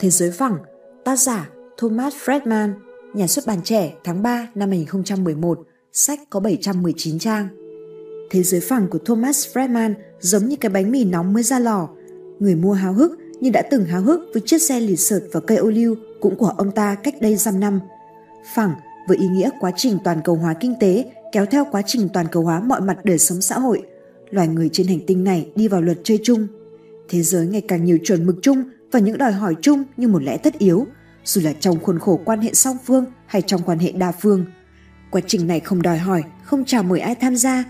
Thế giới phẳng, tác giả Thomas Friedman, nhà xuất bản trẻ tháng 3 năm 2011, sách có 719 trang. Thế giới phẳng của Thomas Friedman giống như cái bánh mì nóng mới ra lò. Người mua háo hức nhưng đã từng háo hức với chiếc xe lì sợt và cây ô liu cũng của ông ta cách đây dăm năm. Phẳng với ý nghĩa quá trình toàn cầu hóa kinh tế kéo theo quá trình toàn cầu hóa mọi mặt đời sống xã hội. Loài người trên hành tinh này đi vào luật chơi chung. Thế giới ngày càng nhiều chuẩn mực chung và những đòi hỏi chung như một lẽ tất yếu, dù là trong khuôn khổ quan hệ song phương hay trong quan hệ đa phương. Quá trình này không đòi hỏi, không chào mời ai tham gia.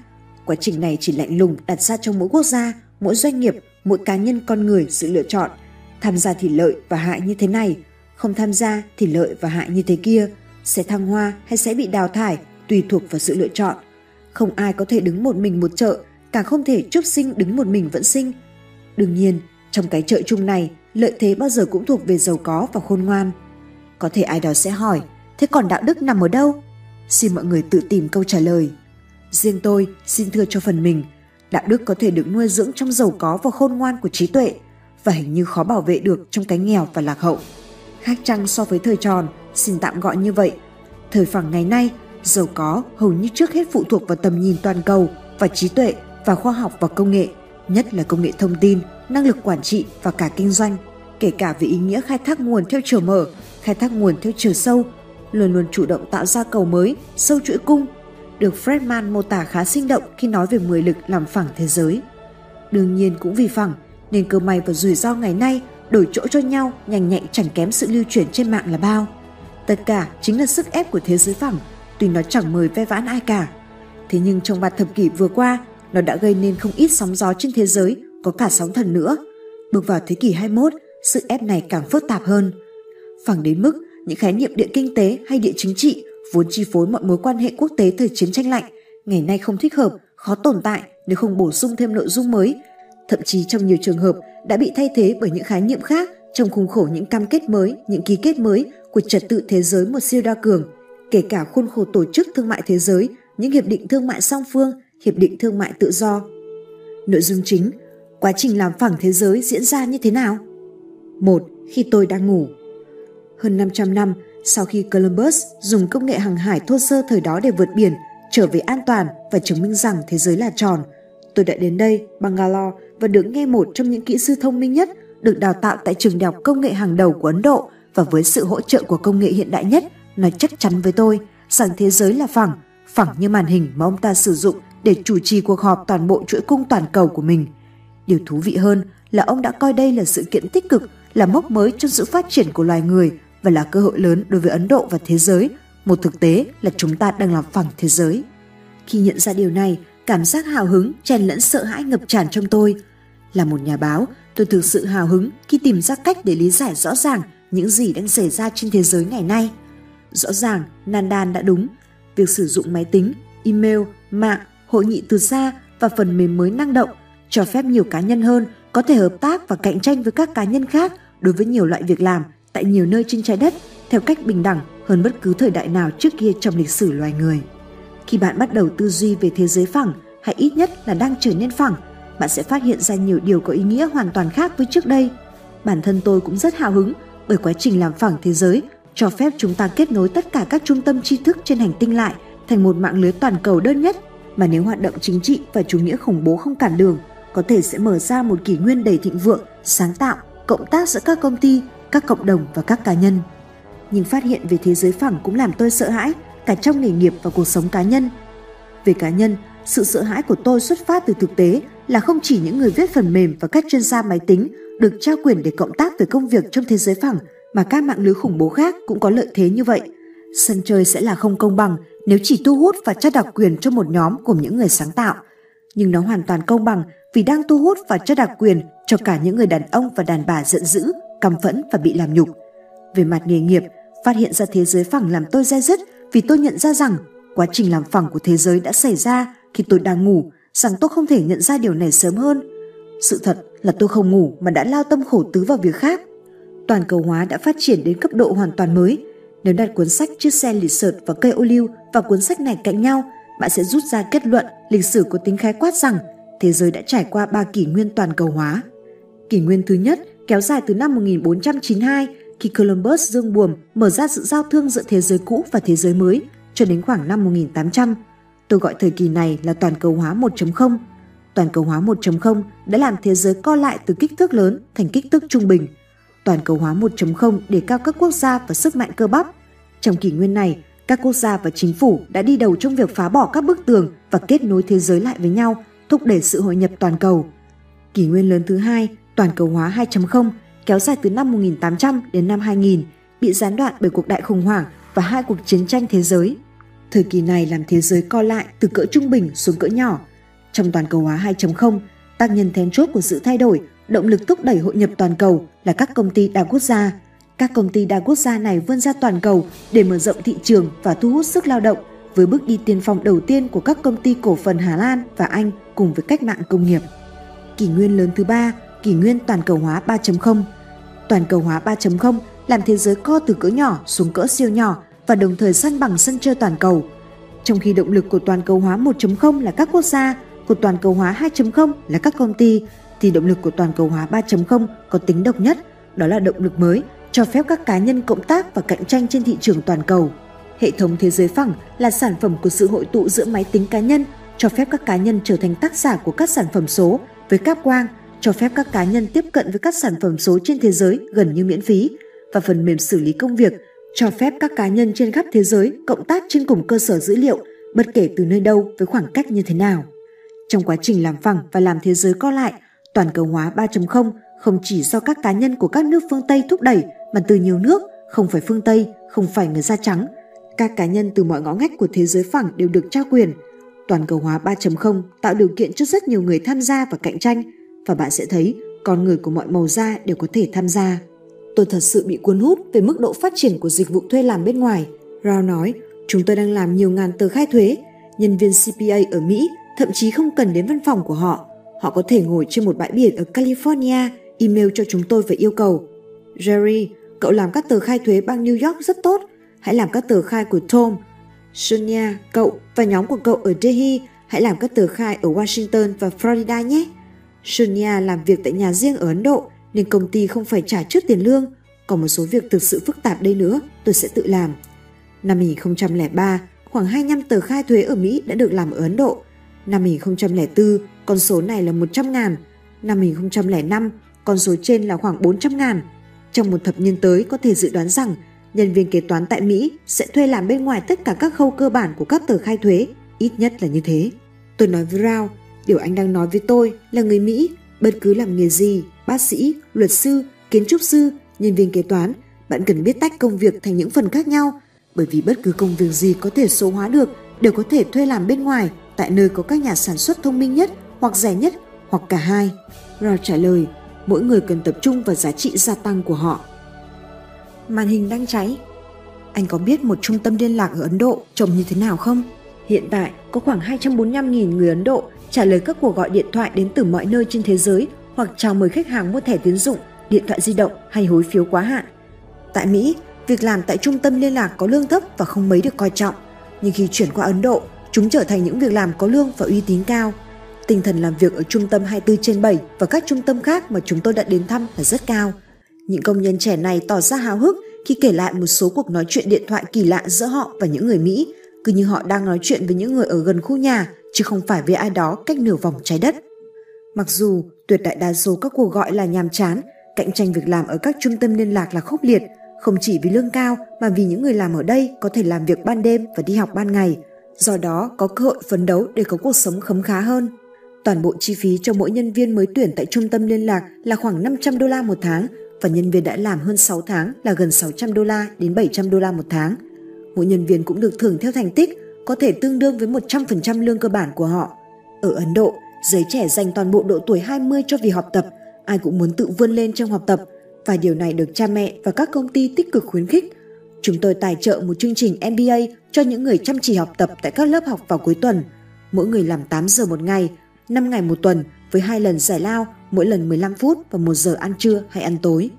Quá trình này chỉ lạnh lùng đặt ra trong mỗi quốc gia, mỗi doanh nghiệp, mỗi cá nhân con người sự lựa chọn. Tham gia thì lợi và hại như thế này, không tham gia thì lợi và hại như thế kia, sẽ thăng hoa hay sẽ bị đào thải tùy thuộc vào sự lựa chọn. Không ai có thể đứng một mình một chợ, càng không thể chúc sinh đứng một mình vẫn sinh. Đương nhiên, trong cái chợ chung này, lợi thế bao giờ cũng thuộc về giàu có và khôn ngoan. Có thể ai đó sẽ hỏi, thế còn đạo đức nằm ở đâu? Xin mọi người tự tìm câu trả lời. Riêng tôi xin thưa cho phần mình, đạo đức có thể được nuôi dưỡng trong giàu có và khôn ngoan của trí tuệ và hình như khó bảo vệ được trong cái nghèo và lạc hậu. Khác chăng so với thời tròn, xin tạm gọi như vậy. Thời phẳng ngày nay, giàu có hầu như trước hết phụ thuộc vào tầm nhìn toàn cầu và trí tuệ và khoa học và công nghệ, nhất là công nghệ thông tin, năng lực quản trị và cả kinh doanh, kể cả về ý nghĩa khai thác nguồn theo chiều mở, khai thác nguồn theo chiều sâu, luôn luôn chủ động tạo ra cầu mới, sâu chuỗi cung, được Fredman mô tả khá sinh động khi nói về 10 lực làm phẳng thế giới. Đương nhiên cũng vì phẳng, nên cơ may và rủi ro ngày nay đổi chỗ cho nhau nhanh nhạy chẳng kém sự lưu chuyển trên mạng là bao. Tất cả chính là sức ép của thế giới phẳng, tuy nó chẳng mời ve vãn ai cả. Thế nhưng trong ba thập kỷ vừa qua, nó đã gây nên không ít sóng gió trên thế giới, có cả sóng thần nữa. Bước vào thế kỷ 21, sự ép này càng phức tạp hơn. Phẳng đến mức những khái niệm địa kinh tế hay địa chính trị vốn chi phối mọi mối quan hệ quốc tế thời chiến tranh lạnh, ngày nay không thích hợp, khó tồn tại nếu không bổ sung thêm nội dung mới. Thậm chí trong nhiều trường hợp đã bị thay thế bởi những khái niệm khác trong khung khổ những cam kết mới, những ký kết mới của trật tự thế giới một siêu đa cường, kể cả khuôn khổ tổ chức thương mại thế giới, những hiệp định thương mại song phương, hiệp định thương mại tự do. Nội dung chính, quá trình làm phẳng thế giới diễn ra như thế nào? Một, khi tôi đang ngủ. Hơn 500 năm sau khi Columbus dùng công nghệ hàng hải thô sơ thời đó để vượt biển, trở về an toàn và chứng minh rằng thế giới là tròn, tôi đã đến đây, Bangalore và được nghe một trong những kỹ sư thông minh nhất được đào tạo tại trường đại học công nghệ hàng đầu của Ấn Độ và với sự hỗ trợ của công nghệ hiện đại nhất nói chắc chắn với tôi rằng thế giới là phẳng, phẳng như màn hình mà ông ta sử dụng để chủ trì cuộc họp toàn bộ chuỗi cung toàn cầu của mình. Điều thú vị hơn là ông đã coi đây là sự kiện tích cực, là mốc mới trong sự phát triển của loài người và là cơ hội lớn đối với Ấn Độ và thế giới. Một thực tế là chúng ta đang làm phẳng thế giới. Khi nhận ra điều này, cảm giác hào hứng, chen lẫn sợ hãi ngập tràn trong tôi. Là một nhà báo, tôi thực sự hào hứng khi tìm ra cách để lý giải rõ ràng những gì đang xảy ra trên thế giới ngày nay. Rõ ràng, Nandan đã đúng. Việc sử dụng máy tính, email, mạng, hội nghị từ xa và phần mềm mới năng động cho phép nhiều cá nhân hơn có thể hợp tác và cạnh tranh với các cá nhân khác đối với nhiều loại việc làm tại nhiều nơi trên trái đất theo cách bình đẳng hơn bất cứ thời đại nào trước kia trong lịch sử loài người. Khi bạn bắt đầu tư duy về thế giới phẳng, hay ít nhất là đang trở nên phẳng, bạn sẽ phát hiện ra nhiều điều có ý nghĩa hoàn toàn khác với trước đây. Bản thân tôi cũng rất hào hứng bởi quá trình làm phẳng thế giới cho phép chúng ta kết nối tất cả các trung tâm tri thức trên hành tinh lại thành một mạng lưới toàn cầu đơn nhất mà nếu hoạt động chính trị và chủ nghĩa khủng bố không cản đường, có thể sẽ mở ra một kỷ nguyên đầy thịnh vượng, sáng tạo, cộng tác giữa các công ty, các cộng đồng và các cá nhân. Nhưng phát hiện về thế giới phẳng cũng làm tôi sợ hãi, cả trong nghề nghiệp và cuộc sống cá nhân. Về cá nhân, sự sợ hãi của tôi xuất phát từ thực tế là không chỉ những người viết phần mềm và các chuyên gia máy tính được trao quyền để cộng tác về công việc trong thế giới phẳng mà các mạng lưới khủng bố khác cũng có lợi thế như vậy. Sân chơi sẽ là không công bằng nếu chỉ thu hút và trao đặc quyền cho một nhóm của những người sáng tạo. Nhưng nó hoàn toàn công bằng vì đang thu hút và trao đặc quyền cho cả những người đàn ông và đàn bà giận dữ, căm phẫn và bị làm nhục. Về mặt nghề nghiệp, phát hiện ra thế giới phẳng làm tôi dai dứt vì tôi nhận ra rằng quá trình làm phẳng của thế giới đã xảy ra khi tôi đang ngủ, rằng tôi không thể nhận ra điều này sớm hơn. Sự thật là tôi không ngủ mà đã lao tâm khổ tứ vào việc khác. Toàn cầu hóa đã phát triển đến cấp độ hoàn toàn mới. Nếu đặt cuốn sách Chiếc xe lịch sợt và cây ô liu và cuốn sách này cạnh nhau, bạn sẽ rút ra kết luận lịch sử có tính khái quát rằng thế giới đã trải qua ba kỷ nguyên toàn cầu hóa. Kỷ nguyên thứ nhất kéo dài từ năm 1492 khi Columbus dương buồm mở ra sự giao thương giữa thế giới cũ và thế giới mới cho đến khoảng năm 1800. Tôi gọi thời kỳ này là toàn cầu hóa 1.0. Toàn cầu hóa 1.0 đã làm thế giới co lại từ kích thước lớn thành kích thước trung bình. Toàn cầu hóa 1.0 để cao các quốc gia và sức mạnh cơ bắp. Trong kỷ nguyên này, các quốc gia và chính phủ đã đi đầu trong việc phá bỏ các bức tường và kết nối thế giới lại với nhau, thúc đẩy sự hội nhập toàn cầu. Kỷ nguyên lớn thứ hai, toàn cầu hóa 2.0, kéo dài từ năm 1800 đến năm 2000, bị gián đoạn bởi cuộc đại khủng hoảng và hai cuộc chiến tranh thế giới. Thời kỳ này làm thế giới co lại từ cỡ trung bình xuống cỡ nhỏ. Trong toàn cầu hóa 2.0, tác nhân then chốt của sự thay đổi, động lực thúc đẩy hội nhập toàn cầu là các công ty đa quốc gia. Các công ty đa quốc gia này vươn ra toàn cầu để mở rộng thị trường và thu hút sức lao động với bước đi tiên phong đầu tiên của các công ty cổ phần Hà Lan và Anh cùng với cách mạng công nghiệp. Kỷ nguyên lớn thứ ba, kỷ nguyên toàn cầu hóa 3.0. Toàn cầu hóa 3.0 làm thế giới co từ cỡ nhỏ xuống cỡ siêu nhỏ và đồng thời săn bằng sân chơi toàn cầu. Trong khi động lực của toàn cầu hóa 1.0 là các quốc gia, của toàn cầu hóa 2.0 là các công ty, thì động lực của toàn cầu hóa 3.0 có tính độc nhất, đó là động lực mới, cho phép các cá nhân cộng tác và cạnh tranh trên thị trường toàn cầu. Hệ thống thế giới phẳng là sản phẩm của sự hội tụ giữa máy tính cá nhân, cho phép các cá nhân trở thành tác giả của các sản phẩm số với cáp quang, cho phép các cá nhân tiếp cận với các sản phẩm số trên thế giới gần như miễn phí và phần mềm xử lý công việc cho phép các cá nhân trên khắp thế giới cộng tác trên cùng cơ sở dữ liệu bất kể từ nơi đâu với khoảng cách như thế nào. Trong quá trình làm phẳng và làm thế giới co lại, toàn cầu hóa 3.0 không chỉ do các cá nhân của các nước phương Tây thúc đẩy mà từ nhiều nước, không phải phương Tây, không phải người da trắng. Các cá nhân từ mọi ngõ ngách của thế giới phẳng đều được trao quyền. Toàn cầu hóa 3.0 tạo điều kiện cho rất nhiều người tham gia và cạnh tranh và bạn sẽ thấy con người của mọi màu da đều có thể tham gia. Tôi thật sự bị cuốn hút về mức độ phát triển của dịch vụ thuê làm bên ngoài. Rao nói, chúng tôi đang làm nhiều ngàn tờ khai thuế. Nhân viên CPA ở Mỹ thậm chí không cần đến văn phòng của họ. Họ có thể ngồi trên một bãi biển ở California, email cho chúng tôi và yêu cầu. Jerry, cậu làm các tờ khai thuế bang New York rất tốt. Hãy làm các tờ khai của Tom. Sonia, cậu và nhóm của cậu ở Delhi hãy làm các tờ khai ở Washington và Florida nhé. Sonia làm việc tại nhà riêng ở Ấn Độ nên công ty không phải trả trước tiền lương. Còn một số việc thực sự phức tạp đây nữa, tôi sẽ tự làm. Năm 2003, khoảng 25 tờ khai thuế ở Mỹ đã được làm ở Ấn Độ. Năm 2004, con số này là 100 ngàn. Năm 2005, con số trên là khoảng 400 ngàn. Trong một thập niên tới có thể dự đoán rằng nhân viên kế toán tại Mỹ sẽ thuê làm bên ngoài tất cả các khâu cơ bản của các tờ khai thuế, ít nhất là như thế. Tôi nói với Rao, điều anh đang nói với tôi là người Mỹ, bất cứ làm nghề gì bác sĩ, luật sư, kiến trúc sư, nhân viên kế toán, bạn cần biết tách công việc thành những phần khác nhau, bởi vì bất cứ công việc gì có thể số hóa được đều có thể thuê làm bên ngoài tại nơi có các nhà sản xuất thông minh nhất hoặc rẻ nhất hoặc cả hai. Rồi trả lời, mỗi người cần tập trung vào giá trị gia tăng của họ. Màn hình đang cháy. Anh có biết một trung tâm liên lạc ở Ấn Độ trông như thế nào không? Hiện tại có khoảng 245.000 người Ấn Độ trả lời các cuộc gọi điện thoại đến từ mọi nơi trên thế giới hoặc chào mời khách hàng mua thẻ tiến dụng, điện thoại di động hay hối phiếu quá hạn. Tại Mỹ, việc làm tại trung tâm liên lạc có lương thấp và không mấy được coi trọng, nhưng khi chuyển qua Ấn Độ, chúng trở thành những việc làm có lương và uy tín cao. Tinh thần làm việc ở trung tâm 24 trên 7 và các trung tâm khác mà chúng tôi đã đến thăm là rất cao. Những công nhân trẻ này tỏ ra hào hức khi kể lại một số cuộc nói chuyện điện thoại kỳ lạ giữa họ và những người Mỹ, cứ như họ đang nói chuyện với những người ở gần khu nhà, chứ không phải với ai đó cách nửa vòng trái đất. Mặc dù tuyệt đại đa số các cuộc gọi là nhàm chán, cạnh tranh việc làm ở các trung tâm liên lạc là khốc liệt, không chỉ vì lương cao mà vì những người làm ở đây có thể làm việc ban đêm và đi học ban ngày, do đó có cơ hội phấn đấu để có cuộc sống khấm khá hơn. Toàn bộ chi phí cho mỗi nhân viên mới tuyển tại trung tâm liên lạc là khoảng 500 đô la một tháng và nhân viên đã làm hơn 6 tháng là gần 600 đô la đến 700 đô la một tháng. Mỗi nhân viên cũng được thưởng theo thành tích, có thể tương đương với 100% lương cơ bản của họ. Ở Ấn Độ, Giới trẻ dành toàn bộ độ tuổi 20 cho việc học tập, ai cũng muốn tự vươn lên trong học tập và điều này được cha mẹ và các công ty tích cực khuyến khích. Chúng tôi tài trợ một chương trình MBA cho những người chăm chỉ học tập tại các lớp học vào cuối tuần. Mỗi người làm 8 giờ một ngày, 5 ngày một tuần với hai lần giải lao, mỗi lần 15 phút và một giờ ăn trưa hay ăn tối.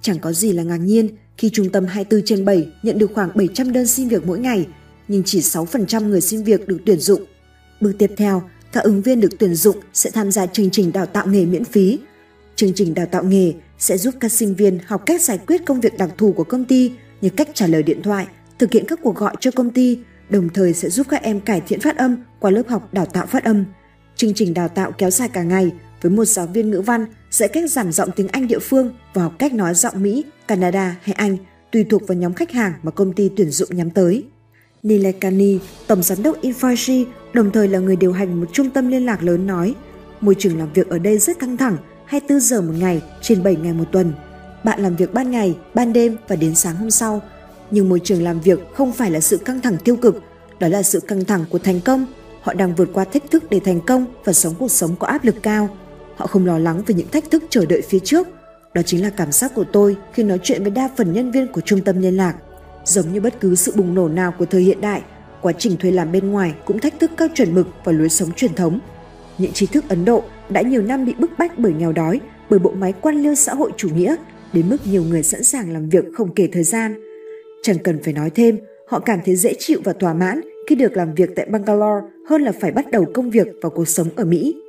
Chẳng có gì là ngạc nhiên khi trung tâm 24 trên 7 nhận được khoảng 700 đơn xin việc mỗi ngày, nhưng chỉ 6% người xin việc được tuyển dụng. Bước tiếp theo các ứng viên được tuyển dụng sẽ tham gia chương trình đào tạo nghề miễn phí. Chương trình đào tạo nghề sẽ giúp các sinh viên học cách giải quyết công việc đặc thù của công ty như cách trả lời điện thoại, thực hiện các cuộc gọi cho công ty, đồng thời sẽ giúp các em cải thiện phát âm qua lớp học đào tạo phát âm. Chương trình đào tạo kéo dài cả ngày với một giáo viên ngữ văn dạy cách giảm giọng tiếng Anh địa phương và học cách nói giọng Mỹ, Canada hay Anh tùy thuộc vào nhóm khách hàng mà công ty tuyển dụng nhắm tới. Nilekani, tổng giám đốc Infoji, đồng thời là người điều hành một trung tâm liên lạc lớn nói, môi trường làm việc ở đây rất căng thẳng, 24 giờ một ngày trên 7 ngày một tuần. Bạn làm việc ban ngày, ban đêm và đến sáng hôm sau. Nhưng môi trường làm việc không phải là sự căng thẳng tiêu cực, đó là sự căng thẳng của thành công. Họ đang vượt qua thách thức để thành công và sống cuộc sống có áp lực cao. Họ không lo lắng về những thách thức chờ đợi phía trước. Đó chính là cảm giác của tôi khi nói chuyện với đa phần nhân viên của trung tâm liên lạc. Giống như bất cứ sự bùng nổ nào của thời hiện đại, quá trình thuê làm bên ngoài cũng thách thức các chuẩn mực và lối sống truyền thống. Những trí thức Ấn Độ đã nhiều năm bị bức bách bởi nghèo đói, bởi bộ máy quan liêu xã hội chủ nghĩa, đến mức nhiều người sẵn sàng làm việc không kể thời gian. Chẳng cần phải nói thêm, họ cảm thấy dễ chịu và thỏa mãn khi được làm việc tại Bangalore hơn là phải bắt đầu công việc và cuộc sống ở Mỹ.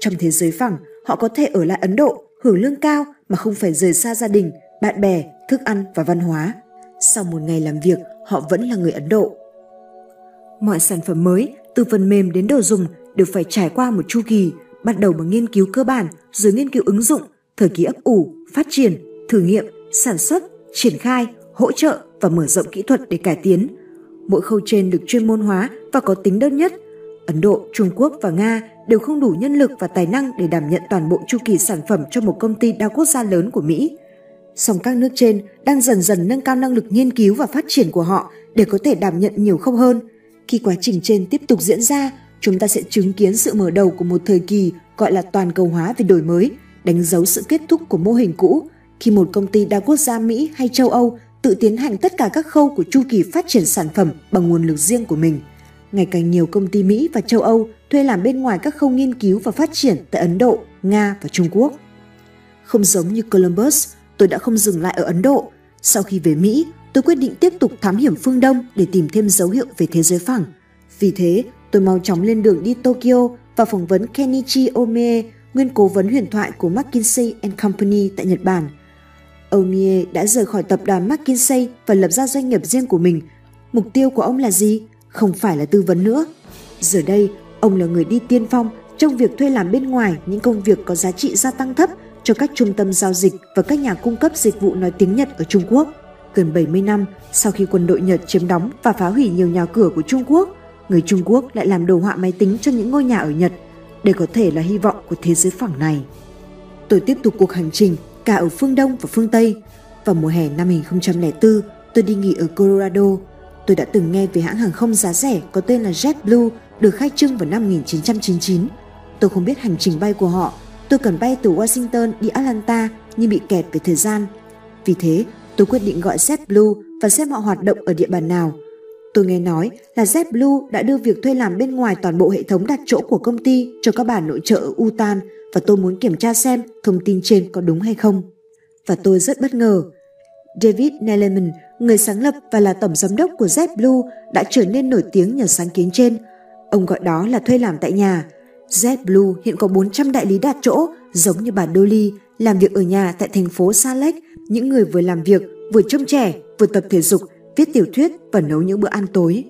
Trong thế giới phẳng, họ có thể ở lại Ấn Độ, hưởng lương cao mà không phải rời xa gia đình, bạn bè, thức ăn và văn hóa. Sau một ngày làm việc, họ vẫn là người Ấn Độ. Mọi sản phẩm mới, từ phần mềm đến đồ dùng, đều phải trải qua một chu kỳ, bắt đầu bằng nghiên cứu cơ bản, rồi nghiên cứu ứng dụng, thời kỳ ấp ủ, phát triển, thử nghiệm, sản xuất, triển khai, hỗ trợ và mở rộng kỹ thuật để cải tiến. Mỗi khâu trên được chuyên môn hóa và có tính đơn nhất. Ấn Độ, Trung Quốc và Nga đều không đủ nhân lực và tài năng để đảm nhận toàn bộ chu kỳ sản phẩm cho một công ty đa quốc gia lớn của Mỹ. Song các nước trên đang dần dần nâng cao năng lực nghiên cứu và phát triển của họ để có thể đảm nhận nhiều khâu hơn. Khi quá trình trên tiếp tục diễn ra, chúng ta sẽ chứng kiến sự mở đầu của một thời kỳ gọi là toàn cầu hóa về đổi mới, đánh dấu sự kết thúc của mô hình cũ khi một công ty đa quốc gia Mỹ hay châu Âu tự tiến hành tất cả các khâu của chu kỳ phát triển sản phẩm bằng nguồn lực riêng của mình. Ngày càng nhiều công ty Mỹ và châu Âu thuê làm bên ngoài các khâu nghiên cứu và phát triển tại Ấn Độ, Nga và Trung Quốc. Không giống như Columbus, tôi đã không dừng lại ở Ấn Độ. Sau khi về Mỹ, tôi quyết định tiếp tục thám hiểm phương Đông để tìm thêm dấu hiệu về thế giới phẳng. Vì thế, tôi mau chóng lên đường đi Tokyo và phỏng vấn Kenichi Omie, nguyên cố vấn huyền thoại của McKinsey and Company tại Nhật Bản. Omie đã rời khỏi tập đoàn McKinsey và lập ra doanh nghiệp riêng của mình. Mục tiêu của ông là gì? Không phải là tư vấn nữa. Giờ đây, ông là người đi tiên phong trong việc thuê làm bên ngoài những công việc có giá trị gia tăng thấp cho các trung tâm giao dịch và các nhà cung cấp dịch vụ nói tiếng Nhật ở Trung Quốc. Gần 70 năm sau khi quân đội Nhật chiếm đóng và phá hủy nhiều nhà cửa của Trung Quốc, người Trung Quốc lại làm đồ họa máy tính cho những ngôi nhà ở Nhật. Đây có thể là hy vọng của thế giới phẳng này. Tôi tiếp tục cuộc hành trình cả ở phương Đông và phương Tây. Vào mùa hè năm 2004, tôi đi nghỉ ở Colorado. Tôi đã từng nghe về hãng hàng không giá rẻ có tên là JetBlue được khai trương vào năm 1999. Tôi không biết hành trình bay của họ Tôi cần bay từ Washington đi Atlanta nhưng bị kẹt về thời gian. Vì thế, tôi quyết định gọi JetBlue và xem họ hoạt động ở địa bàn nào. Tôi nghe nói là JetBlue đã đưa việc thuê làm bên ngoài toàn bộ hệ thống đặt chỗ của công ty cho các bà nội trợ ở Utan và tôi muốn kiểm tra xem thông tin trên có đúng hay không. Và tôi rất bất ngờ. David Nelleman, người sáng lập và là tổng giám đốc của JetBlue đã trở nên nổi tiếng nhờ sáng kiến trên. Ông gọi đó là thuê làm tại nhà – JetBlue hiện có 400 đại lý đặt chỗ, giống như bà Dolly, làm việc ở nhà tại thành phố Sa Lake, những người vừa làm việc, vừa trông trẻ, vừa tập thể dục, viết tiểu thuyết và nấu những bữa ăn tối.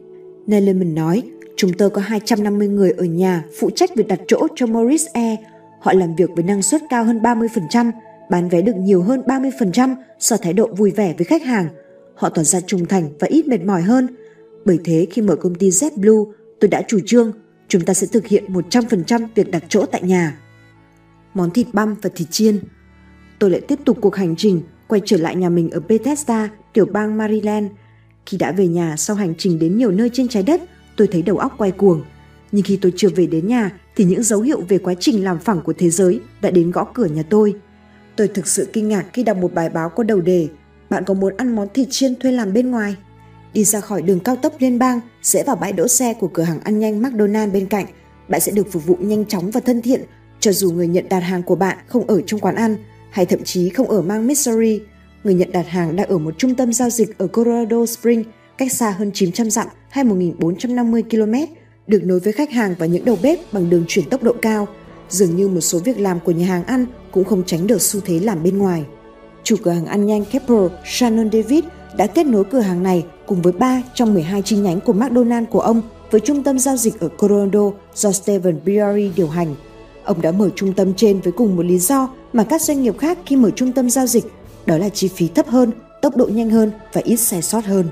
Nellerman nói, chúng tôi có 250 người ở nhà phụ trách việc đặt chỗ cho morris Air. Họ làm việc với năng suất cao hơn 30%, bán vé được nhiều hơn 30% do thái độ vui vẻ với khách hàng. Họ tỏ ra trung thành và ít mệt mỏi hơn. Bởi thế khi mở công ty JetBlue, tôi đã chủ trương chúng ta sẽ thực hiện 100% việc đặt chỗ tại nhà. Món thịt băm và thịt chiên. Tôi lại tiếp tục cuộc hành trình quay trở lại nhà mình ở Bethesda, tiểu bang Maryland. Khi đã về nhà sau hành trình đến nhiều nơi trên trái đất, tôi thấy đầu óc quay cuồng. Nhưng khi tôi chưa về đến nhà thì những dấu hiệu về quá trình làm phẳng của thế giới đã đến gõ cửa nhà tôi. Tôi thực sự kinh ngạc khi đọc một bài báo có đầu đề bạn có muốn ăn món thịt chiên thuê làm bên ngoài? Đi ra khỏi đường cao tốc liên bang, sẽ vào bãi đỗ xe của cửa hàng ăn nhanh McDonald bên cạnh. Bạn sẽ được phục vụ nhanh chóng và thân thiện, cho dù người nhận đặt hàng của bạn không ở trong quán ăn hay thậm chí không ở mang Missouri. Người nhận đặt hàng đang ở một trung tâm giao dịch ở Colorado Springs, cách xa hơn 900 dặm hay 1.450 km, được nối với khách hàng và những đầu bếp bằng đường chuyển tốc độ cao. Dường như một số việc làm của nhà hàng ăn cũng không tránh được xu thế làm bên ngoài chủ cửa hàng ăn nhanh Keppel, Shannon David đã kết nối cửa hàng này cùng với 3 trong 12 chi nhánh của McDonald của ông với trung tâm giao dịch ở Colorado do Stephen Biari điều hành. Ông đã mở trung tâm trên với cùng một lý do mà các doanh nghiệp khác khi mở trung tâm giao dịch, đó là chi phí thấp hơn, tốc độ nhanh hơn và ít sai sót hơn.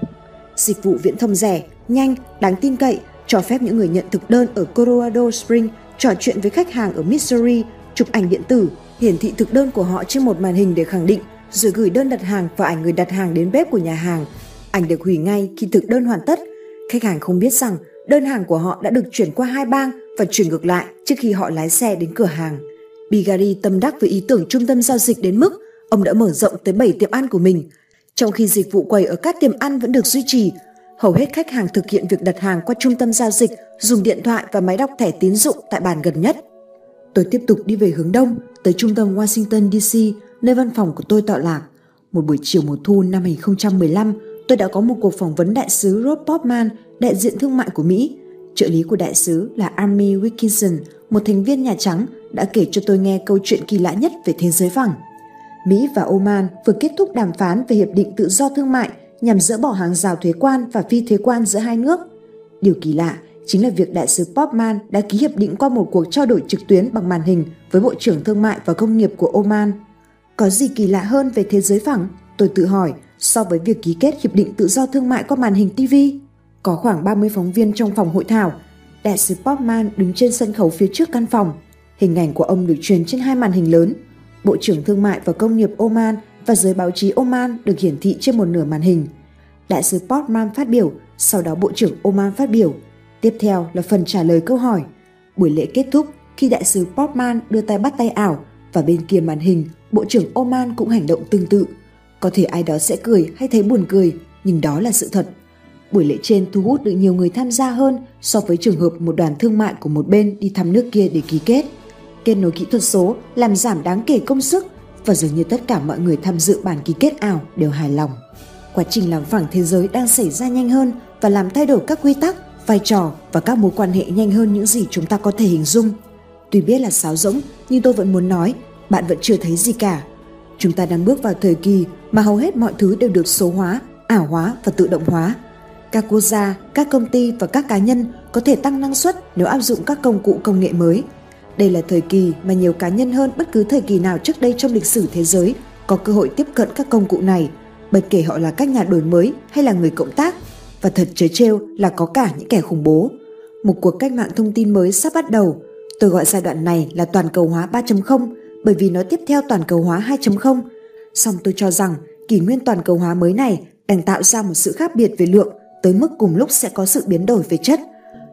Dịch vụ viễn thông rẻ, nhanh, đáng tin cậy, cho phép những người nhận thực đơn ở Colorado Springs trò chuyện với khách hàng ở Missouri, chụp ảnh điện tử, hiển thị thực đơn của họ trên một màn hình để khẳng định, rồi gửi đơn đặt hàng và ảnh người đặt hàng đến bếp của nhà hàng. Ảnh được hủy ngay khi thực đơn hoàn tất. Khách hàng không biết rằng đơn hàng của họ đã được chuyển qua hai bang và chuyển ngược lại trước khi họ lái xe đến cửa hàng. Bigari tâm đắc với ý tưởng trung tâm giao dịch đến mức ông đã mở rộng tới 7 tiệm ăn của mình. Trong khi dịch vụ quầy ở các tiệm ăn vẫn được duy trì, hầu hết khách hàng thực hiện việc đặt hàng qua trung tâm giao dịch dùng điện thoại và máy đọc thẻ tín dụng tại bàn gần nhất. Tôi tiếp tục đi về hướng đông tới trung tâm Washington DC, nơi văn phòng của tôi tọa lạc. Một buổi chiều mùa thu năm 2015, tôi đã có một cuộc phỏng vấn đại sứ Rob Popman, đại diện thương mại của Mỹ. Trợ lý của đại sứ là Amy Wilkinson, một thành viên Nhà Trắng, đã kể cho tôi nghe câu chuyện kỳ lạ nhất về thế giới phẳng. Mỹ và Oman vừa kết thúc đàm phán về hiệp định tự do thương mại nhằm dỡ bỏ hàng rào thuế quan và phi thuế quan giữa hai nước. Điều kỳ lạ chính là việc đại sứ Popman đã ký hiệp định qua một cuộc trao đổi trực tuyến bằng màn hình với Bộ trưởng Thương mại và Công nghiệp của Oman. Có gì kỳ lạ hơn về thế giới phẳng? Tôi tự hỏi so với việc ký kết hiệp định tự do thương mại qua màn hình TV. Có khoảng 30 phóng viên trong phòng hội thảo. Đại sứ Popman đứng trên sân khấu phía trước căn phòng. Hình ảnh của ông được truyền trên hai màn hình lớn. Bộ trưởng Thương mại và Công nghiệp Oman và giới báo chí Oman được hiển thị trên một nửa màn hình. Đại sứ Portman phát biểu, sau đó Bộ trưởng Oman phát biểu. Tiếp theo là phần trả lời câu hỏi. Buổi lễ kết thúc khi đại sứ Portman đưa tay bắt tay ảo và bên kia màn hình, Bộ trưởng Oman cũng hành động tương tự. Có thể ai đó sẽ cười hay thấy buồn cười, nhưng đó là sự thật. Buổi lễ trên thu hút được nhiều người tham gia hơn so với trường hợp một đoàn thương mại của một bên đi thăm nước kia để ký kết. Kết nối kỹ thuật số làm giảm đáng kể công sức và dường như tất cả mọi người tham dự bản ký kết ảo đều hài lòng. Quá trình làm phẳng thế giới đang xảy ra nhanh hơn và làm thay đổi các quy tắc, vai trò và các mối quan hệ nhanh hơn những gì chúng ta có thể hình dung. Tuy biết là sáo rỗng, nhưng tôi vẫn muốn nói, bạn vẫn chưa thấy gì cả. Chúng ta đang bước vào thời kỳ mà hầu hết mọi thứ đều được số hóa, ảo hóa và tự động hóa. Các quốc gia, các công ty và các cá nhân có thể tăng năng suất nếu áp dụng các công cụ công nghệ mới – đây là thời kỳ mà nhiều cá nhân hơn bất cứ thời kỳ nào trước đây trong lịch sử thế giới có cơ hội tiếp cận các công cụ này, bất kể họ là các nhà đổi mới hay là người cộng tác. Và thật trớ trêu là có cả những kẻ khủng bố. Một cuộc cách mạng thông tin mới sắp bắt đầu. Tôi gọi giai đoạn này là toàn cầu hóa 3.0 bởi vì nó tiếp theo toàn cầu hóa 2.0. Song tôi cho rằng kỷ nguyên toàn cầu hóa mới này đang tạo ra một sự khác biệt về lượng tới mức cùng lúc sẽ có sự biến đổi về chất.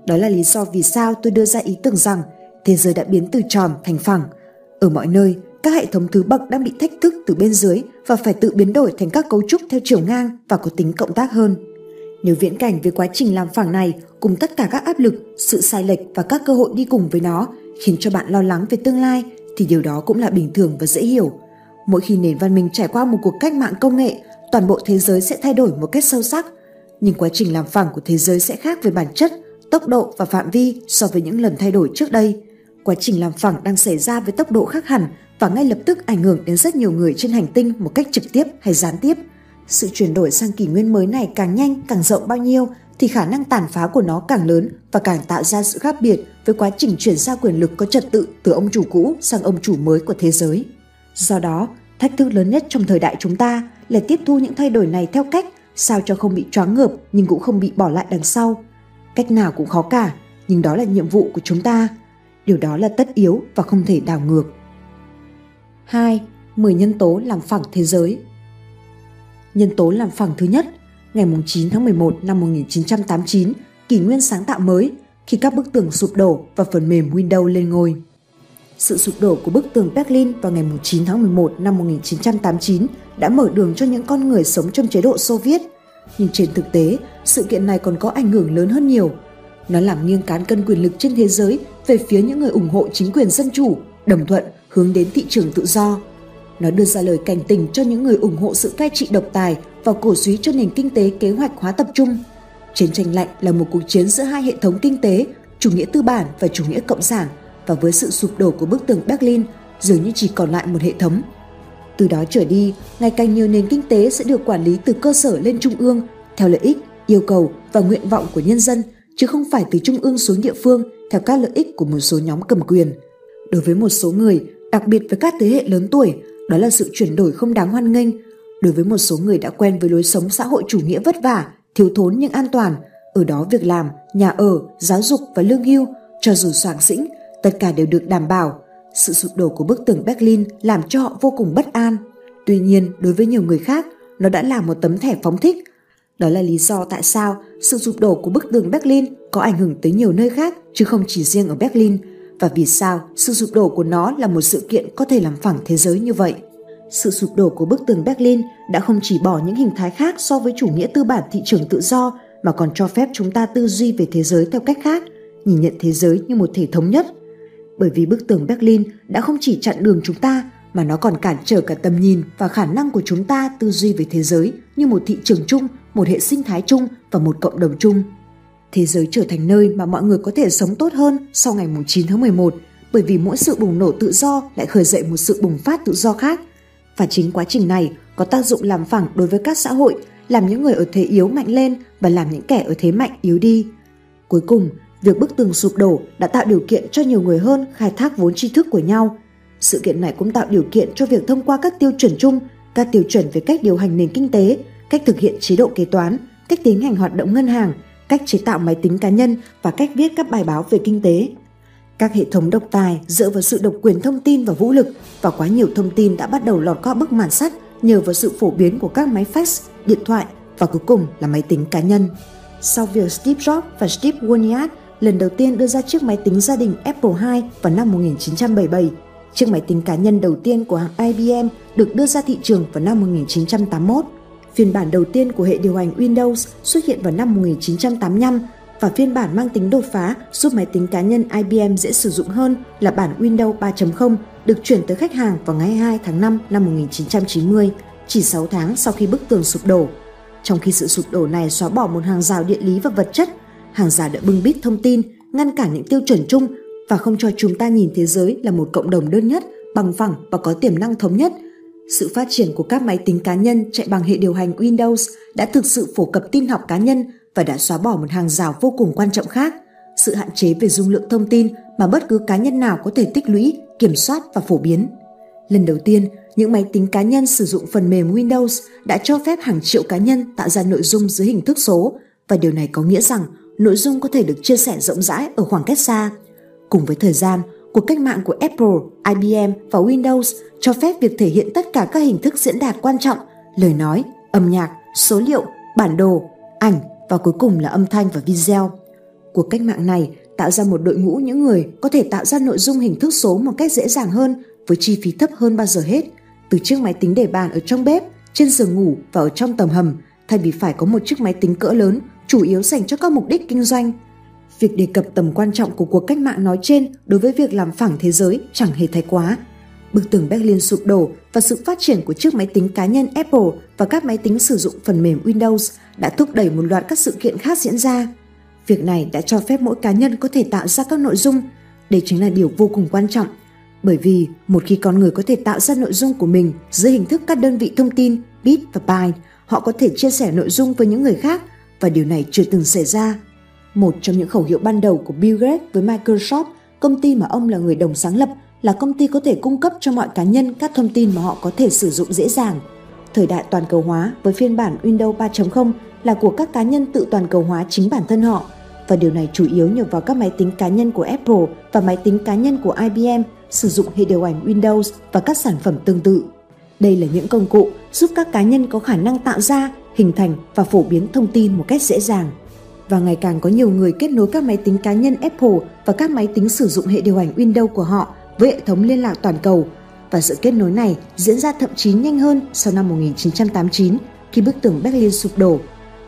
Đó là lý do vì sao tôi đưa ra ý tưởng rằng thế giới đã biến từ tròn thành phẳng. Ở mọi nơi, các hệ thống thứ bậc đang bị thách thức từ bên dưới và phải tự biến đổi thành các cấu trúc theo chiều ngang và có tính cộng tác hơn. Nếu viễn cảnh về quá trình làm phẳng này cùng tất cả các áp lực, sự sai lệch và các cơ hội đi cùng với nó khiến cho bạn lo lắng về tương lai thì điều đó cũng là bình thường và dễ hiểu. Mỗi khi nền văn minh trải qua một cuộc cách mạng công nghệ, toàn bộ thế giới sẽ thay đổi một cách sâu sắc. Nhưng quá trình làm phẳng của thế giới sẽ khác về bản chất, tốc độ và phạm vi so với những lần thay đổi trước đây – Quá trình làm phẳng đang xảy ra với tốc độ khác hẳn và ngay lập tức ảnh hưởng đến rất nhiều người trên hành tinh một cách trực tiếp hay gián tiếp. Sự chuyển đổi sang kỷ nguyên mới này càng nhanh, càng rộng bao nhiêu thì khả năng tàn phá của nó càng lớn và càng tạo ra sự khác biệt với quá trình chuyển giao quyền lực có trật tự từ ông chủ cũ sang ông chủ mới của thế giới. Do đó, thách thức lớn nhất trong thời đại chúng ta là tiếp thu những thay đổi này theo cách sao cho không bị choáng ngợp nhưng cũng không bị bỏ lại đằng sau. Cách nào cũng khó cả, nhưng đó là nhiệm vụ của chúng ta Điều đó là tất yếu và không thể đảo ngược. 2. 10 nhân tố làm phẳng thế giới Nhân tố làm phẳng thứ nhất, ngày 9 tháng 11 năm 1989, kỷ nguyên sáng tạo mới khi các bức tường sụp đổ và phần mềm Windows lên ngôi. Sự sụp đổ của bức tường Berlin vào ngày 9 tháng 11 năm 1989 đã mở đường cho những con người sống trong chế độ Xô Viết. Nhưng trên thực tế, sự kiện này còn có ảnh hưởng lớn hơn nhiều. Nó làm nghiêng cán cân quyền lực trên thế giới về phía những người ủng hộ chính quyền dân chủ, đồng thuận hướng đến thị trường tự do. Nó đưa ra lời cảnh tình cho những người ủng hộ sự cai trị độc tài và cổ suý cho nền kinh tế kế hoạch hóa tập trung. Chiến tranh lạnh là một cuộc chiến giữa hai hệ thống kinh tế, chủ nghĩa tư bản và chủ nghĩa cộng sản và với sự sụp đổ của bức tường Berlin dường như chỉ còn lại một hệ thống. Từ đó trở đi, ngày càng nhiều nền kinh tế sẽ được quản lý từ cơ sở lên trung ương theo lợi ích, yêu cầu và nguyện vọng của nhân dân chứ không phải từ trung ương xuống địa phương theo các lợi ích của một số nhóm cầm quyền. Đối với một số người, đặc biệt với các thế hệ lớn tuổi, đó là sự chuyển đổi không đáng hoan nghênh. Đối với một số người đã quen với lối sống xã hội chủ nghĩa vất vả, thiếu thốn nhưng an toàn, ở đó việc làm, nhà ở, giáo dục và lương hưu, cho dù soàng xĩnh, tất cả đều được đảm bảo. Sự sụp đổ của bức tường Berlin làm cho họ vô cùng bất an. Tuy nhiên, đối với nhiều người khác, nó đã là một tấm thẻ phóng thích. Đó là lý do tại sao sự sụp đổ của bức tường Berlin có ảnh hưởng tới nhiều nơi khác chứ không chỉ riêng ở Berlin và vì sao sự sụp đổ của nó là một sự kiện có thể làm phẳng thế giới như vậy. Sự sụp đổ của bức tường Berlin đã không chỉ bỏ những hình thái khác so với chủ nghĩa tư bản thị trường tự do mà còn cho phép chúng ta tư duy về thế giới theo cách khác, nhìn nhận thế giới như một thể thống nhất. Bởi vì bức tường Berlin đã không chỉ chặn đường chúng ta mà nó còn cản trở cả tầm nhìn và khả năng của chúng ta tư duy về thế giới như một thị trường chung, một hệ sinh thái chung và một cộng đồng chung. Thế giới trở thành nơi mà mọi người có thể sống tốt hơn sau ngày 9 tháng 11 bởi vì mỗi sự bùng nổ tự do lại khởi dậy một sự bùng phát tự do khác. Và chính quá trình này có tác dụng làm phẳng đối với các xã hội, làm những người ở thế yếu mạnh lên và làm những kẻ ở thế mạnh yếu đi. Cuối cùng, việc bức tường sụp đổ đã tạo điều kiện cho nhiều người hơn khai thác vốn tri thức của nhau. Sự kiện này cũng tạo điều kiện cho việc thông qua các tiêu chuẩn chung, các tiêu chuẩn về cách điều hành nền kinh tế, cách thực hiện chế độ kế toán, cách tiến hành hoạt động ngân hàng, cách chế tạo máy tính cá nhân và cách viết các bài báo về kinh tế. Các hệ thống độc tài dựa vào sự độc quyền thông tin và vũ lực và quá nhiều thông tin đã bắt đầu lọt qua bức màn sắt nhờ vào sự phổ biến của các máy fax, điện thoại và cuối cùng là máy tính cá nhân. Sau việc Steve Jobs và Steve Wozniak lần đầu tiên đưa ra chiếc máy tính gia đình Apple II vào năm 1977, chiếc máy tính cá nhân đầu tiên của hãng IBM được đưa ra thị trường vào năm 1981. Phiên bản đầu tiên của hệ điều hành Windows xuất hiện vào năm 1985 và phiên bản mang tính đột phá giúp máy tính cá nhân IBM dễ sử dụng hơn là bản Windows 3.0 được chuyển tới khách hàng vào ngày 22 tháng 5 năm 1990, chỉ 6 tháng sau khi bức tường sụp đổ. Trong khi sự sụp đổ này xóa bỏ một hàng rào địa lý và vật chất, hàng rào đã bưng bít thông tin, ngăn cản những tiêu chuẩn chung và không cho chúng ta nhìn thế giới là một cộng đồng đơn nhất, bằng phẳng và có tiềm năng thống nhất. Sự phát triển của các máy tính cá nhân chạy bằng hệ điều hành Windows đã thực sự phổ cập tin học cá nhân và đã xóa bỏ một hàng rào vô cùng quan trọng khác, sự hạn chế về dung lượng thông tin mà bất cứ cá nhân nào có thể tích lũy, kiểm soát và phổ biến. Lần đầu tiên, những máy tính cá nhân sử dụng phần mềm Windows đã cho phép hàng triệu cá nhân tạo ra nội dung dưới hình thức số và điều này có nghĩa rằng nội dung có thể được chia sẻ rộng rãi ở khoảng cách xa. Cùng với thời gian, cuộc cách mạng của Apple, IBM và Windows cho phép việc thể hiện tất cả các hình thức diễn đạt quan trọng, lời nói, âm nhạc, số liệu, bản đồ, ảnh và cuối cùng là âm thanh và video. Cuộc cách mạng này tạo ra một đội ngũ những người có thể tạo ra nội dung hình thức số một cách dễ dàng hơn với chi phí thấp hơn bao giờ hết, từ chiếc máy tính để bàn ở trong bếp, trên giường ngủ và ở trong tầng hầm, thay vì phải có một chiếc máy tính cỡ lớn chủ yếu dành cho các mục đích kinh doanh. Việc đề cập tầm quan trọng của cuộc cách mạng nói trên đối với việc làm phẳng thế giới chẳng hề thái quá. Bức tường Berlin sụp đổ và sự phát triển của chiếc máy tính cá nhân Apple và các máy tính sử dụng phần mềm Windows đã thúc đẩy một loạt các sự kiện khác diễn ra. Việc này đã cho phép mỗi cá nhân có thể tạo ra các nội dung. Đây chính là điều vô cùng quan trọng bởi vì một khi con người có thể tạo ra nội dung của mình dưới hình thức các đơn vị thông tin, bit và byte, họ có thể chia sẻ nội dung với những người khác và điều này chưa từng xảy ra. Một trong những khẩu hiệu ban đầu của Bill Gates với Microsoft, công ty mà ông là người đồng sáng lập, là công ty có thể cung cấp cho mọi cá nhân các thông tin mà họ có thể sử dụng dễ dàng. Thời đại toàn cầu hóa với phiên bản Windows 3.0 là của các cá nhân tự toàn cầu hóa chính bản thân họ và điều này chủ yếu nhờ vào các máy tính cá nhân của Apple và máy tính cá nhân của IBM sử dụng hệ điều hành Windows và các sản phẩm tương tự. Đây là những công cụ giúp các cá nhân có khả năng tạo ra, hình thành và phổ biến thông tin một cách dễ dàng. Và ngày càng có nhiều người kết nối các máy tính cá nhân Apple và các máy tính sử dụng hệ điều hành Windows của họ với hệ thống liên lạc toàn cầu. Và sự kết nối này diễn ra thậm chí nhanh hơn sau năm 1989 khi bức tường Berlin sụp đổ.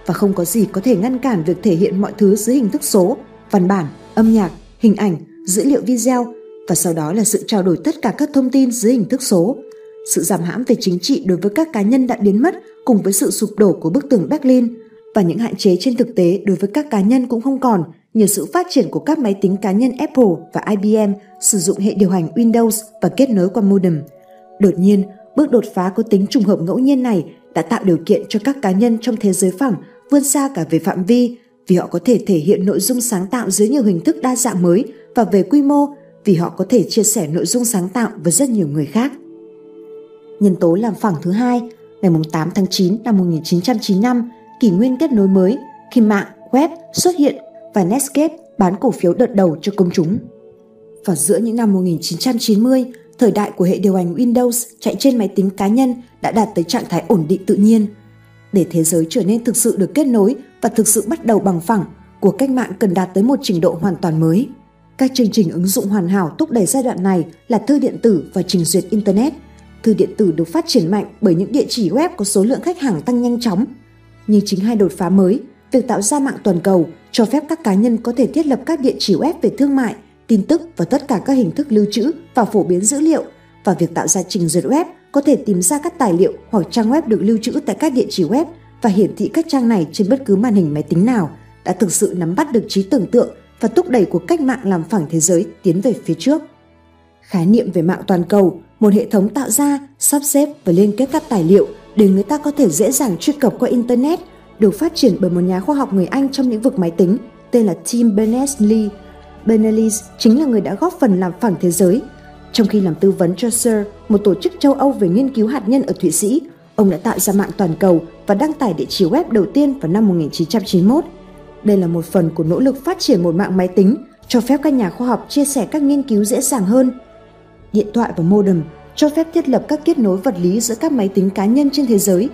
Và không có gì có thể ngăn cản việc thể hiện mọi thứ dưới hình thức số, văn bản, âm nhạc, hình ảnh, dữ liệu video và sau đó là sự trao đổi tất cả các thông tin dưới hình thức số. Sự giảm hãm về chính trị đối với các cá nhân đã biến mất cùng với sự sụp đổ của bức tường Berlin và những hạn chế trên thực tế đối với các cá nhân cũng không còn nhờ sự phát triển của các máy tính cá nhân Apple và IBM sử dụng hệ điều hành Windows và kết nối qua modem. Đột nhiên, Bước đột phá có tính trùng hợp ngẫu nhiên này đã tạo điều kiện cho các cá nhân trong thế giới phẳng vươn xa cả về phạm vi vì họ có thể thể hiện nội dung sáng tạo dưới nhiều hình thức đa dạng mới và về quy mô vì họ có thể chia sẻ nội dung sáng tạo với rất nhiều người khác. Nhân tố làm phẳng thứ hai, ngày 8 tháng 9 năm 1995, kỷ nguyên kết nối mới khi mạng web xuất hiện và Netscape bán cổ phiếu đợt đầu cho công chúng. Vào giữa những năm 1990, thời đại của hệ điều hành Windows chạy trên máy tính cá nhân đã đạt tới trạng thái ổn định tự nhiên. Để thế giới trở nên thực sự được kết nối và thực sự bắt đầu bằng phẳng, của cách mạng cần đạt tới một trình độ hoàn toàn mới. Các chương trình ứng dụng hoàn hảo thúc đẩy giai đoạn này là thư điện tử và trình duyệt Internet. Thư điện tử được phát triển mạnh bởi những địa chỉ web có số lượng khách hàng tăng nhanh chóng. Nhưng chính hai đột phá mới, việc tạo ra mạng toàn cầu cho phép các cá nhân có thể thiết lập các địa chỉ web về thương mại, tin tức và tất cả các hình thức lưu trữ và phổ biến dữ liệu và việc tạo ra trình duyệt web có thể tìm ra các tài liệu hoặc trang web được lưu trữ tại các địa chỉ web và hiển thị các trang này trên bất cứ màn hình máy tính nào đã thực sự nắm bắt được trí tưởng tượng và thúc đẩy cuộc cách mạng làm phẳng thế giới tiến về phía trước. Khái niệm về mạng toàn cầu, một hệ thống tạo ra, sắp xếp và liên kết các tài liệu để người ta có thể dễ dàng truy cập qua Internet, được phát triển bởi một nhà khoa học người Anh trong lĩnh vực máy tính tên là Tim Berners-Lee. Berners-Lee chính là người đã góp phần làm phẳng thế giới. Trong khi làm tư vấn cho SIR, một tổ chức châu Âu về nghiên cứu hạt nhân ở Thụy Sĩ, ông đã tạo ra mạng toàn cầu và đăng tải địa chỉ web đầu tiên vào năm 1991 đây là một phần của nỗ lực phát triển một mạng máy tính cho phép các nhà khoa học chia sẻ các nghiên cứu dễ dàng hơn. Điện thoại và modem cho phép thiết lập các kết nối vật lý giữa các máy tính cá nhân trên thế giới.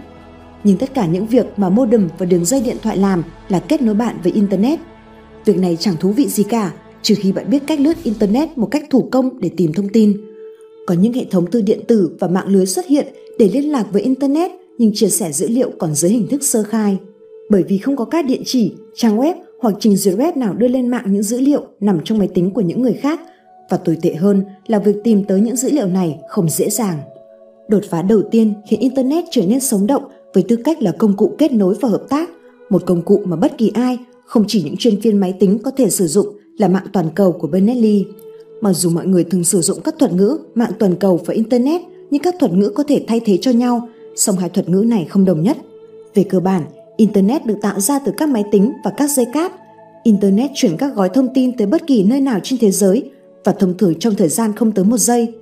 Nhưng tất cả những việc mà modem và đường dây điện thoại làm là kết nối bạn với Internet. Việc này chẳng thú vị gì cả, trừ khi bạn biết cách lướt Internet một cách thủ công để tìm thông tin. Có những hệ thống thư điện tử và mạng lưới xuất hiện để liên lạc với Internet nhưng chia sẻ dữ liệu còn dưới hình thức sơ khai bởi vì không có các địa chỉ, trang web hoặc trình duyệt web nào đưa lên mạng những dữ liệu nằm trong máy tính của những người khác và tồi tệ hơn là việc tìm tới những dữ liệu này không dễ dàng. Đột phá đầu tiên khiến Internet trở nên sống động với tư cách là công cụ kết nối và hợp tác, một công cụ mà bất kỳ ai, không chỉ những chuyên viên máy tính có thể sử dụng là mạng toàn cầu của Berners-Lee. Mặc dù mọi người thường sử dụng các thuật ngữ mạng toàn cầu và Internet, nhưng các thuật ngữ có thể thay thế cho nhau, song hai thuật ngữ này không đồng nhất. Về cơ bản, Internet được tạo ra từ các máy tính và các dây cáp. Internet chuyển các gói thông tin tới bất kỳ nơi nào trên thế giới và thông thường trong thời gian không tới một giây.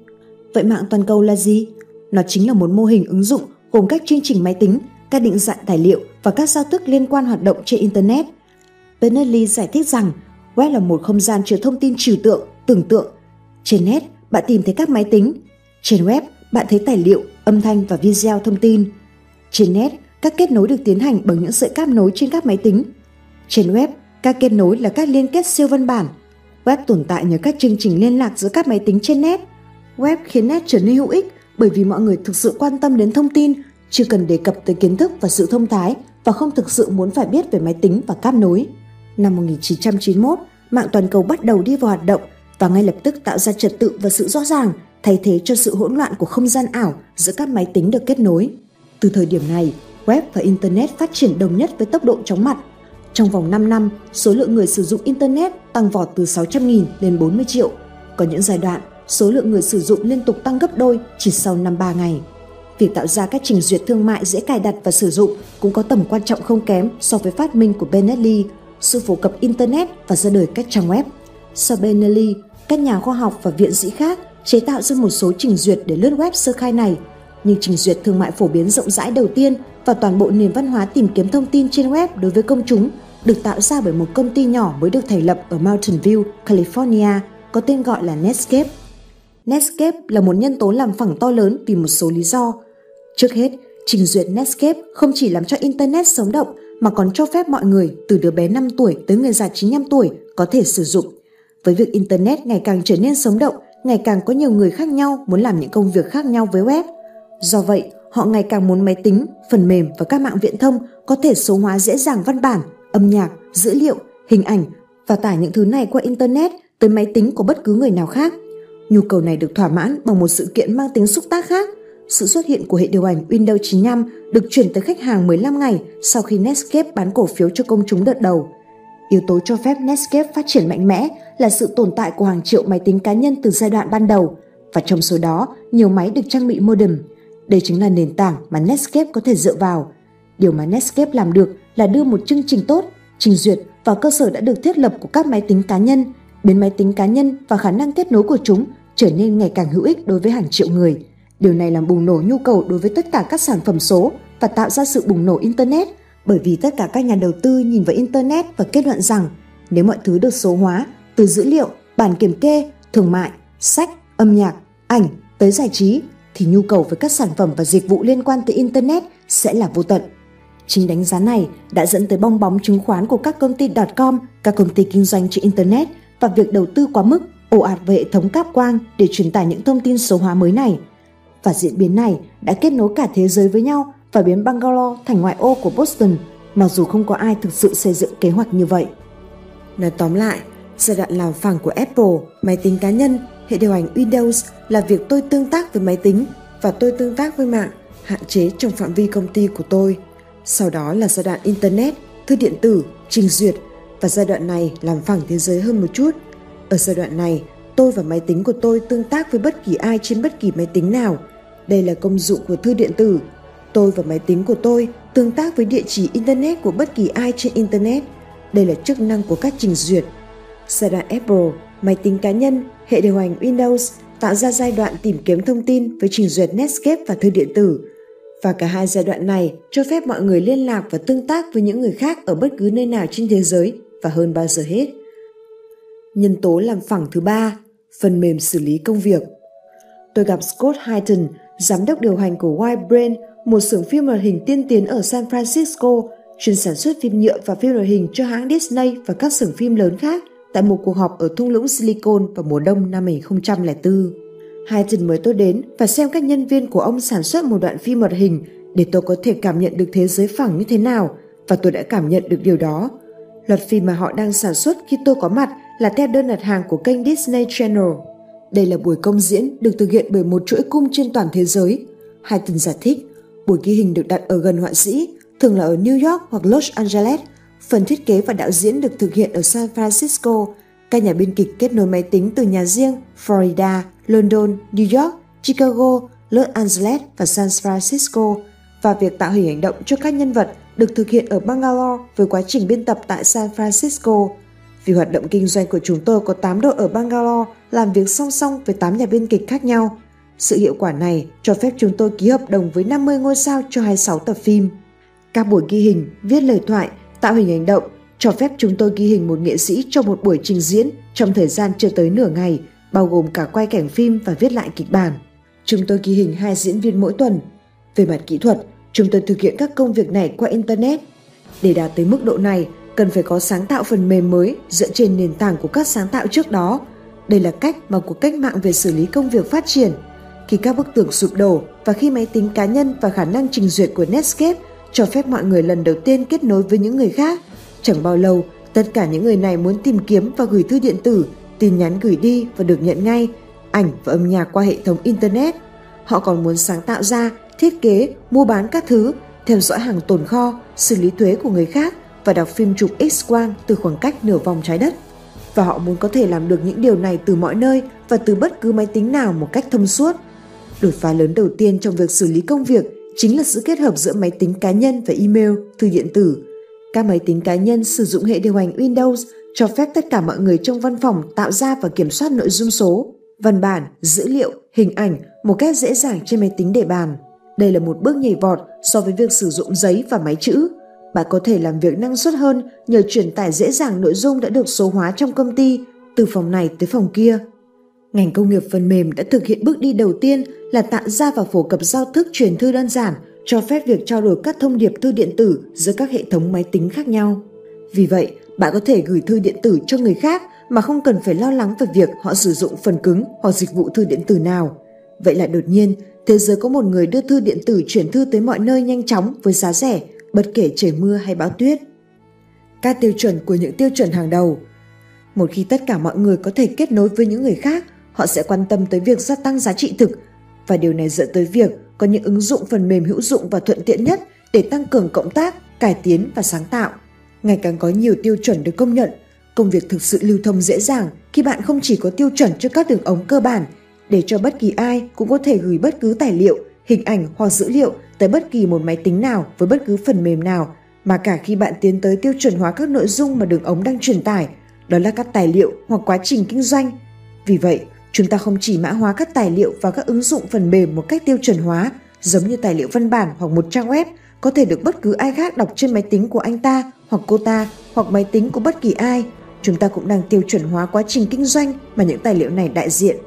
Vậy mạng toàn cầu là gì? Nó chính là một mô hình ứng dụng gồm các chương trình máy tính, các định dạng tài liệu và các giao thức liên quan hoạt động trên Internet. Berners-Lee giải thích rằng web là một không gian chứa thông tin trừu tượng, tưởng tượng. Trên net, bạn tìm thấy các máy tính. Trên web, bạn thấy tài liệu, âm thanh và video thông tin. Trên net, các kết nối được tiến hành bằng những sợi cáp nối trên các máy tính. Trên web, các kết nối là các liên kết siêu văn bản. Web tồn tại nhờ các chương trình liên lạc giữa các máy tính trên net. Web khiến net trở nên hữu ích bởi vì mọi người thực sự quan tâm đến thông tin, chưa cần đề cập tới kiến thức và sự thông thái và không thực sự muốn phải biết về máy tính và cáp nối. Năm 1991, mạng toàn cầu bắt đầu đi vào hoạt động và ngay lập tức tạo ra trật tự và sự rõ ràng, thay thế cho sự hỗn loạn của không gian ảo giữa các máy tính được kết nối. Từ thời điểm này, web và Internet phát triển đồng nhất với tốc độ chóng mặt. Trong vòng 5 năm, số lượng người sử dụng Internet tăng vọt từ 600.000 lên 40 triệu. Có những giai đoạn, số lượng người sử dụng liên tục tăng gấp đôi chỉ sau năm 3 ngày. Việc tạo ra các trình duyệt thương mại dễ cài đặt và sử dụng cũng có tầm quan trọng không kém so với phát minh của Berners-Lee, sự phổ cập Internet và ra đời các trang web. Sau Berners-Lee, các nhà khoa học và viện sĩ khác chế tạo ra một số trình duyệt để lướt web sơ khai này, nhưng trình duyệt thương mại phổ biến rộng rãi đầu tiên và toàn bộ nền văn hóa tìm kiếm thông tin trên web đối với công chúng được tạo ra bởi một công ty nhỏ mới được thành lập ở Mountain View, California, có tên gọi là Netscape. Netscape là một nhân tố làm phẳng to lớn vì một số lý do. Trước hết, trình duyệt Netscape không chỉ làm cho Internet sống động mà còn cho phép mọi người từ đứa bé 5 tuổi tới người già 95 tuổi có thể sử dụng. Với việc Internet ngày càng trở nên sống động, ngày càng có nhiều người khác nhau muốn làm những công việc khác nhau với web. Do vậy, họ ngày càng muốn máy tính, phần mềm và các mạng viễn thông có thể số hóa dễ dàng văn bản, âm nhạc, dữ liệu, hình ảnh và tải những thứ này qua Internet tới máy tính của bất cứ người nào khác. Nhu cầu này được thỏa mãn bằng một sự kiện mang tính xúc tác khác. Sự xuất hiện của hệ điều hành Windows 95 được chuyển tới khách hàng 15 ngày sau khi Netscape bán cổ phiếu cho công chúng đợt đầu. Yếu tố cho phép Netscape phát triển mạnh mẽ là sự tồn tại của hàng triệu máy tính cá nhân từ giai đoạn ban đầu, và trong số đó, nhiều máy được trang bị modem – đây chính là nền tảng mà Netscape có thể dựa vào. Điều mà Netscape làm được là đưa một chương trình tốt, trình duyệt vào cơ sở đã được thiết lập của các máy tính cá nhân, biến máy tính cá nhân và khả năng kết nối của chúng trở nên ngày càng hữu ích đối với hàng triệu người. Điều này làm bùng nổ nhu cầu đối với tất cả các sản phẩm số và tạo ra sự bùng nổ Internet bởi vì tất cả các nhà đầu tư nhìn vào Internet và kết luận rằng nếu mọi thứ được số hóa, từ dữ liệu, bản kiểm kê, thương mại, sách, âm nhạc, ảnh tới giải trí, thì nhu cầu với các sản phẩm và dịch vụ liên quan tới Internet sẽ là vô tận. Chính đánh giá này đã dẫn tới bong bóng chứng khoán của các công ty .com, các công ty kinh doanh trên Internet và việc đầu tư quá mức ồ ạt về hệ thống cáp quang để truyền tải những thông tin số hóa mới này. Và diễn biến này đã kết nối cả thế giới với nhau và biến Bangalore thành ngoại ô của Boston, mặc dù không có ai thực sự xây dựng kế hoạch như vậy. Nói tóm lại, giai đoạn làm phẳng của Apple, máy tính cá nhân, hệ điều hành Windows là việc tôi tương tác với máy tính và tôi tương tác với mạng, hạn chế trong phạm vi công ty của tôi. Sau đó là giai đoạn Internet, thư điện tử, trình duyệt và giai đoạn này làm phẳng thế giới hơn một chút. Ở giai đoạn này, tôi và máy tính của tôi tương tác với bất kỳ ai trên bất kỳ máy tính nào. Đây là công dụng của thư điện tử. Tôi và máy tính của tôi tương tác với địa chỉ Internet của bất kỳ ai trên Internet. Đây là chức năng của các trình duyệt. Giai đoạn Apple, máy tính cá nhân, hệ điều hành Windows tạo ra giai đoạn tìm kiếm thông tin với trình duyệt Netscape và thư điện tử. Và cả hai giai đoạn này cho phép mọi người liên lạc và tương tác với những người khác ở bất cứ nơi nào trên thế giới và hơn bao giờ hết. Nhân tố làm phẳng thứ ba, phần mềm xử lý công việc. Tôi gặp Scott Hyton, giám đốc điều hành của White Brain, một xưởng phim hoạt hình tiên tiến ở San Francisco, chuyên sản xuất phim nhựa và phim hoạt hình cho hãng Disney và các xưởng phim lớn khác tại một cuộc họp ở thung lũng Silicon vào mùa đông năm 2004. Hayden mời tôi đến và xem các nhân viên của ông sản xuất một đoạn phim hoạt hình để tôi có thể cảm nhận được thế giới phẳng như thế nào và tôi đã cảm nhận được điều đó. Loạt phim mà họ đang sản xuất khi tôi có mặt là theo đơn đặt hàng của kênh Disney Channel. Đây là buổi công diễn được thực hiện bởi một chuỗi cung trên toàn thế giới. Hayden giải thích, buổi ghi hình được đặt ở gần họa sĩ, thường là ở New York hoặc Los Angeles. Phần thiết kế và đạo diễn được thực hiện ở San Francisco. Các nhà biên kịch kết nối máy tính từ nhà riêng Florida, London, New York, Chicago, Los Angeles và San Francisco và việc tạo hình hành động cho các nhân vật được thực hiện ở Bangalore với quá trình biên tập tại San Francisco. Vì hoạt động kinh doanh của chúng tôi có 8 đội ở Bangalore làm việc song song với 8 nhà biên kịch khác nhau. Sự hiệu quả này cho phép chúng tôi ký hợp đồng với 50 ngôi sao cho 26 tập phim. Các buổi ghi hình, viết lời thoại, tạo hình hành động cho phép chúng tôi ghi hình một nghệ sĩ trong một buổi trình diễn trong thời gian chưa tới nửa ngày, bao gồm cả quay cảnh phim và viết lại kịch bản. Chúng tôi ghi hình hai diễn viên mỗi tuần. Về mặt kỹ thuật, chúng tôi thực hiện các công việc này qua Internet. Để đạt tới mức độ này, cần phải có sáng tạo phần mềm mới dựa trên nền tảng của các sáng tạo trước đó. Đây là cách mà cuộc cách mạng về xử lý công việc phát triển. Khi các bức tường sụp đổ và khi máy tính cá nhân và khả năng trình duyệt của Netscape cho phép mọi người lần đầu tiên kết nối với những người khác, chẳng bao lâu tất cả những người này muốn tìm kiếm và gửi thư điện tử, tin nhắn gửi đi và được nhận ngay, ảnh và âm nhạc qua hệ thống Internet. Họ còn muốn sáng tạo ra, thiết kế, mua bán các thứ, theo dõi hàng tồn kho, xử lý thuế của người khác và đọc phim chụp X-quang từ khoảng cách nửa vòng trái đất. Và họ muốn có thể làm được những điều này từ mọi nơi và từ bất cứ máy tính nào một cách thông suốt. Đột phá lớn đầu tiên trong việc xử lý công việc chính là sự kết hợp giữa máy tính cá nhân và email, thư điện tử. Các máy tính cá nhân sử dụng hệ điều hành Windows cho phép tất cả mọi người trong văn phòng tạo ra và kiểm soát nội dung số, văn bản, dữ liệu, hình ảnh một cách dễ dàng trên máy tính để bàn. Đây là một bước nhảy vọt so với việc sử dụng giấy và máy chữ. Bạn có thể làm việc năng suất hơn nhờ truyền tải dễ dàng nội dung đã được số hóa trong công ty từ phòng này tới phòng kia. Ngành công nghiệp phần mềm đã thực hiện bước đi đầu tiên là tạo ra và phổ cập giao thức truyền thư đơn giản, cho phép việc trao đổi các thông điệp thư điện tử giữa các hệ thống máy tính khác nhau. Vì vậy, bạn có thể gửi thư điện tử cho người khác mà không cần phải lo lắng về việc họ sử dụng phần cứng hoặc dịch vụ thư điện tử nào. Vậy là đột nhiên, thế giới có một người đưa thư điện tử chuyển thư tới mọi nơi nhanh chóng với giá rẻ bất kể trời mưa hay bão tuyết. Các tiêu chuẩn của những tiêu chuẩn hàng đầu. Một khi tất cả mọi người có thể kết nối với những người khác, họ sẽ quan tâm tới việc gia tăng giá trị thực và điều này dẫn tới việc có những ứng dụng phần mềm hữu dụng và thuận tiện nhất để tăng cường cộng tác, cải tiến và sáng tạo. Ngày càng có nhiều tiêu chuẩn được công nhận, công việc thực sự lưu thông dễ dàng khi bạn không chỉ có tiêu chuẩn cho các đường ống cơ bản để cho bất kỳ ai cũng có thể gửi bất cứ tài liệu, hình ảnh hoặc dữ liệu tới bất kỳ một máy tính nào với bất cứ phần mềm nào, mà cả khi bạn tiến tới tiêu chuẩn hóa các nội dung mà đường ống đang truyền tải, đó là các tài liệu hoặc quá trình kinh doanh. Vì vậy, chúng ta không chỉ mã hóa các tài liệu và các ứng dụng phần mềm một cách tiêu chuẩn hóa, giống như tài liệu văn bản hoặc một trang web có thể được bất cứ ai khác đọc trên máy tính của anh ta hoặc cô ta hoặc máy tính của bất kỳ ai. Chúng ta cũng đang tiêu chuẩn hóa quá trình kinh doanh mà những tài liệu này đại diện.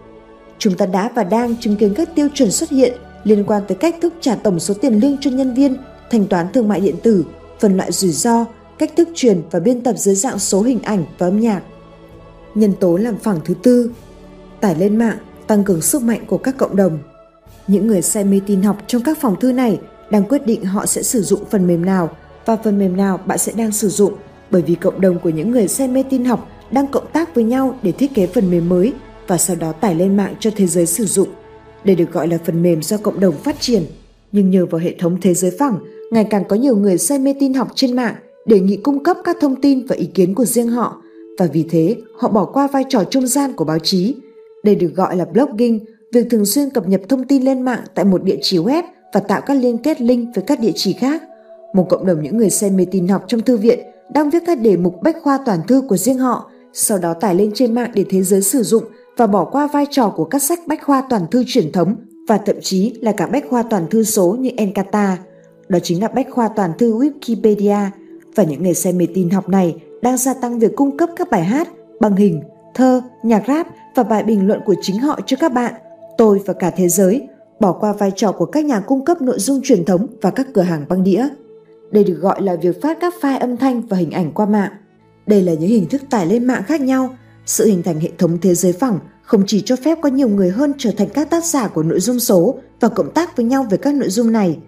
Chúng ta đã và đang chứng kiến các tiêu chuẩn xuất hiện liên quan tới cách thức trả tổng số tiền lương cho nhân viên, thanh toán thương mại điện tử, phân loại rủi ro, cách thức truyền và biên tập dưới dạng số hình ảnh và âm nhạc. Nhân tố làm phẳng thứ tư, tải lên mạng, tăng cường sức mạnh của các cộng đồng. Những người say mê tin học trong các phòng thư này đang quyết định họ sẽ sử dụng phần mềm nào và phần mềm nào bạn sẽ đang sử dụng bởi vì cộng đồng của những người say mê tin học đang cộng tác với nhau để thiết kế phần mềm mới và sau đó tải lên mạng cho thế giới sử dụng. Đây được gọi là phần mềm do cộng đồng phát triển. Nhưng nhờ vào hệ thống thế giới phẳng, ngày càng có nhiều người say mê tin học trên mạng đề nghị cung cấp các thông tin và ý kiến của riêng họ và vì thế họ bỏ qua vai trò trung gian của báo chí. Đây được gọi là blogging, việc thường xuyên cập nhật thông tin lên mạng tại một địa chỉ web và tạo các liên kết link với các địa chỉ khác. Một cộng đồng những người say mê tin học trong thư viện đang viết các đề mục bách khoa toàn thư của riêng họ, sau đó tải lên trên mạng để thế giới sử dụng và bỏ qua vai trò của các sách bách khoa toàn thư truyền thống và thậm chí là cả bách khoa toàn thư số như Encarta. Đó chính là bách khoa toàn thư Wikipedia và những người say mê tin học này đang gia tăng việc cung cấp các bài hát, bằng hình, thơ, nhạc rap và bài bình luận của chính họ cho các bạn, tôi và cả thế giới, bỏ qua vai trò của các nhà cung cấp nội dung truyền thống và các cửa hàng băng đĩa. Đây được gọi là việc phát các file âm thanh và hình ảnh qua mạng. Đây là những hình thức tải lên mạng khác nhau. Sự hình thành hệ thống thế giới phẳng không chỉ cho phép có nhiều người hơn trở thành các tác giả của nội dung số và cộng tác với nhau về các nội dung này.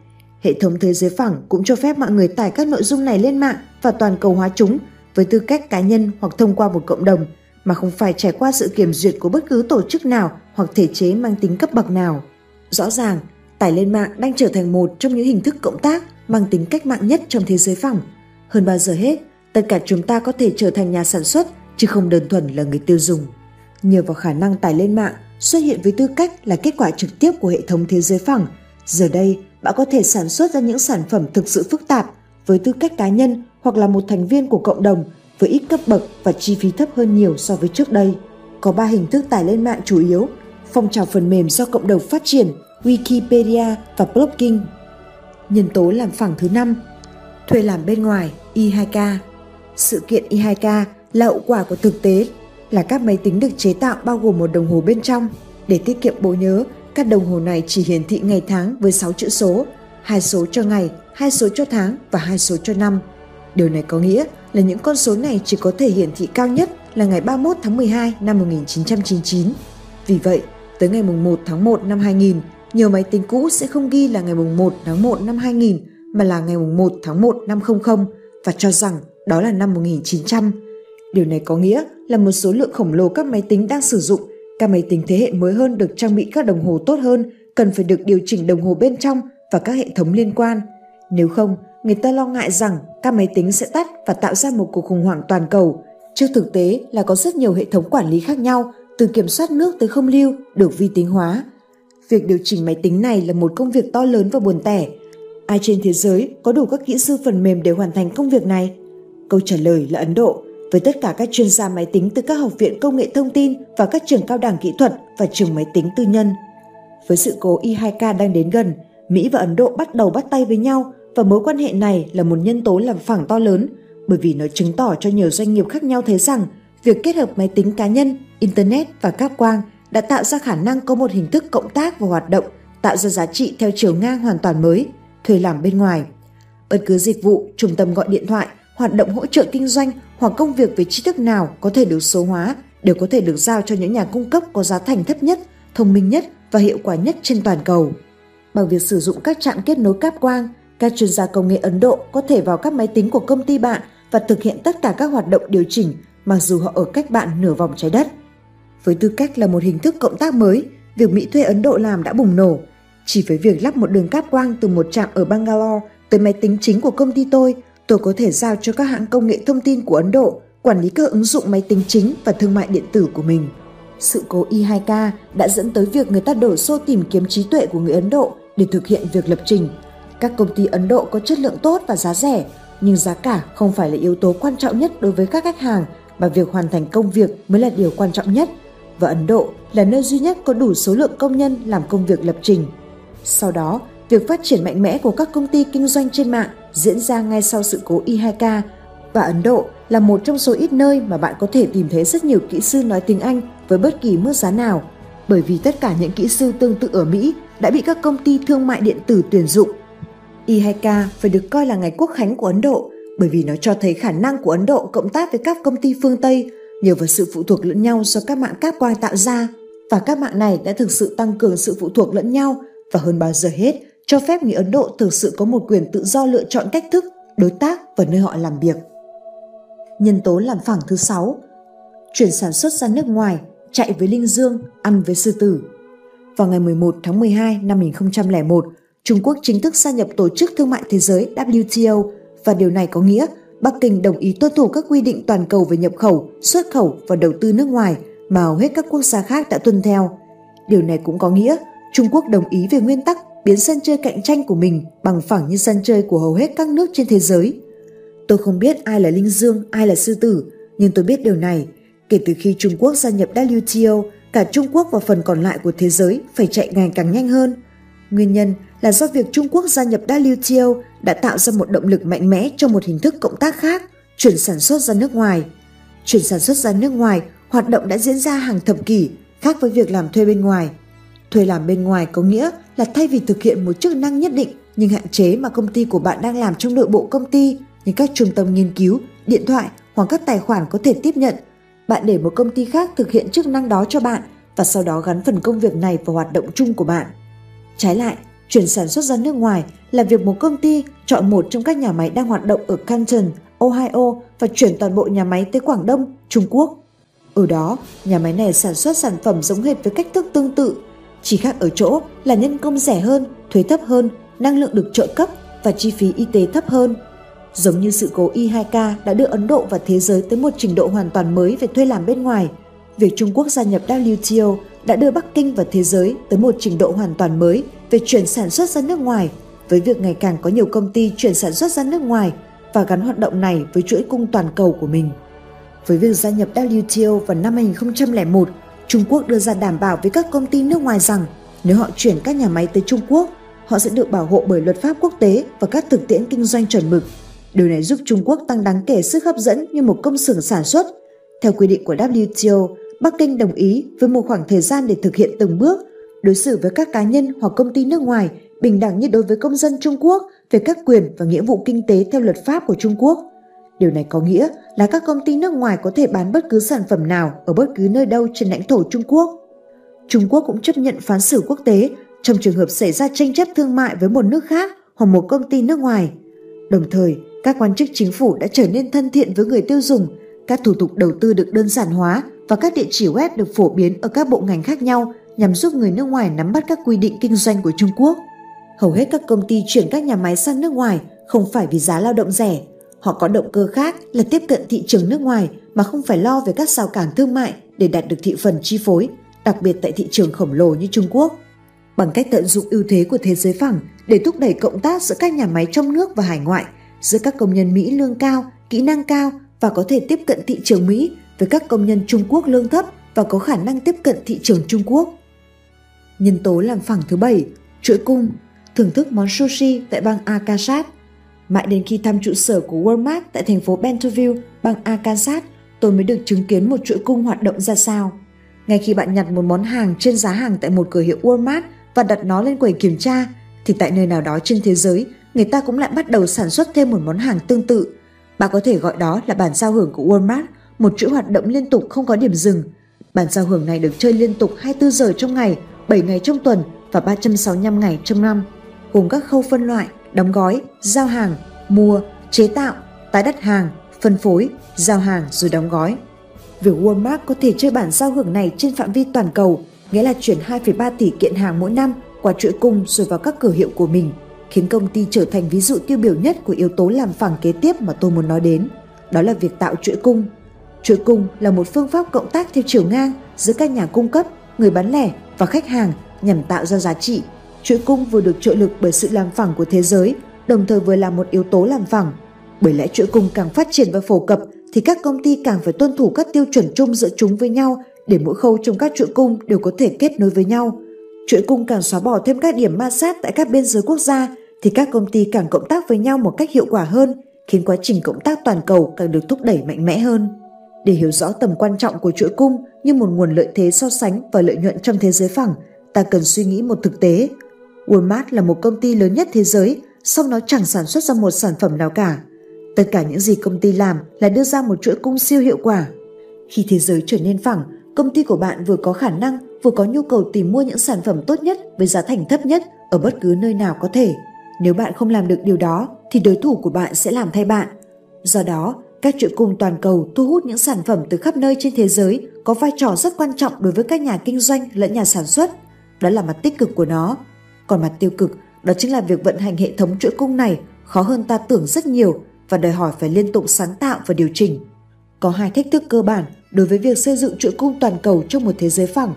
Hệ thống thế giới phẳng cũng cho phép mọi người tải các nội dung này lên mạng và toàn cầu hóa chúng với tư cách cá nhân hoặc thông qua một cộng đồng mà không phải trải qua sự kiểm duyệt của bất cứ tổ chức nào hoặc thể chế mang tính cấp bậc nào. Rõ ràng, tải lên mạng đang trở thành một trong những hình thức cộng tác mang tính cách mạng nhất trong thế giới phẳng. Hơn bao giờ hết, tất cả chúng ta có thể trở thành nhà sản xuất chứ không đơn thuần là người tiêu dùng. Nhờ vào khả năng tải lên mạng xuất hiện với tư cách là kết quả trực tiếp của hệ thống thế giới phẳng, giờ đây bạn có thể sản xuất ra những sản phẩm thực sự phức tạp với tư cách cá nhân hoặc là một thành viên của cộng đồng với ít cấp bậc và chi phí thấp hơn nhiều so với trước đây. Có 3 hình thức tải lên mạng chủ yếu, phong trào phần mềm do cộng đồng phát triển, Wikipedia và blogging. Nhân tố làm phẳng thứ năm, thuê làm bên ngoài I2K. Sự kiện I2K là hậu quả của thực tế là các máy tính được chế tạo bao gồm một đồng hồ bên trong. Để tiết kiệm bộ nhớ, các đồng hồ này chỉ hiển thị ngày tháng với 6 chữ số, hai số cho ngày, hai số cho tháng và hai số cho năm. Điều này có nghĩa là những con số này chỉ có thể hiển thị cao nhất là ngày 31 tháng 12 năm 1999. Vì vậy, tới ngày 1 tháng 1 năm 2000, nhiều máy tính cũ sẽ không ghi là ngày 1 tháng 1 năm 2000 mà là ngày 1 tháng 1 năm 00 và cho rằng đó là năm 1900. Điều này có nghĩa là một số lượng khổng lồ các máy tính đang sử dụng, các máy tính thế hệ mới hơn được trang bị các đồng hồ tốt hơn, cần phải được điều chỉnh đồng hồ bên trong và các hệ thống liên quan. Nếu không, người ta lo ngại rằng các máy tính sẽ tắt và tạo ra một cuộc khủng hoảng toàn cầu. Trước thực tế là có rất nhiều hệ thống quản lý khác nhau, từ kiểm soát nước tới không lưu, được vi tính hóa. Việc điều chỉnh máy tính này là một công việc to lớn và buồn tẻ. Ai trên thế giới có đủ các kỹ sư phần mềm để hoàn thành công việc này? Câu trả lời là Ấn Độ, với tất cả các chuyên gia máy tính từ các học viện công nghệ thông tin và các trường cao đẳng kỹ thuật và trường máy tính tư nhân. Với sự cố Y2K đang đến gần, Mỹ và Ấn Độ bắt đầu bắt tay với nhau và mối quan hệ này là một nhân tố làm phẳng to lớn bởi vì nó chứng tỏ cho nhiều doanh nghiệp khác nhau thấy rằng việc kết hợp máy tính cá nhân, internet và cáp quang đã tạo ra khả năng có một hình thức cộng tác và hoạt động tạo ra giá trị theo chiều ngang hoàn toàn mới, thuê làm bên ngoài. Bất cứ dịch vụ, trung tâm gọi điện thoại, hoạt động hỗ trợ kinh doanh hoặc công việc về trí thức nào có thể được số hóa đều có thể được giao cho những nhà cung cấp có giá thành thấp nhất, thông minh nhất và hiệu quả nhất trên toàn cầu. Bằng việc sử dụng các trạm kết nối cáp quang, các chuyên gia công nghệ Ấn Độ có thể vào các máy tính của công ty bạn và thực hiện tất cả các hoạt động điều chỉnh mặc dù họ ở cách bạn nửa vòng trái đất. Với tư cách là một hình thức cộng tác mới, việc Mỹ thuê Ấn Độ làm đã bùng nổ. Chỉ với việc lắp một đường cáp quang từ một trạm ở Bangalore tới máy tính chính của công ty tôi, tôi có thể giao cho các hãng công nghệ thông tin của Ấn Độ quản lý các ứng dụng máy tính chính và thương mại điện tử của mình. Sự cố e i2K đã dẫn tới việc người ta đổ xô tìm kiếm trí tuệ của người Ấn Độ để thực hiện việc lập trình. Các công ty Ấn Độ có chất lượng tốt và giá rẻ, nhưng giá cả không phải là yếu tố quan trọng nhất đối với các khách hàng mà việc hoàn thành công việc mới là điều quan trọng nhất. Và Ấn Độ là nơi duy nhất có đủ số lượng công nhân làm công việc lập trình. Sau đó, việc phát triển mạnh mẽ của các công ty kinh doanh trên mạng diễn ra ngay sau sự cố e I2K và Ấn Độ là một trong số ít nơi mà bạn có thể tìm thấy rất nhiều kỹ sư nói tiếng Anh với bất kỳ mức giá nào, bởi vì tất cả những kỹ sư tương tự ở Mỹ đã bị các công ty thương mại điện tử tuyển dụng. E I2K phải được coi là ngày quốc khánh của Ấn Độ bởi vì nó cho thấy khả năng của Ấn Độ cộng tác với các công ty phương Tây nhờ vào sự phụ thuộc lẫn nhau do các mạng cáp quang tạo ra và các mạng này đã thực sự tăng cường sự phụ thuộc lẫn nhau và hơn bao giờ hết cho phép người Ấn Độ thực sự có một quyền tự do lựa chọn cách thức, đối tác và nơi họ làm việc. Nhân tố làm phẳng thứ sáu Chuyển sản xuất ra nước ngoài, chạy với Linh Dương, ăn với sư tử. Vào ngày 11 tháng 12 năm 2001, Trung Quốc chính thức gia nhập Tổ chức Thương mại Thế giới WTO và điều này có nghĩa Bắc Kinh đồng ý tuân thủ các quy định toàn cầu về nhập khẩu, xuất khẩu và đầu tư nước ngoài mà hầu hết các quốc gia khác đã tuân theo. Điều này cũng có nghĩa Trung Quốc đồng ý về nguyên tắc biến sân chơi cạnh tranh của mình bằng phẳng như sân chơi của hầu hết các nước trên thế giới. Tôi không biết ai là Linh Dương, ai là Sư Tử, nhưng tôi biết điều này. Kể từ khi Trung Quốc gia nhập WTO, cả Trung Quốc và phần còn lại của thế giới phải chạy ngày càng nhanh hơn. Nguyên nhân là do việc Trung Quốc gia nhập WTO đã tạo ra một động lực mạnh mẽ cho một hình thức cộng tác khác, chuyển sản xuất ra nước ngoài. Chuyển sản xuất ra nước ngoài, hoạt động đã diễn ra hàng thập kỷ, khác với việc làm thuê bên ngoài. Thuê làm bên ngoài có nghĩa là thay vì thực hiện một chức năng nhất định nhưng hạn chế mà công ty của bạn đang làm trong nội bộ công ty như các trung tâm nghiên cứu, điện thoại hoặc các tài khoản có thể tiếp nhận, bạn để một công ty khác thực hiện chức năng đó cho bạn và sau đó gắn phần công việc này vào hoạt động chung của bạn. Trái lại, chuyển sản xuất ra nước ngoài là việc một công ty chọn một trong các nhà máy đang hoạt động ở Canton, Ohio và chuyển toàn bộ nhà máy tới Quảng Đông, Trung Quốc. Ở đó, nhà máy này sản xuất sản phẩm giống hệt với cách thức tương tự, chỉ khác ở chỗ là nhân công rẻ hơn, thuế thấp hơn, năng lượng được trợ cấp và chi phí y tế thấp hơn. Giống như sự cố e Y2K đã đưa Ấn Độ và thế giới tới một trình độ hoàn toàn mới về thuê làm bên ngoài, việc Trung Quốc gia nhập WTO đã đưa Bắc Kinh và thế giới tới một trình độ hoàn toàn mới về chuyển sản xuất ra nước ngoài, với việc ngày càng có nhiều công ty chuyển sản xuất ra nước ngoài và gắn hoạt động này với chuỗi cung toàn cầu của mình. Với việc gia nhập WTO vào năm 2001, Trung Quốc đưa ra đảm bảo với các công ty nước ngoài rằng nếu họ chuyển các nhà máy tới Trung Quốc, họ sẽ được bảo hộ bởi luật pháp quốc tế và các thực tiễn kinh doanh chuẩn mực. Điều này giúp Trung Quốc tăng đáng kể sức hấp dẫn như một công xưởng sản xuất. Theo quy định của WTO, Bắc Kinh đồng ý với một khoảng thời gian để thực hiện từng bước, đối xử với các cá nhân hoặc công ty nước ngoài bình đẳng như đối với công dân Trung Quốc về các quyền và nghĩa vụ kinh tế theo luật pháp của Trung Quốc. Điều này có nghĩa là các công ty nước ngoài có thể bán bất cứ sản phẩm nào ở bất cứ nơi đâu trên lãnh thổ Trung Quốc. Trung Quốc cũng chấp nhận phán xử quốc tế trong trường hợp xảy ra tranh chấp thương mại với một nước khác hoặc một công ty nước ngoài. Đồng thời, các quan chức chính phủ đã trở nên thân thiện với người tiêu dùng, các thủ tục đầu tư được đơn giản hóa và các địa chỉ web được phổ biến ở các bộ ngành khác nhau nhằm giúp người nước ngoài nắm bắt các quy định kinh doanh của Trung Quốc. Hầu hết các công ty chuyển các nhà máy sang nước ngoài không phải vì giá lao động rẻ, họ có động cơ khác là tiếp cận thị trường nước ngoài mà không phải lo về các rào cản thương mại để đạt được thị phần chi phối, đặc biệt tại thị trường khổng lồ như Trung Quốc. Bằng cách tận dụng ưu thế của thế giới phẳng để thúc đẩy cộng tác giữa các nhà máy trong nước và hải ngoại, giữa các công nhân Mỹ lương cao, kỹ năng cao và có thể tiếp cận thị trường Mỹ với các công nhân Trung Quốc lương thấp và có khả năng tiếp cận thị trường Trung Quốc. Nhân tố làm phẳng thứ bảy, chuỗi cung, thưởng thức món sushi tại bang Arkansas. Mãi đến khi thăm trụ sở của Walmart tại thành phố Bentonville, bang Arkansas, tôi mới được chứng kiến một chuỗi cung hoạt động ra sao. Ngay khi bạn nhặt một món hàng trên giá hàng tại một cửa hiệu Walmart và đặt nó lên quầy kiểm tra, thì tại nơi nào đó trên thế giới, người ta cũng lại bắt đầu sản xuất thêm một món hàng tương tự. Bạn có thể gọi đó là bản giao hưởng của Walmart, một chuỗi hoạt động liên tục không có điểm dừng. Bản giao hưởng này được chơi liên tục 24 giờ trong ngày, 7 ngày trong tuần và 365 ngày trong năm, gồm các khâu phân loại, đóng gói, giao hàng, mua, chế tạo, tái đặt hàng, phân phối, giao hàng rồi đóng gói. Việc Walmart có thể chơi bản giao hưởng này trên phạm vi toàn cầu, nghĩa là chuyển 2,3 tỷ kiện hàng mỗi năm qua chuỗi cung rồi vào các cửa hiệu của mình, khiến công ty trở thành ví dụ tiêu biểu nhất của yếu tố làm phẳng kế tiếp mà tôi muốn nói đến. Đó là việc tạo chuỗi cung. Chuỗi cung là một phương pháp cộng tác theo chiều ngang giữa các nhà cung cấp, người bán lẻ và khách hàng nhằm tạo ra giá trị. chuỗi cung vừa được trợ lực bởi sự làm phẳng của thế giới, đồng thời vừa là một yếu tố làm phẳng. Bởi lẽ chuỗi cung càng phát triển và phổ cập thì các công ty càng phải tuân thủ các tiêu chuẩn chung giữa chúng với nhau để mỗi khâu trong các chuỗi cung đều có thể kết nối với nhau. Chuỗi cung càng xóa bỏ thêm các điểm ma sát tại các biên giới quốc gia thì các công ty càng cộng tác với nhau một cách hiệu quả hơn, khiến quá trình cộng tác toàn cầu càng được thúc đẩy mạnh mẽ hơn. Để hiểu rõ tầm quan trọng của chuỗi cung như một nguồn lợi thế so sánh và lợi nhuận trong thế giới phẳng, ta cần suy nghĩ một thực tế. Walmart là một công ty lớn nhất thế giới, song nó chẳng sản xuất ra một sản phẩm nào cả. Tất cả những gì công ty làm là đưa ra một chuỗi cung siêu hiệu quả. Khi thế giới trở nên phẳng, công ty của bạn vừa có khả năng vừa có nhu cầu tìm mua những sản phẩm tốt nhất với giá thành thấp nhất ở bất cứ nơi nào có thể. Nếu bạn không làm được điều đó thì đối thủ của bạn sẽ làm thay bạn. Do đó, các chuỗi cung toàn cầu thu hút những sản phẩm từ khắp nơi trên thế giới có vai trò rất quan trọng đối với các nhà kinh doanh lẫn nhà sản xuất. Đó là mặt tích cực của nó. Còn mặt tiêu cực, đó chính là việc vận hành hệ thống chuỗi cung này khó hơn ta tưởng rất nhiều và đòi hỏi phải liên tục sáng tạo và điều chỉnh. Có hai thách thức cơ bản đối với việc xây dựng chuỗi cung toàn cầu trong một thế giới phẳng.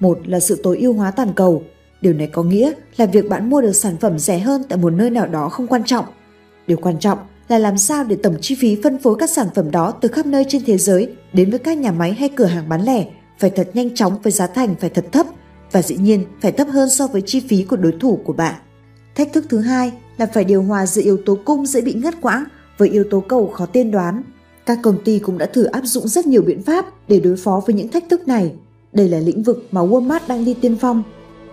Một là sự tối ưu hóa toàn cầu. Điều này có nghĩa là việc bạn mua được sản phẩm rẻ hơn tại một nơi nào đó không quan trọng. Điều quan trọng là làm sao để tổng chi phí phân phối các sản phẩm đó từ khắp nơi trên thế giới đến với các nhà máy hay cửa hàng bán lẻ phải thật nhanh chóng với giá thành phải thật thấp và dĩ nhiên phải thấp hơn so với chi phí của đối thủ của bạn. Thách thức thứ hai là phải điều hòa giữa yếu tố cung dễ bị ngắt quãng với yếu tố cầu khó tiên đoán. Các công ty cũng đã thử áp dụng rất nhiều biện pháp để đối phó với những thách thức này. Đây là lĩnh vực mà Walmart đang đi tiên phong.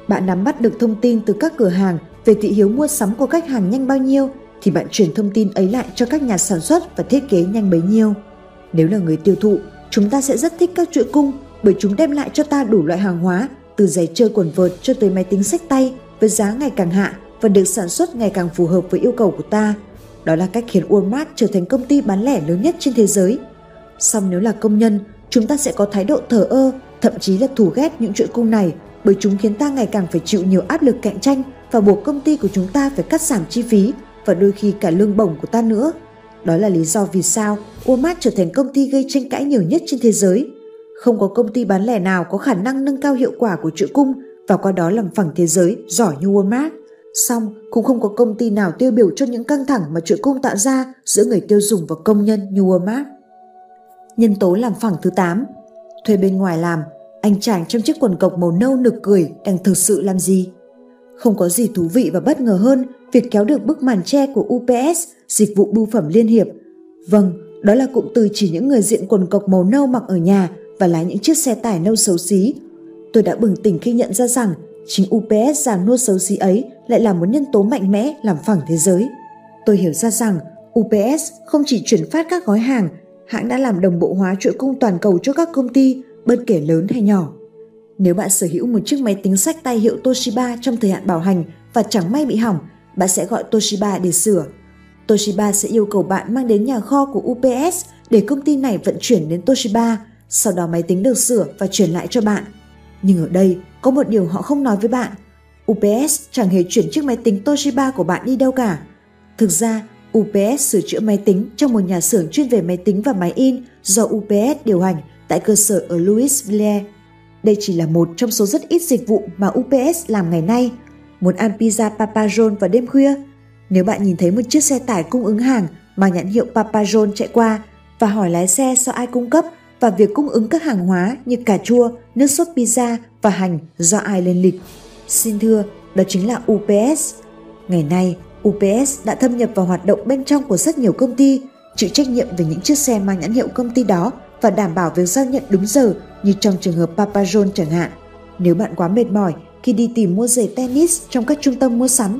Bạn nắm bắt được thông tin từ các cửa hàng về thị hiếu mua sắm của khách hàng nhanh bao nhiêu thì bạn truyền thông tin ấy lại cho các nhà sản xuất và thiết kế nhanh bấy nhiêu. Nếu là người tiêu thụ, chúng ta sẽ rất thích các chuỗi cung bởi chúng đem lại cho ta đủ loại hàng hóa từ giày chơi quần vợt cho tới máy tính sách tay với giá ngày càng hạ và được sản xuất ngày càng phù hợp với yêu cầu của ta. Đó là cách khiến Walmart trở thành công ty bán lẻ lớn nhất trên thế giới. Song nếu là công nhân, chúng ta sẽ có thái độ thờ ơ, thậm chí là thù ghét những chuỗi cung này bởi chúng khiến ta ngày càng phải chịu nhiều áp lực cạnh tranh và buộc công ty của chúng ta phải cắt giảm chi phí và đôi khi cả lương bổng của ta nữa. Đó là lý do vì sao Walmart trở thành công ty gây tranh cãi nhiều nhất trên thế giới. Không có công ty bán lẻ nào có khả năng nâng cao hiệu quả của chuỗi cung và qua đó làm phẳng thế giới giỏi như Walmart. Song cũng không có công ty nào tiêu biểu cho những căng thẳng mà chuỗi cung tạo ra giữa người tiêu dùng và công nhân như Walmart. Nhân tố làm phẳng thứ 8 Thuê bên ngoài làm, anh chàng trong chiếc quần cộc màu nâu nực cười đang thực sự làm gì? Không có gì thú vị và bất ngờ hơn việc kéo được bức màn tre của UPS, dịch vụ bưu phẩm liên hiệp. Vâng, đó là cụm từ chỉ những người diện quần cộc màu nâu mặc ở nhà và lái những chiếc xe tải nâu xấu xí. Tôi đã bừng tỉnh khi nhận ra rằng chính UPS già nua xấu xí ấy lại là một nhân tố mạnh mẽ làm phẳng thế giới. Tôi hiểu ra rằng UPS không chỉ chuyển phát các gói hàng, hãng đã làm đồng bộ hóa chuỗi cung toàn cầu cho các công ty, bất kể lớn hay nhỏ. Nếu bạn sở hữu một chiếc máy tính sách tay hiệu Toshiba trong thời hạn bảo hành và chẳng may bị hỏng, bạn sẽ gọi Toshiba để sửa. Toshiba sẽ yêu cầu bạn mang đến nhà kho của UPS để công ty này vận chuyển đến Toshiba, sau đó máy tính được sửa và chuyển lại cho bạn. Nhưng ở đây có một điều họ không nói với bạn. UPS chẳng hề chuyển chiếc máy tính Toshiba của bạn đi đâu cả. Thực ra, UPS sửa chữa máy tính trong một nhà xưởng chuyên về máy tính và máy in do UPS điều hành tại cơ sở ở Louisville. Đây chỉ là một trong số rất ít dịch vụ mà UPS làm ngày nay. Muốn ăn pizza Papa John vào đêm khuya? Nếu bạn nhìn thấy một chiếc xe tải cung ứng hàng mang nhãn hiệu Papa John chạy qua và hỏi lái xe do ai cung cấp và việc cung ứng các hàng hóa như cà chua, nước sốt pizza và hành do ai lên lịch. Xin thưa, đó chính là UPS. Ngày nay, UPS đã thâm nhập vào hoạt động bên trong của rất nhiều công ty, chịu trách nhiệm về những chiếc xe mang nhãn hiệu công ty đó và đảm bảo việc giao nhận đúng giờ như trong trường hợp Papa John chẳng hạn. Nếu bạn quá mệt mỏi khi đi tìm mua giày tennis trong các trung tâm mua sắm,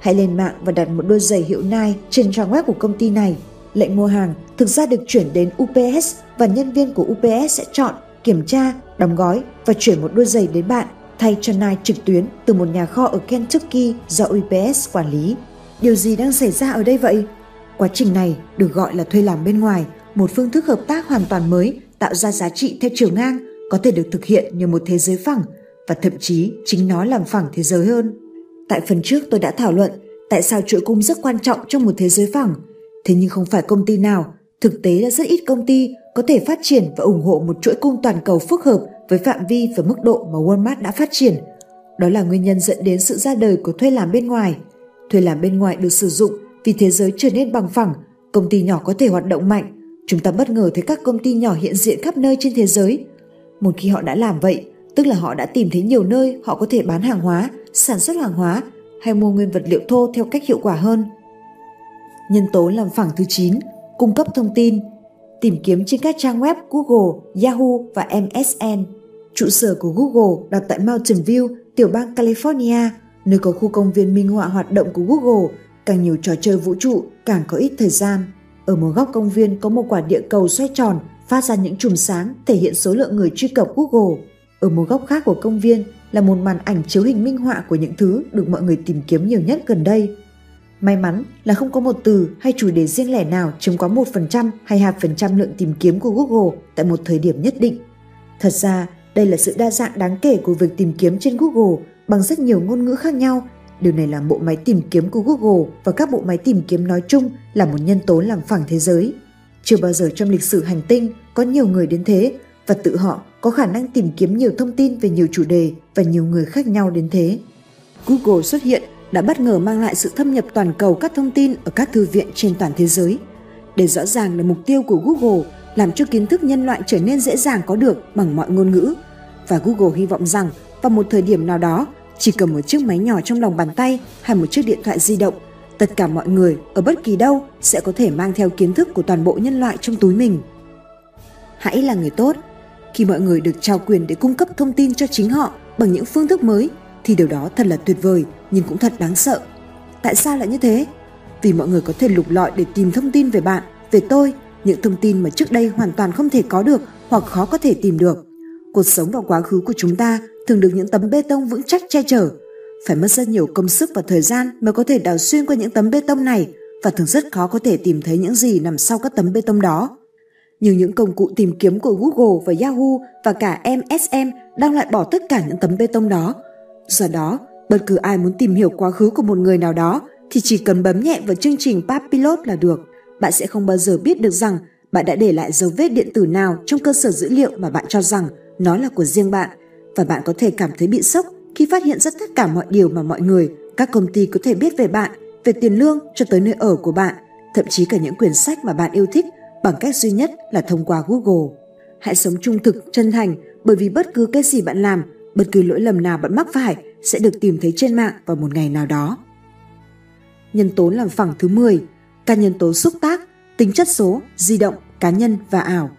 hãy lên mạng và đặt một đôi giày hiệu Nike trên trang web của công ty này. Lệnh mua hàng thực ra được chuyển đến UPS và nhân viên của UPS sẽ chọn, kiểm tra, đóng gói và chuyển một đôi giày đến bạn thay cho Nike trực tuyến từ một nhà kho ở Kentucky do UPS quản lý. Điều gì đang xảy ra ở đây vậy? Quá trình này được gọi là thuê làm bên ngoài, một phương thức hợp tác hoàn toàn mới tạo ra giá trị theo chiều ngang có thể được thực hiện như một thế giới phẳng và thậm chí chính nó làm phẳng thế giới hơn. Tại phần trước tôi đã thảo luận tại sao chuỗi cung rất quan trọng trong một thế giới phẳng. Thế nhưng không phải công ty nào, thực tế là rất ít công ty có thể phát triển và ủng hộ một chuỗi cung toàn cầu phức hợp với phạm vi và mức độ mà Walmart đã phát triển. Đó là nguyên nhân dẫn đến sự ra đời của thuê làm bên ngoài. Thuê làm bên ngoài được sử dụng vì thế giới trở nên bằng phẳng, công ty nhỏ có thể hoạt động mạnh. Chúng ta bất ngờ thấy các công ty nhỏ hiện diện khắp nơi trên thế giới. Một khi họ đã làm vậy, tức là họ đã tìm thấy nhiều nơi họ có thể bán hàng hóa, sản xuất hàng hóa hay mua nguyên vật liệu thô theo cách hiệu quả hơn. Nhân tố làm phẳng thứ 9, cung cấp thông tin, tìm kiếm trên các trang web Google, Yahoo và MSN. Trụ sở của Google đặt tại Mountain View, tiểu bang California, nơi có khu công viên minh họa hoạt động của Google, càng nhiều trò chơi vũ trụ, càng có ít thời gian. Ở một góc công viên có một quả địa cầu xoay tròn, phát ra những chùm sáng thể hiện số lượng người truy cập Google. Ở một góc khác của công viên là một màn ảnh chiếu hình minh họa của những thứ được mọi người tìm kiếm nhiều nhất gần đây. May mắn là không có một từ hay chủ đề riêng lẻ nào chiếm quá 1% hay 2% lượng tìm kiếm của Google tại một thời điểm nhất định. Thật ra, đây là sự đa dạng đáng kể của việc tìm kiếm trên Google bằng rất nhiều ngôn ngữ khác nhau. Điều này làm bộ máy tìm kiếm của Google và các bộ máy tìm kiếm nói chung là một nhân tố làm phẳng thế giới. Chưa bao giờ trong lịch sử hành tinh có nhiều người đến thế và tự họ có khả năng tìm kiếm nhiều thông tin về nhiều chủ đề và nhiều người khác nhau đến thế. Google xuất hiện đã bất ngờ mang lại sự thâm nhập toàn cầu các thông tin ở các thư viện trên toàn thế giới. Để rõ ràng là mục tiêu của Google làm cho kiến thức nhân loại trở nên dễ dàng có được bằng mọi ngôn ngữ. Và Google hy vọng rằng vào một thời điểm nào đó, chỉ cần một chiếc máy nhỏ trong lòng bàn tay hay một chiếc điện thoại di động, tất cả mọi người ở bất kỳ đâu sẽ có thể mang theo kiến thức của toàn bộ nhân loại trong túi mình. Hãy là người tốt. Khi mọi người được trao quyền để cung cấp thông tin cho chính họ bằng những phương thức mới thì điều đó thật là tuyệt vời nhưng cũng thật đáng sợ. Tại sao lại như thế? Vì mọi người có thể lục lọi để tìm thông tin về bạn, về tôi, những thông tin mà trước đây hoàn toàn không thể có được hoặc khó có thể tìm được. Cuộc sống và quá khứ của chúng ta thường được những tấm bê tông vững chắc che chở. Phải mất rất nhiều công sức và thời gian mới có thể đào xuyên qua những tấm bê tông này và thường rất khó có thể tìm thấy những gì nằm sau các tấm bê tông đó. Nhưng những công cụ tìm kiếm của Google và Yahoo và cả MSM đang loại bỏ tất cả những tấm bê tông đó. Do đó, bất cứ ai muốn tìm hiểu quá khứ của một người nào đó thì chỉ cần bấm nhẹ vào chương trình Papilot là được. Bạn sẽ không bao giờ biết được rằng bạn đã để lại dấu vết điện tử nào trong cơ sở dữ liệu mà bạn cho rằng nó là của riêng bạn và bạn có thể cảm thấy bị sốc khi phát hiện ra tất cả mọi điều mà mọi người, các công ty có thể biết về bạn, về tiền lương cho tới nơi ở của bạn, thậm chí cả những quyển sách mà bạn yêu thích bằng cách duy nhất là thông qua Google. Hãy sống trung thực, chân thành bởi vì bất cứ cái gì bạn làm, bất cứ lỗi lầm nào bạn mắc phải sẽ được tìm thấy trên mạng vào một ngày nào đó. Nhân tố làm phẳng thứ 10, các nhân tố xúc tác, tính chất số, di động, cá nhân và ảo.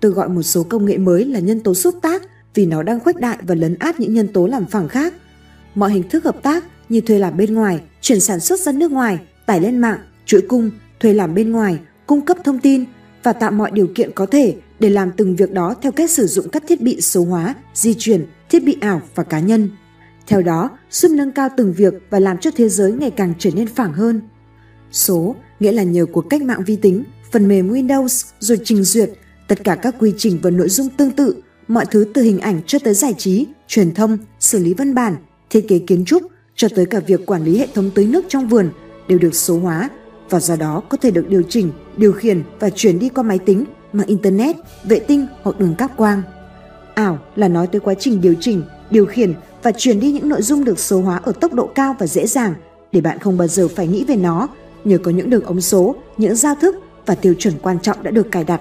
Tôi gọi một số công nghệ mới là nhân tố xúc tác vì nó đang khuếch đại và lấn át những nhân tố làm phẳng khác. Mọi hình thức hợp tác như thuê làm bên ngoài, chuyển sản xuất ra nước ngoài, tải lên mạng, chuỗi cung, thuê làm bên ngoài, cung cấp thông tin và tạo mọi điều kiện có thể để làm từng việc đó theo cách sử dụng các thiết bị số hóa, di chuyển, thiết bị ảo và cá nhân. Theo đó, giúp nâng cao từng việc và làm cho thế giới ngày càng trở nên phẳng hơn. Số nghĩa là nhờ cuộc cách mạng vi tính, phần mềm Windows rồi trình duyệt, tất cả các quy trình và nội dung tương tự, mọi thứ từ hình ảnh cho tới giải trí, truyền thông, xử lý văn bản, thiết kế kiến trúc cho tới cả việc quản lý hệ thống tưới nước trong vườn đều được số hóa và do đó có thể được điều chỉnh, điều khiển và chuyển đi qua máy tính, mạng internet, vệ tinh hoặc đường cáp quang. Ảo là nói tới quá trình điều chỉnh, điều khiển và truyền đi những nội dung được số hóa ở tốc độ cao và dễ dàng để bạn không bao giờ phải nghĩ về nó nhờ có những đường ống số, những giao thức và tiêu chuẩn quan trọng đã được cài đặt.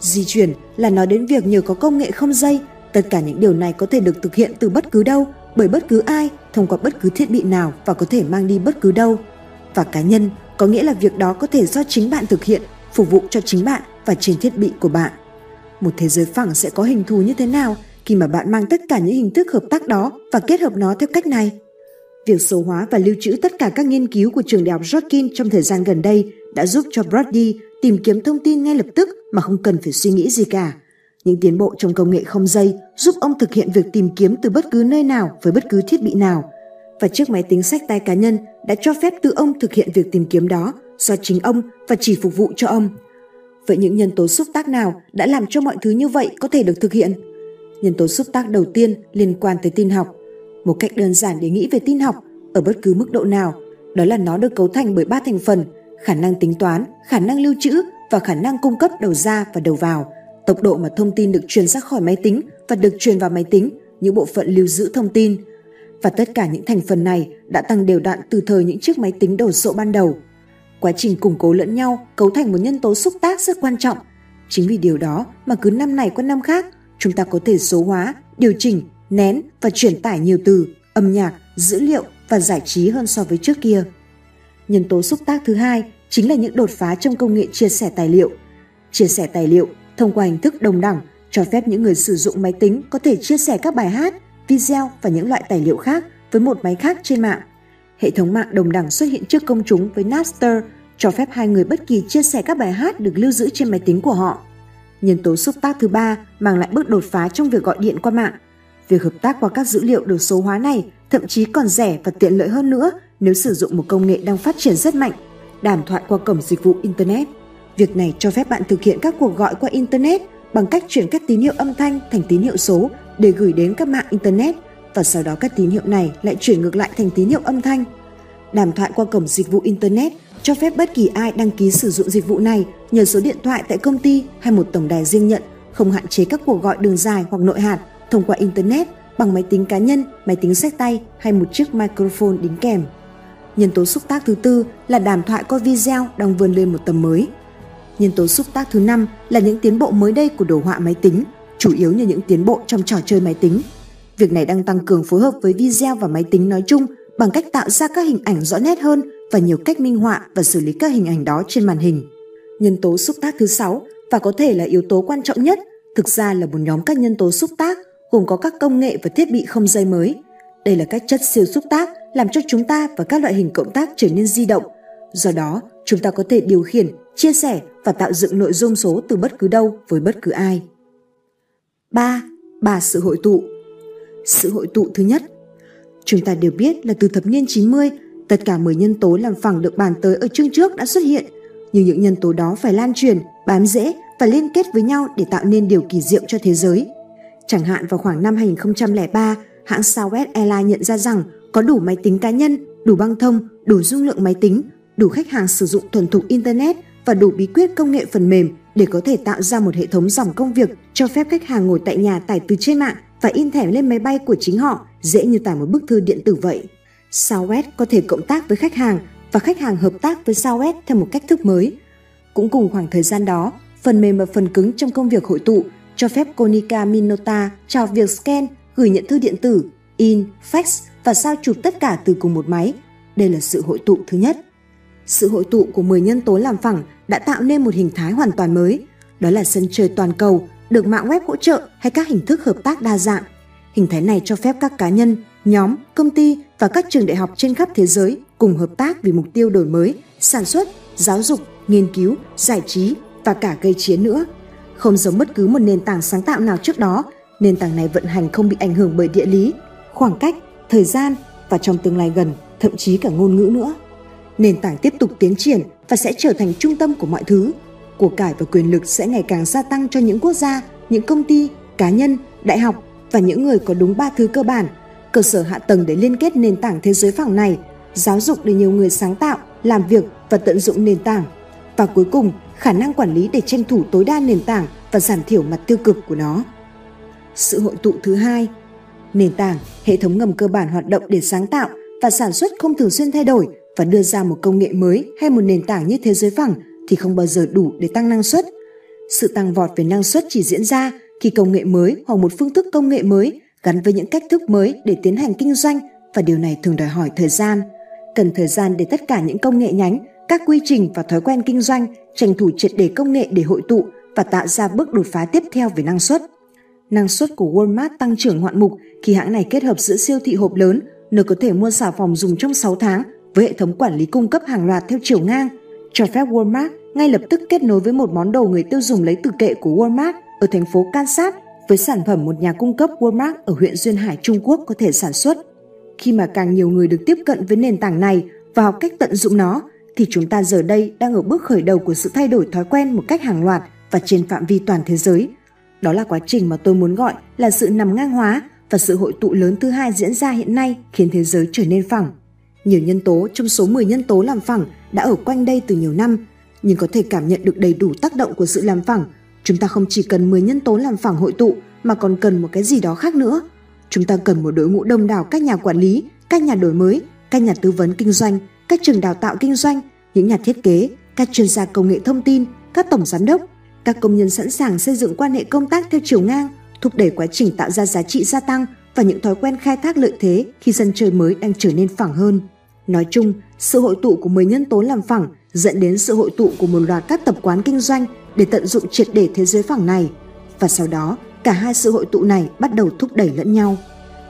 Di chuyển là nói đến việc nhờ có công nghệ không dây, tất cả những điều này có thể được thực hiện từ bất cứ đâu, bởi bất cứ ai, thông qua bất cứ thiết bị nào và có thể mang đi bất cứ đâu. Và cá nhân có nghĩa là việc đó có thể do chính bạn thực hiện, phục vụ cho chính bạn và trên thiết bị của bạn. Một thế giới phẳng sẽ có hình thù như thế nào khi mà bạn mang tất cả những hình thức hợp tác đó và kết hợp nó theo cách này. Việc số hóa và lưu trữ tất cả các nghiên cứu của trường đại học Rockin trong thời gian gần đây đã giúp cho Brody tìm kiếm thông tin ngay lập tức mà không cần phải suy nghĩ gì cả. Những tiến bộ trong công nghệ không dây giúp ông thực hiện việc tìm kiếm từ bất cứ nơi nào với bất cứ thiết bị nào. Và chiếc máy tính sách tay cá nhân đã cho phép tự ông thực hiện việc tìm kiếm đó do chính ông và chỉ phục vụ cho ông. Vậy những nhân tố xúc tác nào đã làm cho mọi thứ như vậy có thể được thực hiện? Nhân tố xúc tác đầu tiên liên quan tới tin học. Một cách đơn giản để nghĩ về tin học ở bất cứ mức độ nào, đó là nó được cấu thành bởi ba thành phần, khả năng tính toán, khả năng lưu trữ và khả năng cung cấp đầu ra và đầu vào, tốc độ mà thông tin được truyền ra khỏi máy tính và được truyền vào máy tính, những bộ phận lưu giữ thông tin. và tất cả những thành phần này đã tăng đều đặn từ thời những chiếc máy tính đồ sộ ban đầu. Quá trình củng cố lẫn nhau cấu thành một nhân tố xúc tác rất quan trọng. Chính vì điều đó mà cứ năm này qua năm khác, chúng ta có thể số hóa, điều chỉnh, nén và truyền tải nhiều từ, âm nhạc, dữ liệu và giải trí hơn so với trước kia. Nhân tố xúc tác thứ hai chính là những đột phá trong công nghệ chia sẻ tài liệu. Chia sẻ tài liệu thông qua hình thức đồng đẳng cho phép những người sử dụng máy tính có thể chia sẻ các bài hát, video và những loại tài liệu khác với một máy khác trên mạng. Hệ thống mạng đồng đẳng xuất hiện trước công chúng với Napster cho phép hai người bất kỳ chia sẻ các bài hát được lưu giữ trên máy tính của họ. Nhân tố xúc tác thứ ba mang lại bước đột phá trong việc gọi điện qua mạng. Việc hợp tác qua các dữ liệu được số hóa này thậm chí còn rẻ và tiện lợi hơn nữa nếu sử dụng một công nghệ đang phát triển rất mạnh, đàm thoại qua cổng dịch vụ Internet. Việc này cho phép bạn thực hiện các cuộc gọi qua Internet bằng cách chuyển các tín hiệu âm thanh thành tín hiệu số để gửi đến các mạng Internet và sau đó các tín hiệu này lại chuyển ngược lại thành tín hiệu âm thanh. Đàm thoại qua cổng dịch vụ Internet cho phép bất kỳ ai đăng ký sử dụng dịch vụ này nhờ số điện thoại tại công ty hay một tổng đài riêng nhận, không hạn chế các cuộc gọi đường dài hoặc nội hạt thông qua Internet bằng máy tính cá nhân, máy tính sách tay hay một chiếc microphone đính kèm. Nhân tố xúc tác thứ tư là đàm thoại qua video đang vươn lên một tầm mới. Nhân tố xúc tác thứ năm là những tiến bộ mới đây của đồ họa máy tính, chủ yếu như những tiến bộ trong trò chơi máy tính. Việc này đang tăng cường phối hợp với video và máy tính nói chung bằng cách tạo ra các hình ảnh rõ nét hơn và nhiều cách minh họa và xử lý các hình ảnh đó trên màn hình. Nhân tố xúc tác thứ sáu và có thể là yếu tố quan trọng nhất, thực ra là một nhóm các nhân tố xúc tác gồm có các công nghệ và thiết bị không dây mới. Đây là các chất siêu xúc tác làm cho chúng ta và các loại hình cộng tác trở nên di động. Do đó, chúng ta có thể điều khiển, chia sẻ và tạo dựng nội dung số từ bất cứ đâu với bất cứ ai. 3. Ba sự hội tụ Sự hội tụ thứ nhất Chúng ta đều biết là từ thập niên 90, tất cả 10 nhân tố làm phẳng được bàn tới ở chương trước đã xuất hiện, nhưng những nhân tố đó phải lan truyền, bám rễ và liên kết với nhau để tạo nên điều kỳ diệu cho thế giới. Chẳng hạn vào khoảng năm 2003, hãng Southwest Airlines nhận ra rằng có đủ máy tính cá nhân, đủ băng thông, đủ dung lượng máy tính, đủ khách hàng sử dụng thuần thục Internet và đủ bí quyết công nghệ phần mềm để có thể tạo ra một hệ thống dòng công việc cho phép khách hàng ngồi tại nhà tải từ trên mạng và in thẻ lên máy bay của chính họ dễ như tải một bức thư điện tử vậy. Southwest có thể cộng tác với khách hàng và khách hàng hợp tác với Southwest theo một cách thức mới. Cũng cùng khoảng thời gian đó, phần mềm và phần cứng trong công việc hội tụ cho phép Konica Minolta chào việc scan, gửi nhận thư điện tử, in, fax và sao chụp tất cả từ cùng một máy. Đây là sự hội tụ thứ nhất. Sự hội tụ của 10 nhân tố làm phẳng đã tạo nên một hình thái hoàn toàn mới. Đó là sân chơi toàn cầu, được mạng web hỗ trợ hay các hình thức hợp tác đa dạng. Hình thái này cho phép các cá nhân, nhóm, công ty và các trường đại học trên khắp thế giới cùng hợp tác vì mục tiêu đổi mới, sản xuất, giáo dục, nghiên cứu, giải trí và cả gây chiến nữa. Không giống bất cứ một nền tảng sáng tạo nào trước đó, nền tảng này vận hành không bị ảnh hưởng bởi địa lý, khoảng cách, thời gian và trong tương lai gần, thậm chí cả ngôn ngữ nữa. Nền tảng tiếp tục tiến triển và sẽ trở thành trung tâm của mọi thứ. Của cải và quyền lực sẽ ngày càng gia tăng cho những quốc gia, những công ty, cá nhân, đại học và những người có đúng ba thứ cơ bản, cơ sở hạ tầng để liên kết nền tảng thế giới phẳng này, giáo dục để nhiều người sáng tạo, làm việc và tận dụng nền tảng. Và cuối cùng, khả năng quản lý để tranh thủ tối đa nền tảng và giảm thiểu mặt tiêu cực của nó. Sự hội tụ thứ hai, nền tảng, hệ thống ngầm cơ bản hoạt động để sáng tạo và sản xuất không thường xuyên thay đổi và đưa ra một công nghệ mới hay một nền tảng như thế giới phẳng thì không bao giờ đủ để tăng năng suất. Sự tăng vọt về năng suất chỉ diễn ra khi công nghệ mới hoặc một phương thức công nghệ mới gắn với những cách thức mới để tiến hành kinh doanh và điều này thường đòi hỏi thời gian. Cần thời gian để tất cả những công nghệ nhánh, các quy trình và thói quen kinh doanh tranh thủ triệt để công nghệ để hội tụ và tạo ra bước đột phá tiếp theo về năng suất. Năng suất của Walmart tăng trưởng hoạn mục khi hãng này kết hợp giữa siêu thị hộp lớn, nơi có thể mua xà phòng dùng trong 6 tháng với hệ thống quản lý cung cấp hàng loạt theo chiều ngang, cho phép Walmart ngay lập tức kết nối với một món đồ người tiêu dùng lấy từ kệ của Walmart ở thành phố Kansas với sản phẩm một nhà cung cấp Walmart ở huyện Duyên Hải Trung Quốc có thể sản xuất. Khi mà càng nhiều người được tiếp cận với nền tảng này và học cách tận dụng nó, thì chúng ta giờ đây đang ở bước khởi đầu của sự thay đổi thói quen một cách hàng loạt và trên phạm vi toàn thế giới. Đó là quá trình mà tôi muốn gọi là sự nằm ngang hóa và sự hội tụ lớn thứ hai diễn ra hiện nay khiến thế giới trở nên phẳng. Nhiều nhân tố trong số 10 nhân tố làm phẳng đã ở quanh đây từ nhiều năm, nhưng có thể cảm nhận được đầy đủ tác động của sự làm phẳng. Chúng ta không chỉ cần 10 nhân tố làm phẳng hội tụ mà còn cần một cái gì đó khác nữa. chúng ta cần một đội ngũ đông đảo các nhà quản lý, các nhà đổi mới, các nhà tư vấn kinh doanh, các trường đào tạo kinh doanh, những nhà thiết kế, các chuyên gia công nghệ thông tin, các tổng giám đốc, các công nhân sẵn sàng xây dựng quan hệ công tác theo chiều ngang, thúc đẩy quá trình tạo ra giá trị gia tăng và những thói quen khai thác lợi thế khi sân chơi mới đang trở nên phẳng hơn. Nói chung, sự hội tụ của 10 nhân tố làm phẳng dẫn đến sự hội tụ của một loạt các tập quán kinh doanh để tận dụng triệt để thế giới phẳng này. Và sau đó, cả hai sự hội tụ này bắt đầu thúc đẩy lẫn nhau.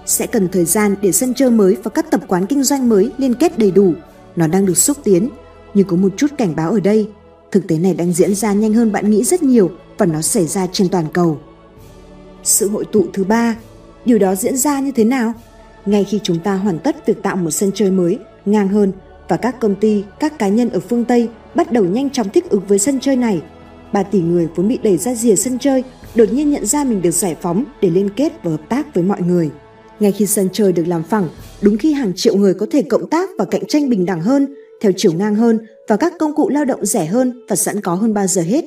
Sẽ cần thời gian để sân chơi mới và các tập quán kinh doanh mới liên kết đầy đủ. Nó đang được xúc tiến, nhưng có một chút cảnh báo ở đây. Thực tế này đang diễn ra nhanh hơn bạn nghĩ rất nhiều và nó xảy ra trên toàn cầu. Sự hội tụ thứ ba, điều đó diễn ra như thế nào? Ngay khi chúng ta hoàn tất việc tạo một sân chơi mới, ngang hơn và các công ty, các cá nhân ở phương Tây bắt đầu nhanh chóng thích ứng với sân chơi này. 3 tỷ người vốn bị đẩy ra rìa sân chơi đột nhiên nhận ra mình được giải phóng để liên kết và hợp tác với mọi người. Ngay khi sân chơi được làm phẳng, đúng khi hàng triệu người có thể cộng tác và cạnh tranh bình đẳng hơn, theo chiều ngang hơn và các công cụ lao động rẻ hơn và sẵn có hơn bao giờ hết.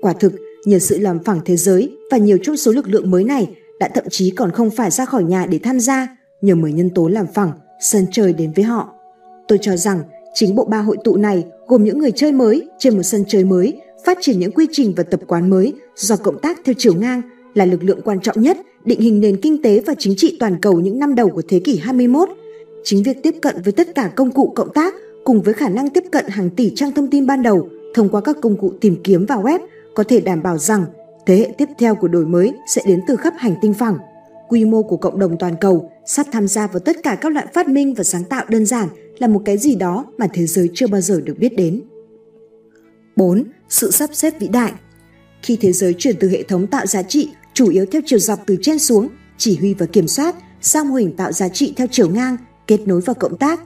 Quả thực, nhờ sự làm phẳng thế giới và nhiều trong số lực lượng mới này đã thậm chí còn không phải ra khỏi nhà để tham gia, nhờ mười nhân tố làm phẳng, sân chơi đến với họ. Tôi cho rằng chính bộ ba hội tụ này gồm những người chơi mới trên một sân chơi mới, phát triển những quy trình và tập quán mới do cộng tác theo chiều ngang là lực lượng quan trọng nhất định hình nền kinh tế và chính trị toàn cầu những năm đầu của thế kỷ 21. Chính việc tiếp cận với tất cả công cụ cộng tác cùng với khả năng tiếp cận hàng tỷ trang thông tin ban đầu thông qua các công cụ tìm kiếm và web có thể đảm bảo rằng thế hệ tiếp theo của đổi mới sẽ đến từ khắp hành tinh phẳng. Quy mô của cộng đồng toàn cầu sắp tham gia vào tất cả các loại phát minh và sáng tạo đơn giản là một cái gì đó mà thế giới chưa bao giờ được biết đến. 4. Sự sắp xếp vĩ đại Khi thế giới chuyển từ hệ thống tạo giá trị chủ yếu theo chiều dọc từ trên xuống, chỉ huy và kiểm soát, sang mô hình tạo giá trị theo chiều ngang, kết nối và cộng tác,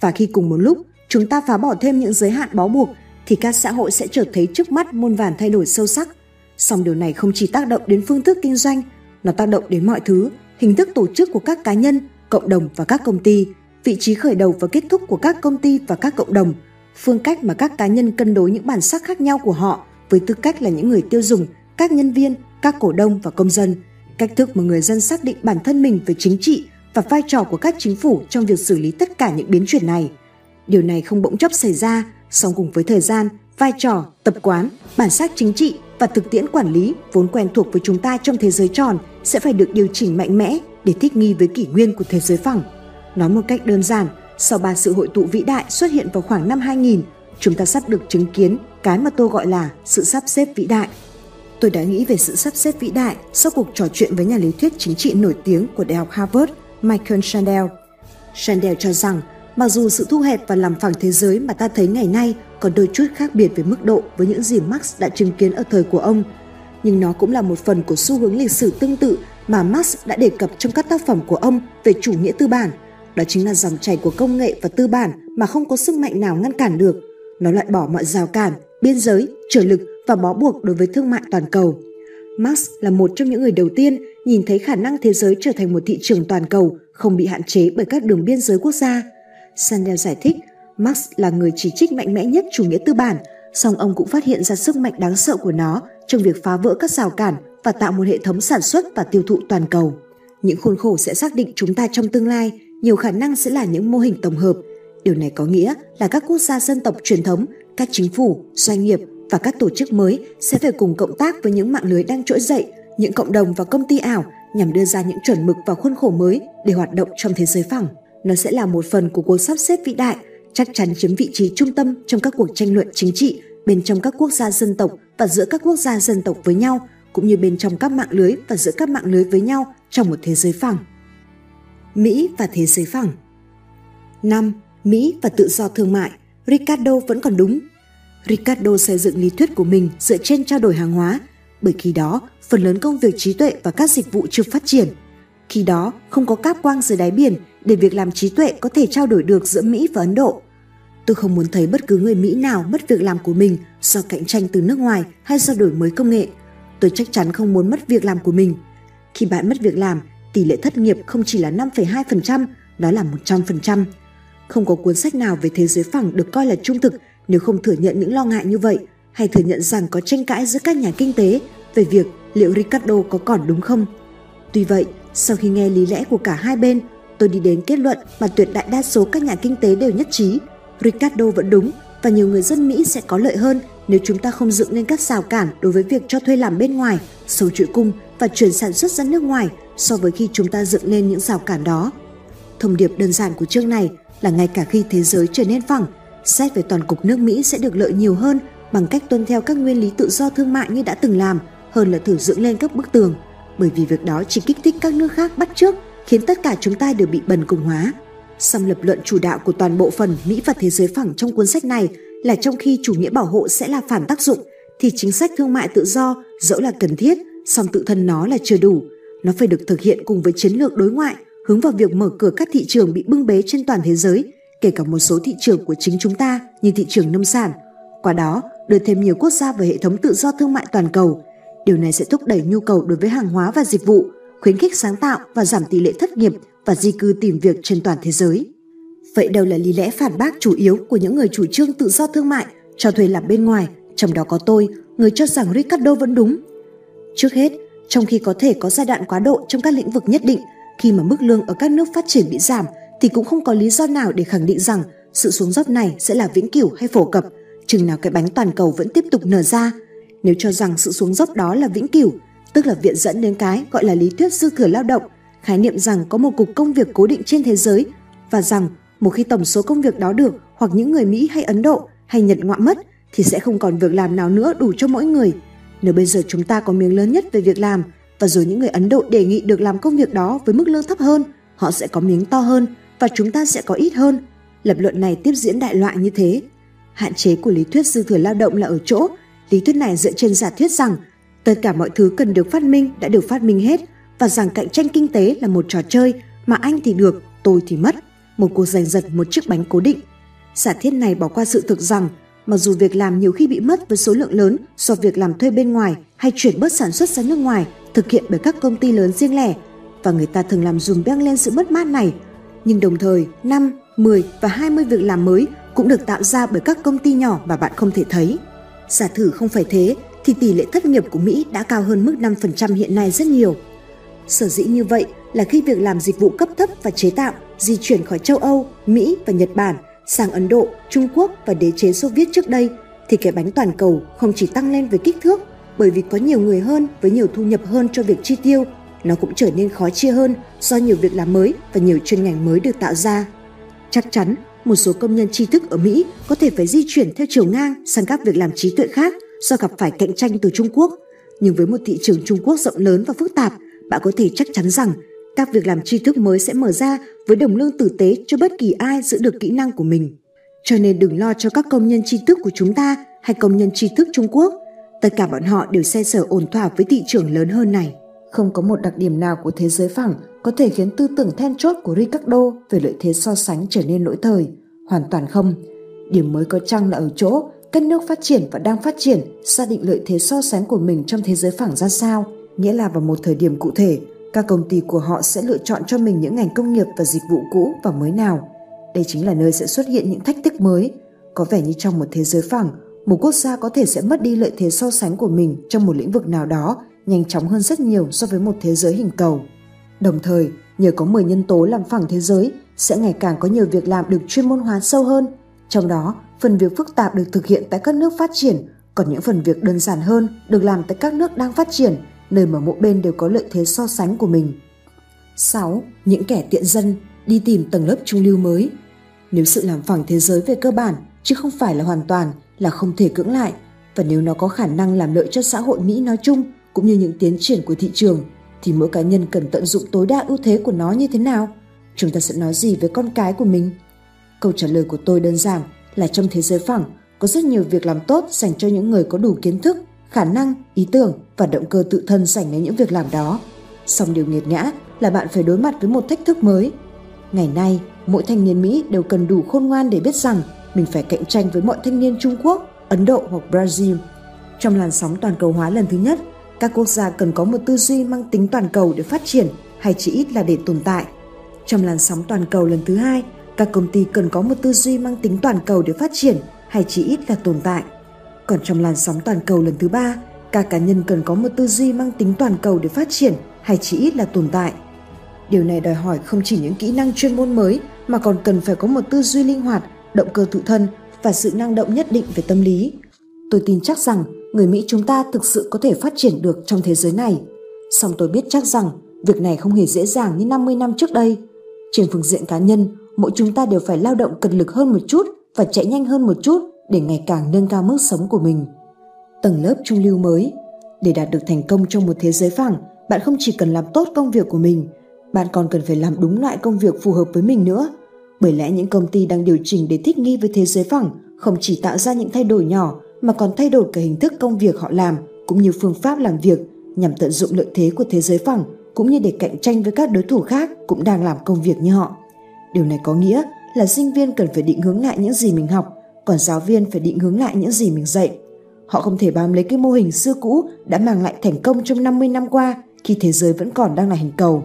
và khi cùng một lúc chúng ta phá bỏ thêm những giới hạn bó buộc, thì các xã hội sẽ chợt thấy trước mắt muôn vàn thay đổi sâu sắc. Song điều này không chỉ tác động đến phương thức kinh doanh, nó tác động đến mọi thứ, hình thức tổ chức của các cá nhân, cộng đồng và các công ty, vị trí khởi đầu và kết thúc của các công ty và các cộng đồng, phương cách mà các cá nhân cân đối những bản sắc khác nhau của họ với tư cách là những người tiêu dùng, các nhân viên, các cổ đông và công dân, cách thức mà người dân xác định bản thân mình về chính trị và vai trò của các chính phủ trong việc xử lý tất cả những biến chuyển này. Điều này không bỗng chốc xảy ra, song cùng với thời gian, vai trò, tập quán, bản sắc chính trị và thực tiễn quản lý vốn quen thuộc với chúng ta trong thế giới tròn sẽ phải được điều chỉnh mạnh mẽ để thích nghi với kỷ nguyên của thế giới phẳng. Nói một cách đơn giản, sau ba sự hội tụ vĩ đại xuất hiện vào khoảng năm 2000, chúng ta sắp được chứng kiến cái mà tôi gọi là sự sắp xếp vĩ đại. Tôi đã nghĩ về sự sắp xếp vĩ đại sau cuộc trò chuyện với nhà lý thuyết chính trị nổi tiếng của Đại học Harvard, Michael Sandel. Sandel cho rằng, mặc dù sự thu hẹp và làm phẳng thế giới mà ta thấy ngày nay còn đôi chút khác biệt về mức độ với những gì Marx đã chứng kiến ở thời của ông, nhưng nó cũng là một phần của xu hướng lịch sử tương tự mà Marx đã đề cập trong các tác phẩm của ông về chủ nghĩa tư bản. Đó chính là dòng chảy của công nghệ và tư bản mà không có sức mạnh nào ngăn cản được. Nó loại bỏ mọi rào cản, biên giới, trở lực và bó buộc đối với thương mại toàn cầu. Marx là một trong những người đầu tiên nhìn thấy khả năng thế giới trở thành một thị trường toàn cầu không bị hạn chế bởi các đường biên giới quốc gia. Sandel giải thích, Marx là người chỉ trích mạnh mẽ nhất chủ nghĩa tư bản, song ông cũng phát hiện ra sức mạnh đáng sợ của nó trong việc phá vỡ các rào cản và tạo một hệ thống sản xuất và tiêu thụ toàn cầu. Những khuôn khổ sẽ xác định chúng ta trong tương lai, nhiều khả năng sẽ là những mô hình tổng hợp. Điều này có nghĩa là các quốc gia dân tộc truyền thống, các chính phủ, doanh nghiệp và các tổ chức mới sẽ phải cùng cộng tác với những mạng lưới đang trỗi dậy, những cộng đồng và công ty ảo nhằm đưa ra những chuẩn mực và khuôn khổ mới để hoạt động trong thế giới phẳng. Nó sẽ là một phần của cuộc sắp xếp vĩ đại, chắc chắn chiếm vị trí trung tâm trong các cuộc tranh luận chính trị bên trong các quốc gia dân tộc và giữa các quốc gia dân tộc với nhau, cũng như bên trong các mạng lưới và giữa các mạng lưới với nhau trong một thế giới phẳng. Mỹ và thế giới phẳng 5. Mỹ và tự do thương mại Ricardo vẫn còn đúng Ricardo xây dựng lý thuyết của mình dựa trên trao đổi hàng hóa, bởi khi đó phần lớn công việc trí tuệ và các dịch vụ chưa phát triển. Khi đó không có cáp quang dưới đáy biển để việc làm trí tuệ có thể trao đổi được giữa Mỹ và Ấn Độ. Tôi không muốn thấy bất cứ người Mỹ nào mất việc làm của mình do cạnh tranh từ nước ngoài hay do đổi mới công nghệ. Tôi chắc chắn không muốn mất việc làm của mình. Khi bạn mất việc làm, tỷ lệ thất nghiệp không chỉ là 5,2%, đó là 100%. Không có cuốn sách nào về thế giới phẳng được coi là trung thực nếu không thừa nhận những lo ngại như vậy hay thừa nhận rằng có tranh cãi giữa các nhà kinh tế về việc liệu Ricardo có còn đúng không. Tuy vậy, Sau khi nghe lý lẽ của cả hai bên, tôi đi đến kết luận mà tuyệt đại đa số các nhà kinh tế đều nhất trí. Ricardo vẫn đúng và nhiều người dân Mỹ sẽ có lợi hơn nếu chúng ta không dựng nên các rào cản đối với việc cho thuê làm bên ngoài, sâu chuỗi cung và chuyển sản xuất ra nước ngoài so với khi chúng ta dựng lên những rào cản đó. Thông điệp đơn giản của chương này là ngay cả khi thế giới trở nên phẳng, xét về toàn cục nước Mỹ sẽ được lợi nhiều hơn bằng cách tuân theo các nguyên lý tự do thương mại như đã từng làm hơn là thử dựng lên các bức tường, bởi vì việc đó chỉ kích thích các nước khác bắt trước, khiến tất cả chúng ta đều bị bần cùng hóa. Song lập luận chủ đạo của toàn bộ phần Mỹ và thế giới phẳng trong cuốn sách này là trong khi chủ nghĩa bảo hộ sẽ là phản tác dụng, thì chính sách thương mại tự do dẫu là cần thiết, song tự thân nó là chưa đủ. Nó phải được thực hiện cùng với chiến lược đối ngoại hướng vào việc mở cửa các thị trường bị bưng bế trên toàn thế giới, kể cả một số thị trường của chính chúng ta như thị trường nông sản. Qua đó, đưa thêm nhiều quốc gia vào hệ thống tự do thương mại toàn cầu. Điều này sẽ thúc đẩy nhu cầu đối với hàng hóa và dịch vụ, khuyến khích sáng tạo và giảm tỷ lệ thất nghiệp và di cư tìm việc trên toàn thế giới. Vậy đâu là lý lẽ phản bác chủ yếu của những người chủ trương tự do thương mại cho thuê làm bên ngoài, trong đó có tôi, người cho rằng Ricardo vẫn đúng. Trước hết, trong khi có thể có giai đoạn quá độ trong các lĩnh vực nhất định, khi mà mức lương ở các nước phát triển bị giảm thì cũng không có lý do nào để khẳng định rằng sự xuống dốc này sẽ là vĩnh cửu hay phổ cập, chừng nào cái bánh toàn cầu vẫn tiếp tục nở ra. Nếu cho rằng sự xuống dốc đó là vĩnh cửu, tức là viện dẫn đến cái gọi là lý thuyết dư thừa lao động, khái niệm rằng có một cục công việc cố định trên thế giới và rằng một khi tổng số công việc đó được hoặc những người Mỹ hay Ấn Độ hay Nhật ngoại mất thì sẽ không còn việc làm nào nữa đủ cho mỗi người. Nếu bây giờ chúng ta có miếng lớn nhất về việc làm và rồi những người Ấn Độ đề nghị được làm công việc đó với mức lương thấp hơn, họ sẽ có miếng to hơn và chúng ta sẽ có ít hơn. Lập luận này tiếp diễn đại loại như thế. Hạn chế của lý thuyết dư thừa lao động là ở chỗ, lý thuyết này dựa trên giả thuyết rằng tất cả mọi thứ cần được phát minh đã được phát minh hết và rằng cạnh tranh kinh tế là một trò chơi mà anh thì được, tôi thì mất, một cuộc giành giật một chiếc bánh cố định. Giả thiết này bỏ qua sự thực rằng mặc dù việc làm nhiều khi bị mất với số lượng lớn do việc làm thuê bên ngoài hay chuyển bớt sản xuất ra nước ngoài thực hiện bởi các công ty lớn riêng lẻ và người ta thường làm dùm beng lên sự mất mát này. Nhưng đồng thời, 5, 10 và 20 việc làm mới cũng được tạo ra bởi các công ty nhỏ mà bạn không thể thấy. Giả thử không phải thế thì tỷ lệ thất nghiệp của Mỹ đã cao hơn mức 5% hiện nay rất nhiều. Sở dĩ như vậy là khi việc làm dịch vụ cấp thấp và chế tạo di chuyển khỏi châu Âu, Mỹ và Nhật Bản sang Ấn Độ, Trung Quốc và đế chế Xô Viết trước đây thì cái bánh toàn cầu không chỉ tăng lên về kích thước bởi vì có nhiều người hơn với nhiều thu nhập hơn cho việc chi tiêu, nó cũng trở nên khó chia hơn do nhiều việc làm mới và nhiều chuyên ngành mới được tạo ra. Chắc chắn, một số công nhân tri thức ở Mỹ có thể phải di chuyển theo chiều ngang sang các việc làm trí tuệ khác do gặp phải cạnh tranh từ Trung Quốc. Nhưng với một thị trường Trung Quốc rộng lớn và phức tạp, bạn có thể chắc chắn rằng các việc làm tri thức mới sẽ mở ra với đồng lương tử tế cho bất kỳ ai giữ được kỹ năng của mình. Cho nên đừng lo cho các công nhân tri thức của chúng ta hay công nhân tri thức Trung Quốc – Tất cả bọn họ đều xe sở ổn thỏa với thị trường lớn hơn này. Không có một đặc điểm nào của thế giới phẳng có thể khiến tư tưởng then chốt của Ricardo về lợi thế so sánh trở nên lỗi thời. Hoàn toàn không. Điểm mới có chăng là ở chỗ các nước phát triển và đang phát triển xác định lợi thế so sánh của mình trong thế giới phẳng ra sao, nghĩa là vào một thời điểm cụ thể, các công ty của họ sẽ lựa chọn cho mình những ngành công nghiệp và dịch vụ cũ và mới nào. Đây chính là nơi sẽ xuất hiện những thách thức mới. Có vẻ như trong một thế giới phẳng, một quốc gia có thể sẽ mất đi lợi thế so sánh của mình trong một lĩnh vực nào đó nhanh chóng hơn rất nhiều so với một thế giới hình cầu. Đồng thời, nhờ có 10 nhân tố làm phẳng thế giới, sẽ ngày càng có nhiều việc làm được chuyên môn hóa sâu hơn. Trong đó, phần việc phức tạp được thực hiện tại các nước phát triển, còn những phần việc đơn giản hơn được làm tại các nước đang phát triển, nơi mà mỗi bên đều có lợi thế so sánh của mình. 6. Những kẻ tiện dân đi tìm tầng lớp trung lưu mới. Nếu sự làm phẳng thế giới về cơ bản, chứ không phải là hoàn toàn, là không thể cưỡng lại và nếu nó có khả năng làm lợi cho xã hội Mỹ nói chung cũng như những tiến triển của thị trường thì mỗi cá nhân cần tận dụng tối đa ưu thế của nó như thế nào? Chúng ta sẽ nói gì với con cái của mình? Câu trả lời của tôi đơn giản là trong thế giới phẳng có rất nhiều việc làm tốt dành cho những người có đủ kiến thức, khả năng, ý tưởng và động cơ tự thân dành đến những việc làm đó. Song điều nghiệt ngã là bạn phải đối mặt với một thách thức mới. Ngày nay, mỗi thanh niên Mỹ đều cần đủ khôn ngoan để biết rằng mình phải cạnh tranh với mọi thanh niên Trung Quốc, Ấn Độ hoặc Brazil. Trong làn sóng toàn cầu hóa lần thứ nhất, các quốc gia cần có một tư duy mang tính toàn cầu để phát triển hay chỉ ít là để tồn tại. Trong làn sóng toàn cầu lần thứ hai, các công ty cần có một tư duy mang tính toàn cầu để phát triển hay chỉ ít là tồn tại. Còn trong làn sóng toàn cầu lần thứ ba, các cá nhân cần có một tư duy mang tính toàn cầu để phát triển hay chỉ ít là tồn tại. Điều này đòi hỏi không chỉ những kỹ năng chuyên môn mới mà còn cần phải có một tư duy linh hoạt, động cơ tự thân và sự năng động nhất định về tâm lý. Tôi tin chắc rằng người Mỹ chúng ta thực sự có thể phát triển được trong thế giới này. Song tôi biết chắc rằng việc này không hề dễ dàng như 50 năm trước đây. Trên phương diện cá nhân, mỗi chúng ta đều phải lao động cật lực hơn một chút và chạy nhanh hơn một chút để ngày càng nâng cao mức sống của mình. Tầng lớp trung lưu mới Để đạt được thành công trong một thế giới phẳng, bạn không chỉ cần làm tốt công việc của mình, bạn còn cần phải làm đúng loại công việc phù hợp với mình nữa. Bởi lẽ những công ty đang điều chỉnh để thích nghi với thế giới phẳng không chỉ tạo ra những thay đổi nhỏ mà còn thay đổi cả hình thức công việc họ làm cũng như phương pháp làm việc nhằm tận dụng lợi thế của thế giới phẳng cũng như để cạnh tranh với các đối thủ khác cũng đang làm công việc như họ. Điều này có nghĩa là sinh viên cần phải định hướng lại những gì mình học, còn giáo viên phải định hướng lại những gì mình dạy. Họ không thể bám lấy cái mô hình xưa cũ đã mang lại thành công trong 50 năm qua khi thế giới vẫn còn đang là hình cầu.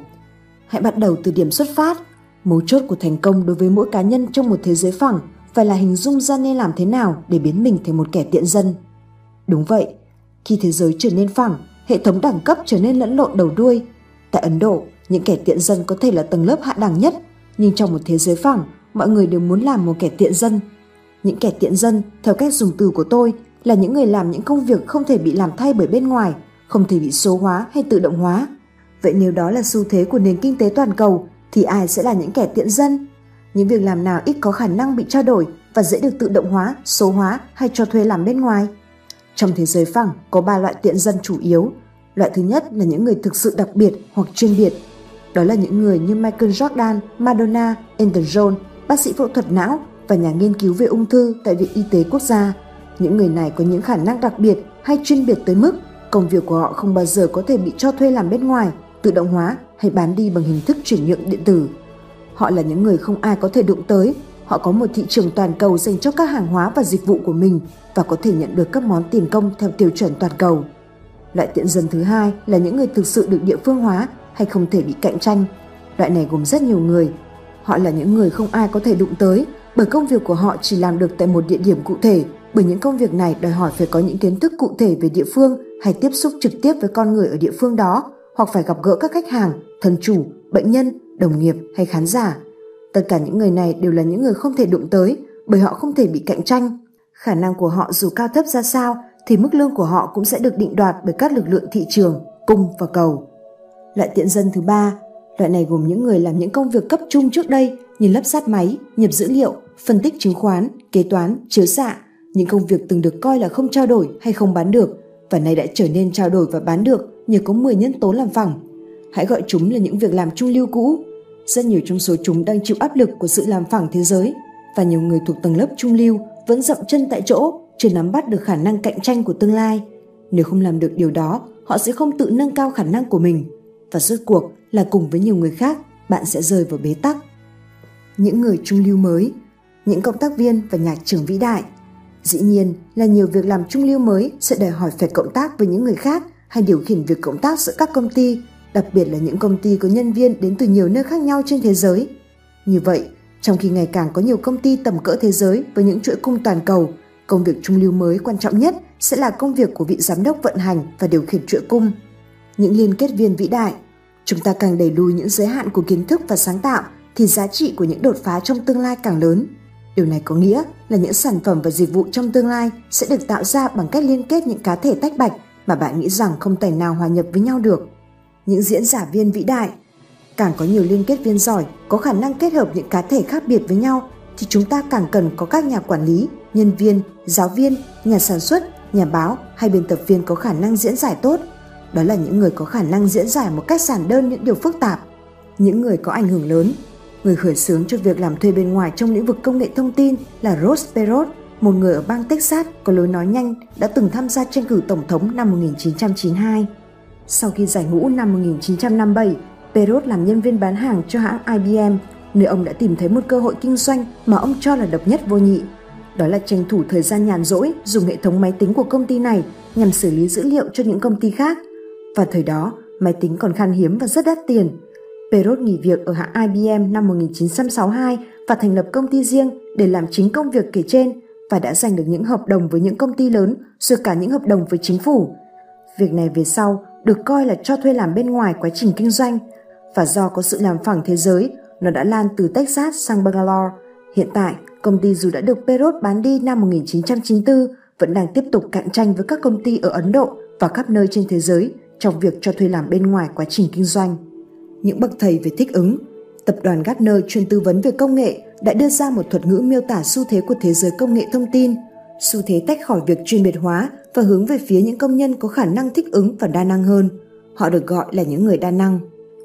Hãy bắt đầu từ điểm xuất phát. Mấu chốt của thành công đối với mỗi cá nhân trong một thế giới phẳng phải là hình dung ra nên làm thế nào để biến mình thành một kẻ tiện dân. Đúng vậy, khi thế giới trở nên phẳng, hệ thống đẳng cấp trở nên lẫn lộn đầu đuôi. Tại Ấn Độ, những kẻ tiện dân có thể là tầng lớp hạ đẳng nhất, nhưng trong một thế giới phẳng, mọi người đều muốn làm một kẻ tiện dân. Những kẻ tiện dân, theo cách dùng từ của tôi, là những người làm những công việc không thể bị làm thay bởi bên ngoài, không thể bị số hóa hay tự động hóa. Vậy nếu đó là xu thế của nền kinh tế toàn cầu, thì ai sẽ là những kẻ tiện dân? Những việc làm nào ít có khả năng bị trao đổi và dễ được tự động hóa, số hóa hay cho thuê làm bên ngoài? Trong thế giới phẳng có ba loại tiện dân chủ yếu. Loại thứ nhất là những người thực sự đặc biệt hoặc chuyên biệt. Đó là những người như Michael Jordan, Madonna, Elton John, bác sĩ phẫu thuật não và nhà nghiên cứu về ung thư tại Viện Y tế Quốc gia. Những người này có những khả năng đặc biệt hay chuyên biệt tới mức công việc của họ không bao giờ có thể bị cho thuê làm bên ngoài, tự động hóa hay bán đi bằng hình thức chuyển nhượng điện tử. Họ là những người không ai có thể đụng tới, họ có một thị trường toàn cầu dành cho các hàng hóa và dịch vụ của mình và có thể nhận được các món tiền công theo tiêu chuẩn toàn cầu. Loại tiện dân thứ hai là những người thực sự được địa phương hóa hay không thể bị cạnh tranh. Loại này gồm rất nhiều người. Họ là những người không ai có thể đụng tới bởi công việc của họ chỉ làm được tại một địa điểm cụ thể bởi những công việc này đòi hỏi phải có những kiến thức cụ thể về địa phương hay tiếp xúc trực tiếp với con người ở địa phương đó hoặc phải gặp gỡ các khách hàng, thân chủ, bệnh nhân, đồng nghiệp hay khán giả. Tất cả những người này đều là những người không thể đụng tới bởi họ không thể bị cạnh tranh. Khả năng của họ dù cao thấp ra sao thì mức lương của họ cũng sẽ được định đoạt bởi các lực lượng thị trường, cung và cầu. Loại tiện dân thứ ba, loại này gồm những người làm những công việc cấp trung trước đây như lắp ráp máy, nhập dữ liệu, phân tích chứng khoán, kế toán, chiếu xạ, những công việc từng được coi là không trao đổi hay không bán được và nay đã trở nên trao đổi và bán được nhờ có 10 nhân tố làm phẳng. Hãy gọi chúng là những việc làm trung lưu cũ. Rất nhiều trong số chúng đang chịu áp lực của sự làm phẳng thế giới và nhiều người thuộc tầng lớp trung lưu vẫn dậm chân tại chỗ, chưa nắm bắt được khả năng cạnh tranh của tương lai. Nếu không làm được điều đó, họ sẽ không tự nâng cao khả năng của mình và rốt cuộc là cùng với nhiều người khác, bạn sẽ rơi vào bế tắc. Những người trung lưu mới, những cộng tác viên và nhạc trưởng vĩ đại Dĩ nhiên là nhiều việc làm trung lưu mới sẽ đòi hỏi phải cộng tác với những người khác hay điều khiển việc cộng tác giữa các công ty, đặc biệt là những công ty có nhân viên đến từ nhiều nơi khác nhau trên thế giới. Như vậy, trong khi ngày càng có nhiều công ty tầm cỡ thế giới với những chuỗi cung toàn cầu, công việc trung lưu mới quan trọng nhất sẽ là công việc của vị giám đốc vận hành và điều khiển chuỗi cung. Những liên kết viên vĩ đại, chúng ta càng đẩy lùi những giới hạn của kiến thức và sáng tạo thì giá trị của những đột phá trong tương lai càng lớn. Điều này có nghĩa là những sản phẩm và dịch vụ trong tương lai sẽ được tạo ra bằng cách liên kết những cá thể tách bạch mà bạn nghĩ rằng không thể nào hòa nhập với nhau được. Những diễn giả viên vĩ đại càng có nhiều liên kết viên giỏi có khả năng kết hợp những cá thể khác biệt với nhau thì chúng ta càng cần có các nhà quản lý, nhân viên, giáo viên, nhà sản xuất, nhà báo hay biên tập viên có khả năng diễn giải tốt. Đó là những người có khả năng diễn giải một cách giản đơn những điều phức tạp. Những người có ảnh hưởng lớn Người khởi xướng cho việc làm thuê bên ngoài trong lĩnh vực công nghệ thông tin là Ross Perot, một người ở bang Texas có lối nói nhanh đã từng tham gia tranh cử tổng thống năm 1992. Sau khi giải ngũ năm 1957, Perot làm nhân viên bán hàng cho hãng IBM, nơi ông đã tìm thấy một cơ hội kinh doanh mà ông cho là độc nhất vô nhị. Đó là tranh thủ thời gian nhàn rỗi dùng hệ thống máy tính của công ty này nhằm xử lý dữ liệu cho những công ty khác. Và thời đó, máy tính còn khan hiếm và rất đắt tiền, Perot nghỉ việc ở hãng IBM năm 1962 và thành lập công ty riêng để làm chính công việc kể trên và đã giành được những hợp đồng với những công ty lớn rồi cả những hợp đồng với chính phủ. Việc này về sau được coi là cho thuê làm bên ngoài quá trình kinh doanh và do có sự làm phẳng thế giới, nó đã lan từ Texas sang Bangalore. Hiện tại, công ty dù đã được Perot bán đi năm 1994 vẫn đang tiếp tục cạnh tranh với các công ty ở Ấn Độ và khắp nơi trên thế giới trong việc cho thuê làm bên ngoài quá trình kinh doanh. Những bậc thầy về thích ứng, tập đoàn Gartner chuyên tư vấn về công nghệ đã đưa ra một thuật ngữ miêu tả xu thế của thế giới công nghệ thông tin, xu thế tách khỏi việc chuyên biệt hóa và hướng về phía những công nhân có khả năng thích ứng và đa năng hơn. Họ được gọi là những người đa năng.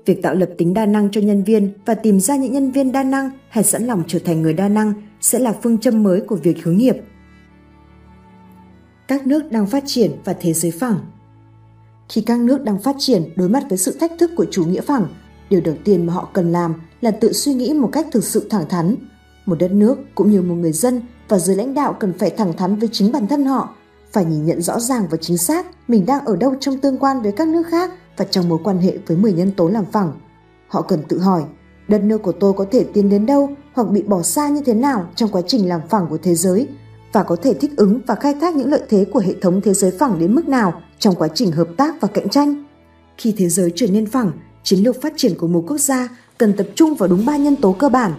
Việc tạo lập tính đa năng cho nhân viên và tìm ra những nhân viên đa năng hay sẵn lòng trở thành người đa năng sẽ là phương châm mới của việc hướng nghiệp. Các nước đang phát triển và thế giới phẳng khi các nước đang phát triển đối mặt với sự thách thức của chủ nghĩa phẳng, điều đầu tiên mà họ cần làm là tự suy nghĩ một cách thực sự thẳng thắn. Một đất nước cũng như một người dân và giới lãnh đạo cần phải thẳng thắn với chính bản thân họ, phải nhìn nhận rõ ràng và chính xác mình đang ở đâu trong tương quan với các nước khác và trong mối quan hệ với 10 nhân tố làm phẳng. Họ cần tự hỏi, đất nước của tôi có thể tiến đến đâu hoặc bị bỏ xa như thế nào trong quá trình làm phẳng của thế giới và có thể thích ứng và khai thác những lợi thế của hệ thống thế giới phẳng đến mức nào trong quá trình hợp tác và cạnh tranh. Khi thế giới trở nên phẳng, chiến lược phát triển của một quốc gia cần tập trung vào đúng ba nhân tố cơ bản.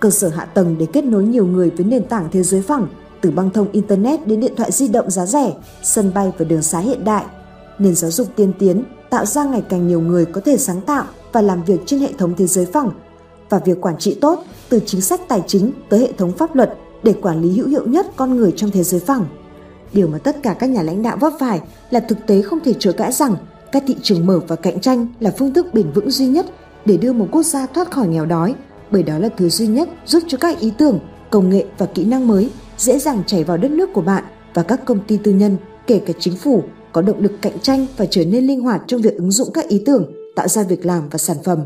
Cơ sở hạ tầng để kết nối nhiều người với nền tảng thế giới phẳng, từ băng thông Internet đến điện thoại di động giá rẻ, sân bay và đường xá hiện đại. Nền giáo dục tiên tiến tạo ra ngày càng nhiều người có thể sáng tạo và làm việc trên hệ thống thế giới phẳng và việc quản trị tốt từ chính sách tài chính tới hệ thống pháp luật để quản lý hữu hiệu nhất con người trong thế giới phẳng. Điều mà tất cả các nhà lãnh đạo vấp phải là thực tế không thể chối cãi rằng các thị trường mở và cạnh tranh là phương thức bền vững duy nhất để đưa một quốc gia thoát khỏi nghèo đói, bởi đó là thứ duy nhất giúp cho các ý tưởng, công nghệ và kỹ năng mới dễ dàng chảy vào đất nước của bạn và các công ty tư nhân, kể cả chính phủ, có động lực cạnh tranh và trở nên linh hoạt trong việc ứng dụng các ý tưởng, tạo ra việc làm và sản phẩm.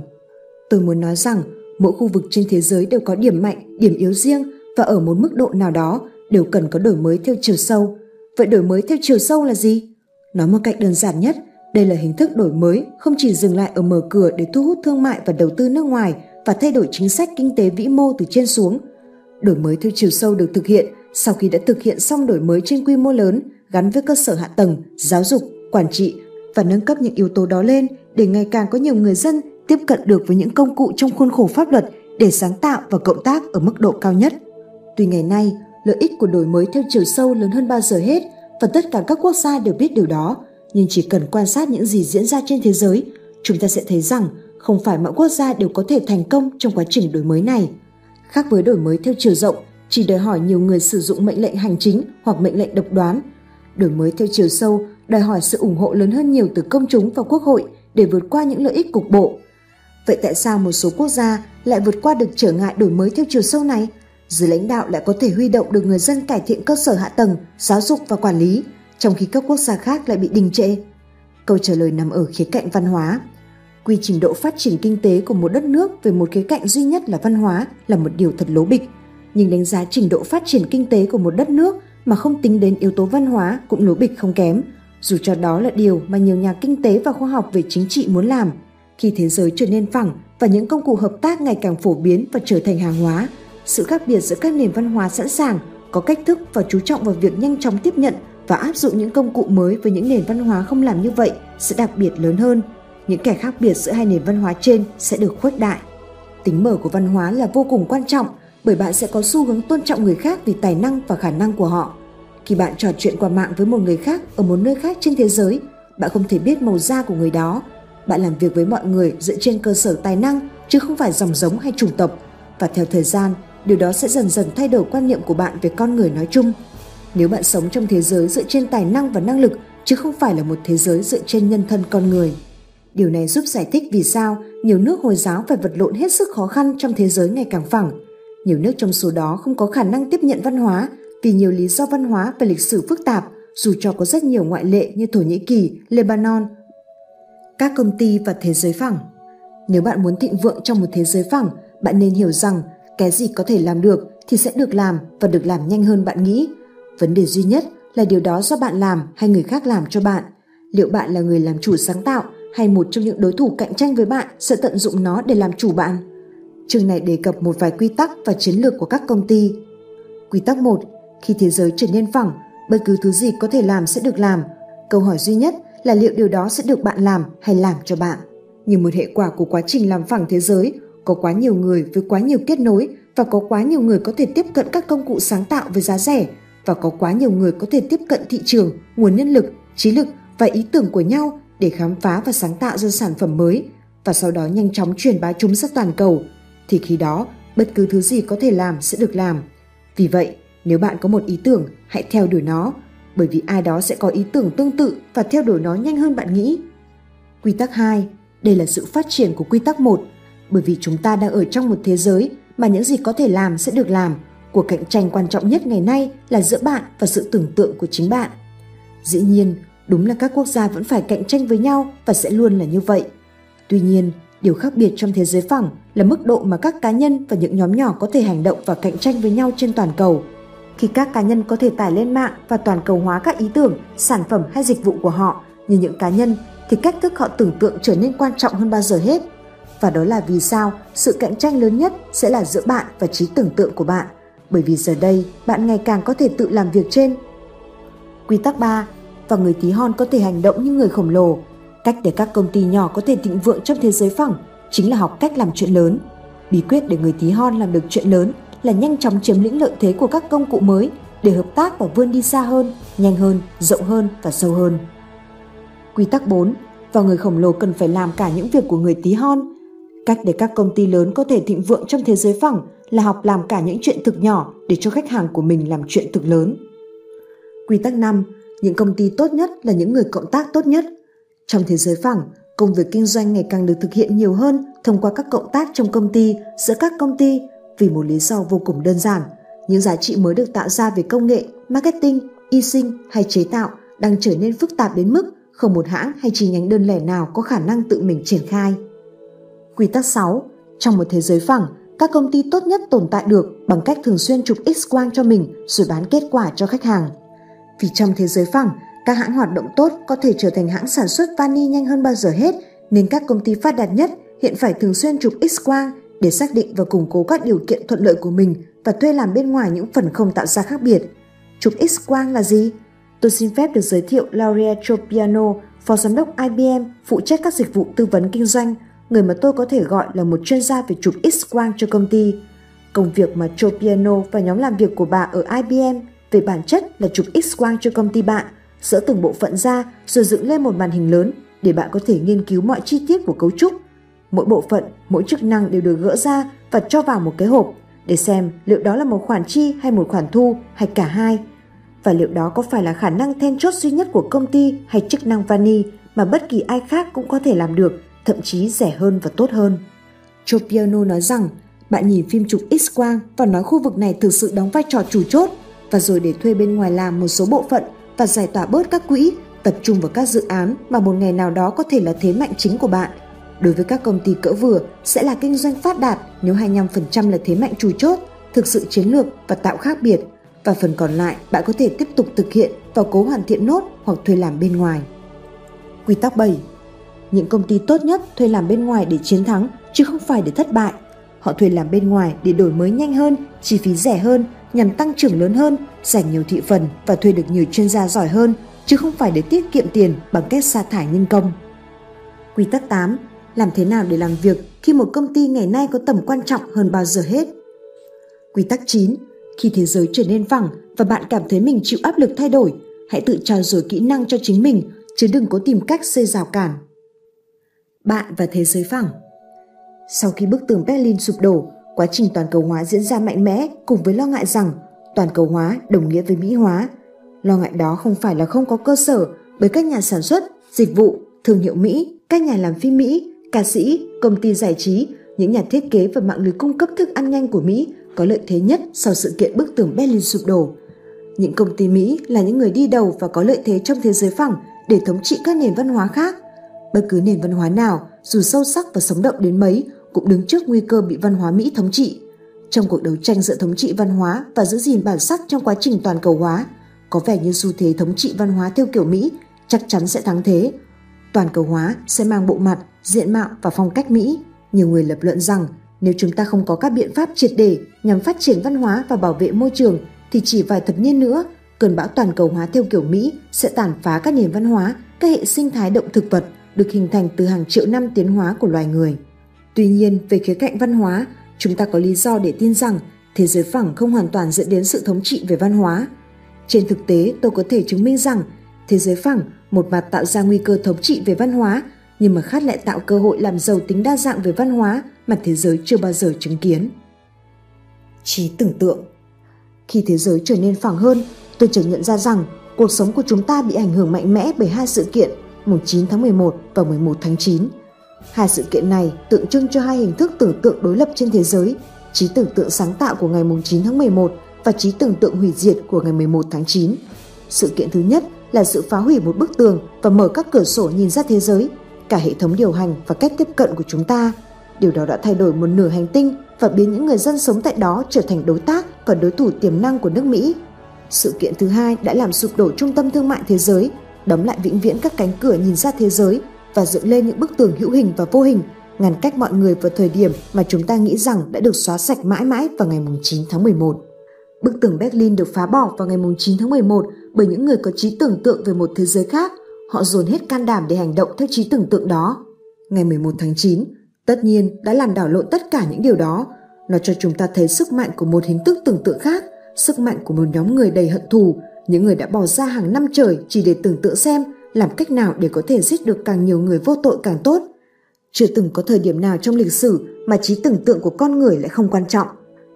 Tôi muốn nói rằng mỗi khu vực trên thế giới đều có điểm mạnh, điểm yếu riêng và ở một mức độ nào đó đều cần có đổi mới theo chiều sâu. Vậy đổi mới theo chiều sâu là gì? Nói một cách đơn giản nhất, đây là hình thức đổi mới không chỉ dừng lại ở mở cửa để thu hút thương mại và đầu tư nước ngoài và thay đổi chính sách kinh tế vĩ mô từ trên xuống. Đổi mới theo chiều sâu được thực hiện sau khi đã thực hiện xong đổi mới trên quy mô lớn gắn với cơ sở hạ tầng, giáo dục, quản trị và nâng cấp những yếu tố đó lên để ngày càng có nhiều người dân tiếp cận được với những công cụ trong khuôn khổ pháp luật để sáng tạo và cộng tác ở mức độ cao nhất. Tuy ngày nay, lợi ích của đổi mới theo chiều sâu lớn hơn bao giờ hết và tất cả các quốc gia đều biết điều đó, nhưng chỉ cần quan sát những gì diễn ra trên thế giới, chúng ta sẽ thấy rằng không phải mọi quốc gia đều có thể thành công trong quá trình đổi mới này. Khác với đổi mới theo chiều rộng, chỉ đòi hỏi nhiều người sử dụng mệnh lệnh hành chính hoặc mệnh lệnh độc đoán. Đổi mới theo chiều sâu đòi hỏi sự ủng hộ lớn hơn nhiều từ công chúng và quốc hội để vượt qua những lợi ích cục bộ. Vậy tại sao một số quốc gia lại vượt qua được trở ngại đổi mới theo chiều sâu này? Dưới lãnh đạo lại có thể huy động được người dân cải thiện cơ sở hạ tầng, giáo dục và quản lý, trong khi các quốc gia khác lại bị đình trệ? Câu trả lời nằm ở khía cạnh văn hóa. Quy trình độ phát triển kinh tế của một đất nước về một khía cạnh duy nhất là văn hóa là một điều thật lố bịch. Nhưng đánh giá trình độ phát triển kinh tế của một đất nước mà không tính đến yếu tố văn hóa cũng lố bịch không kém, dù cho đó là điều mà nhiều nhà kinh tế và khoa học về chính trị muốn làm. Khi thế giới trở nên phẳng và những công cụ hợp tác ngày càng phổ biến và trở thành hàng hóa, sự khác biệt giữa các nền văn hóa sẵn sàng có cách thức và chú trọng vào việc nhanh chóng tiếp nhận và áp dụng những công cụ mới với những nền văn hóa không làm như vậy sẽ đặc biệt lớn hơn. Những kẻ khác biệt giữa hai nền văn hóa trên sẽ được khuếch đại. Tính mở của văn hóa là vô cùng quan trọng bởi bạn sẽ có xu hướng tôn trọng người khác vì tài năng và khả năng của họ. Khi bạn trò chuyện qua mạng với một người khác ở một nơi khác trên thế giới, bạn không thể biết màu da của người đó. Bạn làm việc với mọi người dựa trên cơ sở tài năng chứ không phải dòng giống hay chủng tộc. Và theo thời gian, điều đó sẽ dần dần thay đổi quan niệm của bạn về con người nói chung. Nếu bạn sống trong thế giới dựa trên tài năng và năng lực chứ không phải là một thế giới dựa trên nhân thân con người. Điều này giúp giải thích vì sao nhiều nước Hồi giáo phải vật lộn hết sức khó khăn trong thế giới ngày càng phẳng. Nhiều nước trong số đó không có khả năng tiếp nhận văn hóa vì nhiều lý do văn hóa và lịch sử phức tạp, dù cho có rất nhiều ngoại lệ như Thổ Nhĩ Kỳ, Lebanon. Các công ty và thế giới phẳng Nếu bạn muốn thịnh vượng trong một thế giới phẳng, bạn nên hiểu rằng cái gì có thể làm được thì sẽ được làm và được làm nhanh hơn bạn nghĩ. Vấn đề duy nhất là điều đó do bạn làm hay người khác làm cho bạn. Liệu bạn là người làm chủ sáng tạo hay một trong những đối thủ cạnh tranh với bạn sẽ tận dụng nó để làm chủ bạn? Chương này đề cập một vài quy tắc và chiến lược của các công ty. Quy tắc 1. Khi thế giới trở nên phẳng, bất cứ thứ gì có thể làm sẽ được làm. Câu hỏi duy nhất là liệu điều đó sẽ được bạn làm hay làm cho bạn. Như một hệ quả của quá trình làm phẳng thế giới, có quá nhiều người với quá nhiều kết nối và có quá nhiều người có thể tiếp cận các công cụ sáng tạo với giá rẻ và có quá nhiều người có thể tiếp cận thị trường, nguồn nhân lực, trí lực và ý tưởng của nhau để khám phá và sáng tạo ra sản phẩm mới và sau đó nhanh chóng truyền bá chúng ra toàn cầu thì khi đó bất cứ thứ gì có thể làm sẽ được làm. Vì vậy, nếu bạn có một ý tưởng, hãy theo đuổi nó, bởi vì ai đó sẽ có ý tưởng tương tự và theo đuổi nó nhanh hơn bạn nghĩ. Quy tắc 2, đây là sự phát triển của quy tắc 1, bởi vì chúng ta đang ở trong một thế giới mà những gì có thể làm sẽ được làm. Cuộc cạnh tranh quan trọng nhất ngày nay là giữa bạn và sự tưởng tượng của chính bạn. Dĩ nhiên, đúng là các quốc gia vẫn phải cạnh tranh với nhau và sẽ luôn là như vậy. Tuy nhiên, điều khác biệt trong thế giới phẳng là mức độ mà các cá nhân và những nhóm nhỏ có thể hành động và cạnh tranh với nhau trên toàn cầu. Khi các cá nhân có thể tải lên mạng và toàn cầu hóa các ý tưởng, sản phẩm hay dịch vụ của họ như những cá nhân thì cách thức họ tưởng tượng trở nên quan trọng hơn bao giờ hết. Và đó là vì sao sự cạnh tranh lớn nhất sẽ là giữa bạn và trí tưởng tượng của bạn, bởi vì giờ đây bạn ngày càng có thể tự làm việc trên. Quy tắc 3. Và người tí hon có thể hành động như người khổng lồ. Cách để các công ty nhỏ có thể thịnh vượng trong thế giới phẳng chính là học cách làm chuyện lớn. Bí quyết để người tí hon làm được chuyện lớn là nhanh chóng chiếm lĩnh lợi thế của các công cụ mới để hợp tác và vươn đi xa hơn, nhanh hơn, rộng hơn và sâu hơn. Quy tắc 4. Và người khổng lồ cần phải làm cả những việc của người tí hon. Cách để các công ty lớn có thể thịnh vượng trong thế giới phẳng là học làm cả những chuyện thực nhỏ để cho khách hàng của mình làm chuyện thực lớn. Quy tắc 5. Những công ty tốt nhất là những người cộng tác tốt nhất. Trong thế giới phẳng, công việc kinh doanh ngày càng được thực hiện nhiều hơn thông qua các cộng tác trong công ty, giữa các công ty vì một lý do vô cùng đơn giản. Những giá trị mới được tạo ra về công nghệ, marketing, y sinh hay chế tạo đang trở nên phức tạp đến mức không một hãng hay chi nhánh đơn lẻ nào có khả năng tự mình triển khai. Quy tắc 6. Trong một thế giới phẳng, các công ty tốt nhất tồn tại được bằng cách thường xuyên chụp X-quang cho mình rồi bán kết quả cho khách hàng. Vì trong thế giới phẳng, các hãng hoạt động tốt có thể trở thành hãng sản xuất vani nhanh hơn bao giờ hết, nên các công ty phát đạt nhất hiện phải thường xuyên chụp X-quang để xác định và củng cố các điều kiện thuận lợi của mình và thuê làm bên ngoài những phần không tạo ra khác biệt. Chụp X-quang là gì? Tôi xin phép được giới thiệu Lauria Tropiano, phó giám đốc IBM, phụ trách các dịch vụ tư vấn kinh doanh, người mà tôi có thể gọi là một chuyên gia về chụp X-quang cho công ty. Công việc mà Tropiano và nhóm làm việc của bà ở IBM về bản chất là chụp X-quang cho công ty bạn, dỡ từng bộ phận ra rồi dựng lên một màn hình lớn để bạn có thể nghiên cứu mọi chi tiết của cấu trúc. Mỗi bộ phận, mỗi chức năng đều được gỡ ra và cho vào một cái hộp để xem liệu đó là một khoản chi hay một khoản thu hay cả hai – và liệu đó có phải là khả năng then chốt duy nhất của công ty hay chức năng vani mà bất kỳ ai khác cũng có thể làm được, thậm chí rẻ hơn và tốt hơn. Chopiano nói rằng bạn nhìn phim chụp X-quang và nói khu vực này thực sự đóng vai trò chủ chốt và rồi để thuê bên ngoài làm một số bộ phận và giải tỏa bớt các quỹ, tập trung vào các dự án mà một ngày nào đó có thể là thế mạnh chính của bạn. Đối với các công ty cỡ vừa sẽ là kinh doanh phát đạt nếu 25% là thế mạnh chủ chốt, thực sự chiến lược và tạo khác biệt và phần còn lại bạn có thể tiếp tục thực hiện và cố hoàn thiện nốt hoặc thuê làm bên ngoài. Quy tắc 7. Những công ty tốt nhất thuê làm bên ngoài để chiến thắng chứ không phải để thất bại. Họ thuê làm bên ngoài để đổi mới nhanh hơn, chi phí rẻ hơn, nhằm tăng trưởng lớn hơn, giành nhiều thị phần và thuê được nhiều chuyên gia giỏi hơn, chứ không phải để tiết kiệm tiền bằng cách sa thải nhân công. Quy tắc 8. Làm thế nào để làm việc khi một công ty ngày nay có tầm quan trọng hơn bao giờ hết? Quy tắc 9 khi thế giới trở nên phẳng và bạn cảm thấy mình chịu áp lực thay đổi, hãy tự trao dồi kỹ năng cho chính mình, chứ đừng có tìm cách xây rào cản. Bạn và thế giới phẳng Sau khi bức tường Berlin sụp đổ, quá trình toàn cầu hóa diễn ra mạnh mẽ cùng với lo ngại rằng toàn cầu hóa đồng nghĩa với Mỹ hóa. Lo ngại đó không phải là không có cơ sở bởi các nhà sản xuất, dịch vụ, thương hiệu Mỹ, các nhà làm phim Mỹ, ca sĩ, công ty giải trí, những nhà thiết kế và mạng lưới cung cấp thức ăn nhanh của Mỹ có lợi thế nhất sau sự kiện bức tường Berlin sụp đổ. Những công ty Mỹ là những người đi đầu và có lợi thế trong thế giới phẳng để thống trị các nền văn hóa khác. Bất cứ nền văn hóa nào, dù sâu sắc và sống động đến mấy, cũng đứng trước nguy cơ bị văn hóa Mỹ thống trị. Trong cuộc đấu tranh giữa thống trị văn hóa và giữ gìn bản sắc trong quá trình toàn cầu hóa, có vẻ như xu thế thống trị văn hóa theo kiểu Mỹ chắc chắn sẽ thắng thế. Toàn cầu hóa sẽ mang bộ mặt, diện mạo và phong cách Mỹ. Nhiều người lập luận rằng nếu chúng ta không có các biện pháp triệt để nhằm phát triển văn hóa và bảo vệ môi trường thì chỉ vài thập niên nữa, cơn bão toàn cầu hóa theo kiểu Mỹ sẽ tàn phá các nền văn hóa, các hệ sinh thái động thực vật được hình thành từ hàng triệu năm tiến hóa của loài người. Tuy nhiên, về khía cạnh văn hóa, chúng ta có lý do để tin rằng thế giới phẳng không hoàn toàn dẫn đến sự thống trị về văn hóa. Trên thực tế, tôi có thể chứng minh rằng thế giới phẳng một mặt tạo ra nguy cơ thống trị về văn hóa, nhưng mà khác lại tạo cơ hội làm giàu tính đa dạng về văn hóa mà thế giới chưa bao giờ chứng kiến. Trí tưởng tượng Khi thế giới trở nên phẳng hơn, tôi chợt nhận ra rằng cuộc sống của chúng ta bị ảnh hưởng mạnh mẽ bởi hai sự kiện mùng 9 tháng 11 và 11 tháng 9. Hai sự kiện này tượng trưng cho hai hình thức tưởng tượng đối lập trên thế giới, trí tưởng tượng sáng tạo của ngày mùng 9 tháng 11 và trí tưởng tượng hủy diệt của ngày 11 tháng 9. Sự kiện thứ nhất là sự phá hủy một bức tường và mở các cửa sổ nhìn ra thế giới, cả hệ thống điều hành và cách tiếp cận của chúng ta. Điều đó đã thay đổi một nửa hành tinh và biến những người dân sống tại đó trở thành đối tác và đối thủ tiềm năng của nước Mỹ. Sự kiện thứ hai đã làm sụp đổ trung tâm thương mại thế giới, đóng lại vĩnh viễn các cánh cửa nhìn ra thế giới và dựng lên những bức tường hữu hình và vô hình, ngăn cách mọi người vào thời điểm mà chúng ta nghĩ rằng đã được xóa sạch mãi mãi vào ngày 9 tháng 11. Bức tường Berlin được phá bỏ vào ngày 9 tháng 11 bởi những người có trí tưởng tượng về một thế giới khác. Họ dồn hết can đảm để hành động theo trí tưởng tượng đó. Ngày 11 tháng 9, tất nhiên đã làm đảo lộn tất cả những điều đó. Nó cho chúng ta thấy sức mạnh của một hình thức tưởng tượng khác, sức mạnh của một nhóm người đầy hận thù, những người đã bỏ ra hàng năm trời chỉ để tưởng tượng xem làm cách nào để có thể giết được càng nhiều người vô tội càng tốt. Chưa từng có thời điểm nào trong lịch sử mà trí tưởng tượng của con người lại không quan trọng.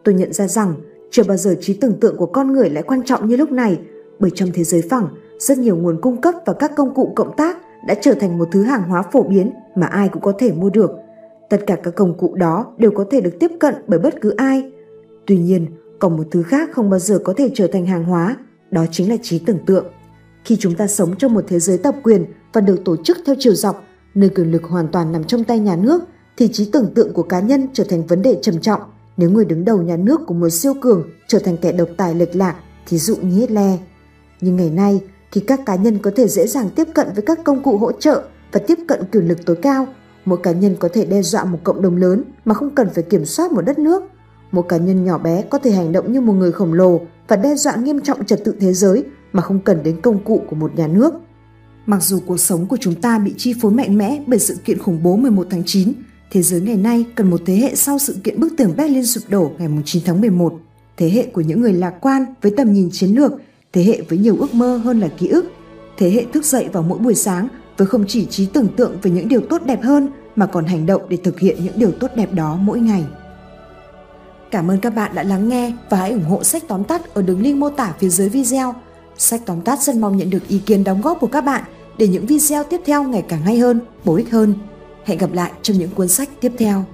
Tôi nhận ra rằng chưa bao giờ trí tưởng tượng của con người lại quan trọng như lúc này, bởi trong thế giới phẳng, rất nhiều nguồn cung cấp và các công cụ cộng tác đã trở thành một thứ hàng hóa phổ biến mà ai cũng có thể mua được. Tất cả các công cụ đó đều có thể được tiếp cận bởi bất cứ ai. Tuy nhiên, còn một thứ khác không bao giờ có thể trở thành hàng hóa, đó chính là trí tưởng tượng. Khi chúng ta sống trong một thế giới tập quyền và được tổ chức theo chiều dọc, nơi quyền lực hoàn toàn nằm trong tay nhà nước, thì trí tưởng tượng của cá nhân trở thành vấn đề trầm trọng – nếu người đứng đầu nhà nước của một siêu cường trở thành kẻ độc tài lệch lạc, thí dụ như Hitler. Nhưng ngày nay, khi các cá nhân có thể dễ dàng tiếp cận với các công cụ hỗ trợ và tiếp cận quyền lực tối cao, mỗi cá nhân có thể đe dọa một cộng đồng lớn mà không cần phải kiểm soát một đất nước. Một cá nhân nhỏ bé có thể hành động như một người khổng lồ và đe dọa nghiêm trọng trật tự thế giới mà không cần đến công cụ của một nhà nước. Mặc dù cuộc sống của chúng ta bị chi phối mạnh mẽ bởi sự kiện khủng bố 11 tháng 9, Thế giới ngày nay cần một thế hệ sau sự kiện bức tường Berlin sụp đổ ngày 9 tháng 11. Thế hệ của những người lạc quan với tầm nhìn chiến lược, thế hệ với nhiều ước mơ hơn là ký ức. Thế hệ thức dậy vào mỗi buổi sáng với không chỉ trí tưởng tượng về những điều tốt đẹp hơn mà còn hành động để thực hiện những điều tốt đẹp đó mỗi ngày. Cảm ơn các bạn đã lắng nghe và hãy ủng hộ sách tóm tắt ở đường link mô tả phía dưới video. Sách tóm tắt rất mong nhận được ý kiến đóng góp của các bạn để những video tiếp theo ngày càng hay hơn, bổ ích hơn. Hẹn gặp lại trong những cuốn sách tiếp theo.